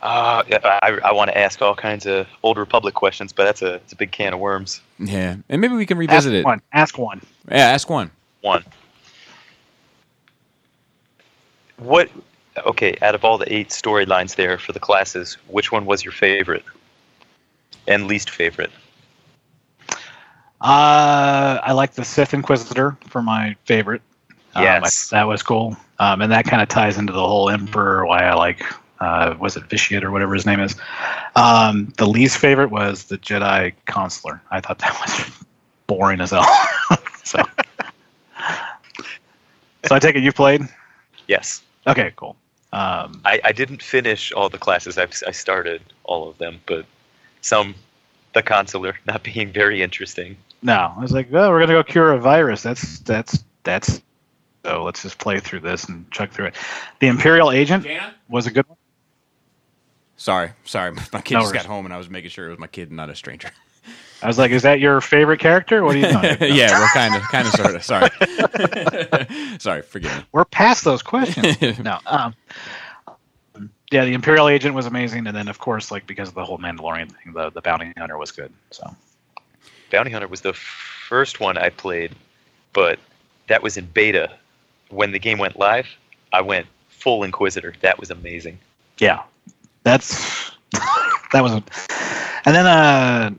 Uh, yeah, I, I want to ask all kinds of old Republic questions, but that's a it's a big can of worms. Yeah, and maybe we can Ask revisit it. one. Ask one. Yeah, ask one. One. What? Okay, out of all the eight storylines there for the classes, which one was your favorite and least favorite? Uh, I like the Sith Inquisitor for my favorite. Um, Yes. I- that was cool. Um, and that kind of ties into the whole Emperor. Why I like, uh, was it Vitiate or whatever his name is? Um, the least favorite was the Jedi Consular. I thought that was boring as hell. so, so I take it you played. Yes, Okay, cool. Um, I, I didn't finish all the classes. I, I started all of them, but some, the consular, not being very interesting. No, I was like, oh, we're gonna go cure a virus. That's that's that's. So let's just play through this and chuck through it. The Imperial Agent was a good one. Sorry, sorry. My kid No just got home, and I was making sure it was my kid, not a stranger. I was like, "Is that your favorite character? What are you doing?" yeah, we're kind of, kind of, sort of. Sorry, sorry. Forgive me. We're past those questions. no. Um, yeah, the Imperial Agent was amazing, and then of course, like because of the whole Mandalorian thing, the the Bounty Hunter was good. So Bounty Hunter was the first one I played, but that was in beta. When the game went live, I went full Inquisitor. That was amazing. yeah, that's that was, and then uh,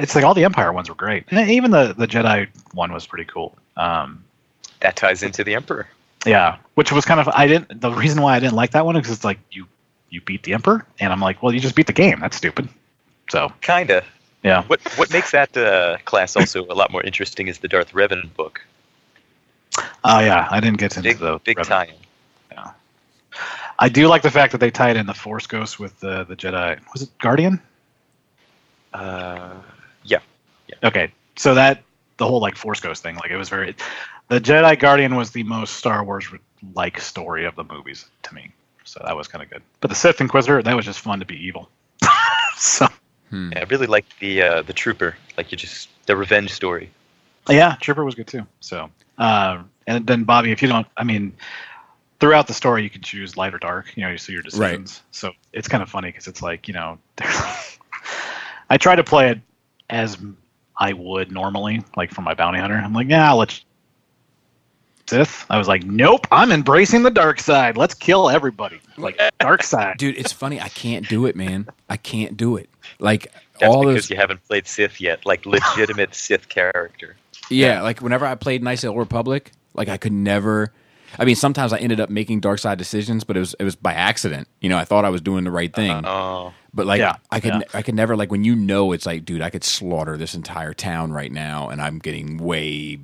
it's like all the Empire ones were great, and even the the Jedi one was pretty cool. Um, that ties into the Emperor. Yeah, which was kind of I didn't. The reason why I didn't like that one is 'cause it's like you you beat the emperor, and I'm like, well, you just beat the game. That's stupid. So Kinda. Yeah, What what makes that uh, class also a lot more interesting is the Darth Revan book. oh yeah, I didn't get into Big the big Revan. tie-in. Yeah. I do like the fact that they tied in the Force Ghost with the the Jedi. Was it Guardian? Uh, yeah. yeah. Okay, so that the whole like Force Ghost thing, like it was very. The Jedi Guardian was the most Star Wars like story of the movies to me. So that was kind of good. But the Sith Inquisitor, that was just fun to be evil. so Hmm. Yeah, I really like the uh, the Trooper. Like you just the revenge story. yeah, Trooper was good too. So uh, and then Bobby, if you don't, I mean, throughout the story you can choose light or dark. You know, you see your decisions. So it's kind of funny because it's like you know, I try to play it as I would normally, like for my bounty hunter. I'm like, yeah, let's. Sith. I was like, nope, I'm embracing the dark side. Let's kill everybody. Like dark side. Dude, it's funny. I can't do it, man. I can't do it. Like That's all because those. you haven't played Sith yet, like legitimate Sith character. Yeah, like whenever I played Knights of the Old Republic, like I could never. I mean, sometimes I ended up making dark side decisions, but it was it was by accident. You know, I thought I was doing the right thing, Oh, but like Yeah, I could yeah. I could never like when you know it's like, dude, I could slaughter this entire town right now, and I'm getting way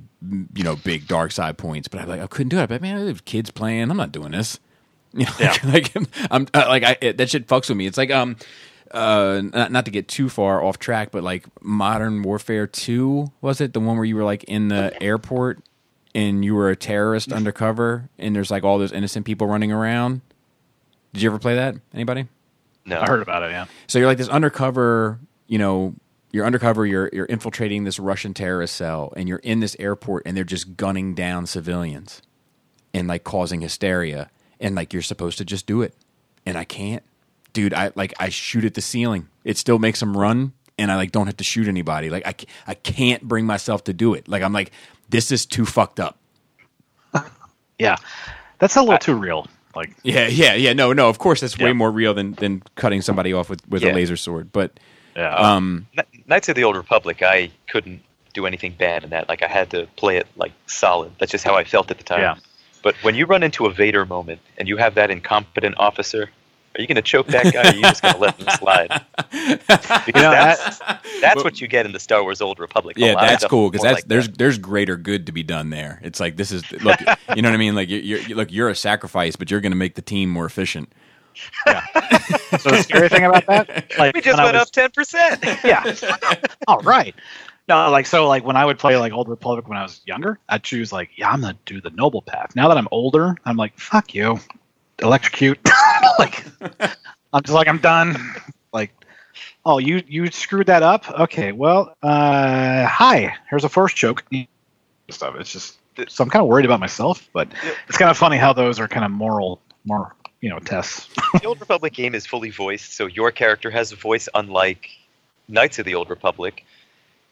you know big dark side points, but I'm like I couldn't do it. But man, I have kids playing. I'm not doing this. You know, Yeah. like, I'm uh, like I, it, that shit fucks with me. It's like um uh not, not to get too far off track but like modern warfare 2 was it the one where you were like in the airport and you were a terrorist undercover and there's like all those innocent people running around did you ever play that anybody no. I heard about it. Yeah. so you're like this undercover you know you're undercover you're you're infiltrating this russian terrorist cell and you're in this airport and they're just gunning down civilians and like causing hysteria and like you're supposed to just do it and i can't dude i like i shoot at the ceiling it still makes them run and i like don't have to shoot anybody like i, I can't bring myself to do it like i'm like this is too fucked up Yeah. That's a little too real. Like yeah yeah yeah no no of course that's way more real than than cutting somebody off with with a laser sword but yeah. um Kn- Knights of the Old Republic, I couldn't do anything bad in that. Like I had to play it like solid. That's just how I felt at the time. Yeah. But when you run into a Vader moment and you have that incompetent officer, are you going to choke that guy or are you just going to let him slide? Because You know, that's, that's what you get in the Star Wars Old Republic. Yeah, that's cool because that's like there's that. there's greater good to be done there. It's like this is look, you know what I mean? Like you're, you're look, you're a sacrifice, but you're going to make the team more efficient. Yeah. so the scary thing about that, like We just went was- up ten percent. yeah. All right. No, like so, like when I would play like Old Republic when I was younger, I'd choose like, yeah, I'm gonna do the noble path. Now that I'm older, I'm like, fuck you, electrocute. like, I'm just like, I'm done. Like, oh, you you screwed that up. Okay, well, uh, hi, here's a force choke. Stuff. It's just so I'm kind of worried about myself, but it's kind of funny how those are kind of moral, more you know, tests. the Old Republic game is fully voiced, so your character has a voice unlike Knights of the Old Republic,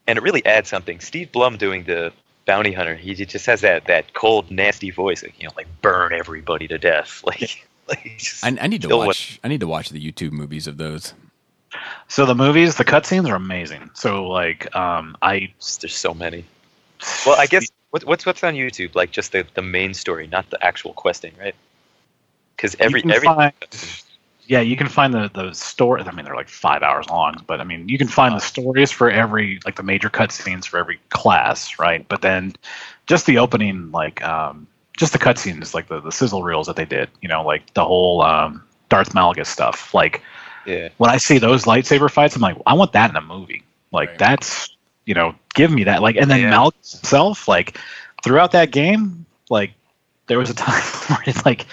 and it really adds something. Steve Blum doing the bounty hunter, he just has that, that cold, nasty voice, like you know, like burn everybody to death, like. like I, I need to kill what- watch. I need to watch the YouTube movies of those. So the movies, the cutscenes are amazing. So like, um, I There's so many. Well, I guess what, what's what's on YouTube? Like just the, the main story, not the actual questing, right? Because every you can every find, yeah, you can find the the story. I mean, they're like five hours long, but I mean, you can find the stories for every like the major cutscenes for every class, right? But then just the opening, like um, just the cutscenes, like the the sizzle reels that they did, you know, like the whole um, Darth Malgus stuff. Like yeah. when I see those lightsaber fights, I'm like, I want that in a movie. Like Right. that's you know, give me that. Like, and then Yeah. Malgus himself, like throughout that game, like there was a time where it's like,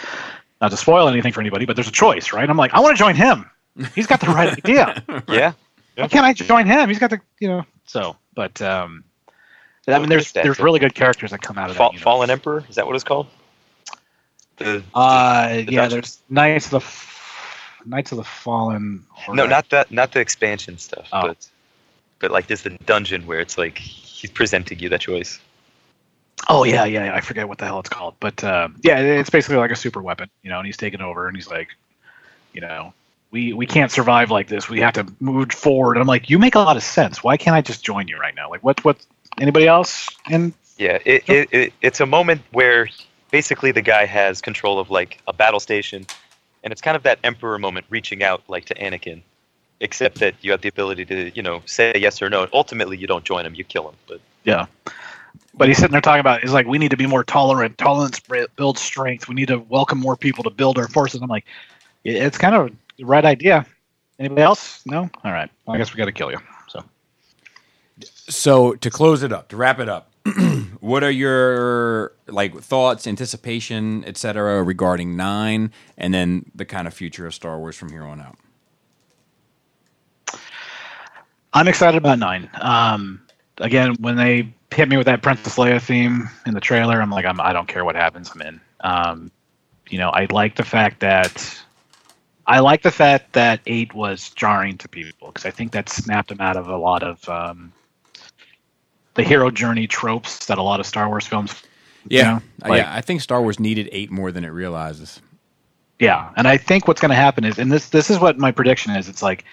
not to spoil anything for anybody, but there's a choice, right? I'm like, I want to join him. He's got the right idea. Yeah. Why can't I join him? He's got the you know. So, but um, I mean, there's there's really good characters that come out of Fall, that. universe. Fallen Emperor is that what it's called? The, Uh, the yeah, Dutch- there's Knights of the F- Knights of the Fallen. or no, not that, not the expansion stuff, Oh. but but like there's the dungeon where it's like he's presenting you that choice. Oh yeah, yeah, yeah, I forget what the hell it's called, but um, yeah, it's basically like a super weapon, you know. And he's taking over, and he's like, you know, we we can't survive like this. We have to move forward. And I'm like, you make a lot of sense. Why can't I just join you right now? Like, what what? Anybody else in Yeah, it, it, it, it's a moment where basically the guy has control of like a battle station, and it's kind of that emperor moment, reaching out like to Anakin, except that you have the ability to you know say yes or no. Ultimately, you don't join him, you kill him. But Yeah. But he's sitting there talking about, he's like, we need to be more tolerant. Tolerance builds strength. We need to welcome more people to build our forces. I'm like, it's kind of the right idea. Anybody else? No? All right. Well, I guess we got to kill you. So, So to close it up, to wrap it up, what are your like thoughts, anticipation, etc., regarding nine, and then the kind of future of Star Wars from here on out? I'm excited about nine. Um, again, when they hit me with that Princess Leia theme in the trailer, I'm like, I'm, I don't care what happens. I'm in. Um, you know, I like the fact that I like the fact that eight was jarring to people because I think that snapped them out of a lot of um, the hero journey tropes that a lot of Star Wars films. you know, like- yeah. I think Star Wars needed eight more than it realizes. Yeah, and I think what's going to happen is, and this this is what my prediction is. It's like,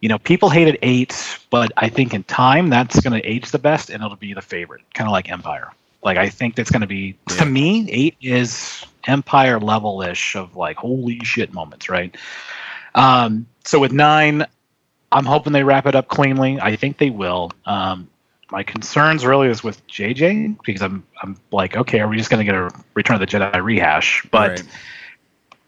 you know, people hated eight, but I think in time that's going to age the best, and it'll be the favorite, kind of like Empire. Like I think that's going to be Yeah. to me, eight is Empire level ish of like holy shit moments, right? Um, so with nine, I'm hoping they wrap it up cleanly. I think they will. Um, my concerns really is with JJ because I'm I'm like, okay, are we just going to get a Return of the Jedi rehash? But Right.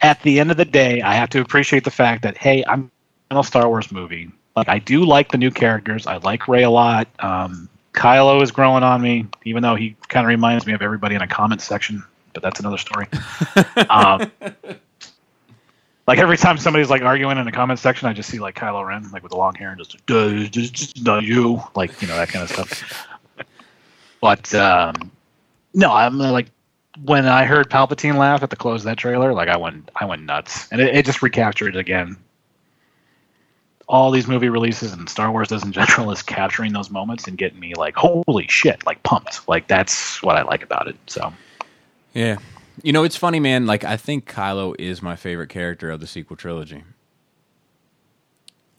at the end of the day, I have to appreciate the fact that hey, I'm in a Star Wars movie. Like I do like the new characters. I like Rey a lot. Um, Kylo is growing on me, even though he kind of reminds me of everybody in a comment section. But that's another story. um, like every time somebody's like arguing in a comment section, I just see like Kylo Ren, like with the long hair, and just "Duh, just, just not you, like you know that kind of stuff. But um, no, I'm uh, like when I heard Palpatine laugh at the close of that trailer, like I went, I went nuts, and it, it just recaptured it again. All these movie releases and Star Wars does in general is capturing those moments and getting me like, holy shit, like pumped. Like that's what I like about it. So Yeah. You know, it's funny, man. Like, I think Kylo is my favorite character of the sequel trilogy.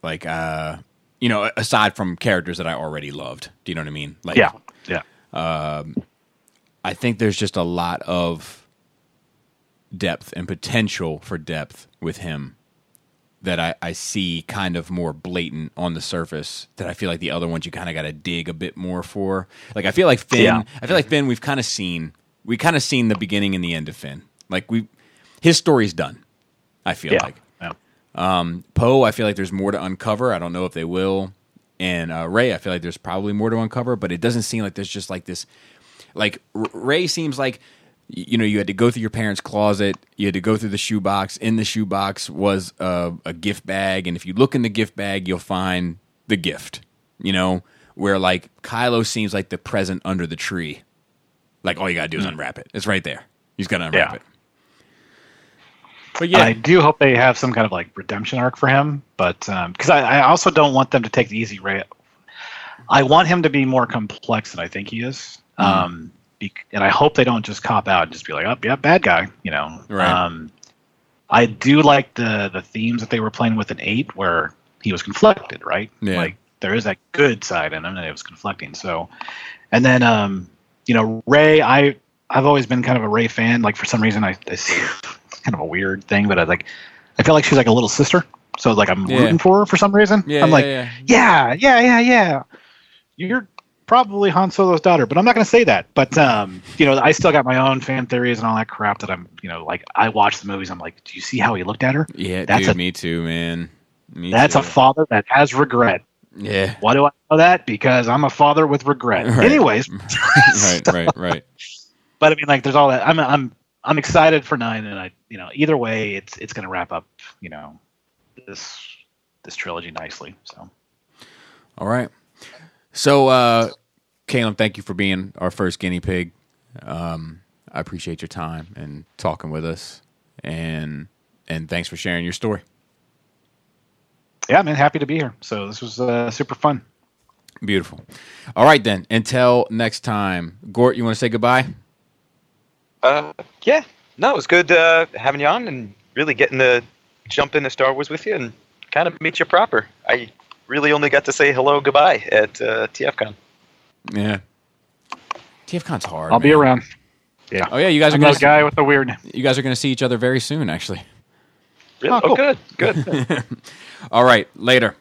Like, uh, you know, aside from characters that I already loved. Do you know what I mean? Like, yeah, yeah, I think there's just a lot of depth and potential for depth with him that I, I see kind of more blatant on the surface that I feel like the other ones you kind of got to dig a bit more for. Like I feel like Finn, Yeah. I feel like Finn we've kind of seen we kind of seen the beginning and the end of Finn. Like we his story's done. I feel yeah, like yeah. Poe, I feel like there's more to uncover. I don't know if they will. And uh, Rey, I feel like there's probably more to uncover, but it doesn't seem like there's just like this. Like Rey seems like you know you had to go through your parents' closet, you had to go through the shoebox. In the shoebox was a, a gift bag, and if you look in the gift bag, you'll find the gift. You know where like Kylo seems like the present under the tree. Like all you gotta do is hmm. unwrap it. It's right there. You just gotta unwrap Yeah. it. But yeah, I do hope they have some kind of like redemption arc for him, but um, because I, I also don't want them to take the easy way. I want him to be more complex than I think he is, hmm. um, be, and I hope they don't just cop out and just be like, "Oh, yeah, bad guy," you know. Right. Um, I do like the the themes that they were playing with in eight, where he was conflicted, right? Yeah. Like there is that good side in him, and it was conflicting. So, and then um, you know, Rey, I I've always been kind of a Rey fan. Like for some reason, I, I see it's kind of a weird thing, but I like I feel like she's like a little sister. So like I'm Yeah. rooting for her for some reason. yeah, I'm yeah, like, yeah. yeah, yeah, yeah, yeah. You're probably Han Solo's daughter, but I'm not going to say that. But um, you know, I still got my own fan theories and all that crap that I'm, you know, like I watch the movies. I'm like, do you see how he looked at her? Yeah, That's dude, a- me too, man. Me That's too. a father that has regret. yeah. Why do I know that? Because I'm a father with regret. Right. Anyways, right, right, right. but I mean, like, there's all that. I'm, I'm, I'm excited for nine, and I, you know, either way, it's, it's going to wrap up, you know, this, this trilogy nicely. So. All right. So, uh, Caleb, thank you for being our first guinea pig. Um, I appreciate your time and talking with us, and and thanks for sharing your story. Yeah, man, happy to be here. So this was uh, super fun. Beautiful. All right, then. Until next time, Gort, you want to say goodbye? Uh, yeah, no, it was good uh, having you on and really getting to jump into Star Wars with you and kind of meet you proper. I really only got to say hello, goodbye at uh, TFCon. Yeah. TFCon's hard. I'll be around. Yeah. Oh yeah, you guys are I'm gonna that guy with the weird. you guys are gonna see each other very soon. Actually. Really? Oh, cool. oh, good, good. All right, later.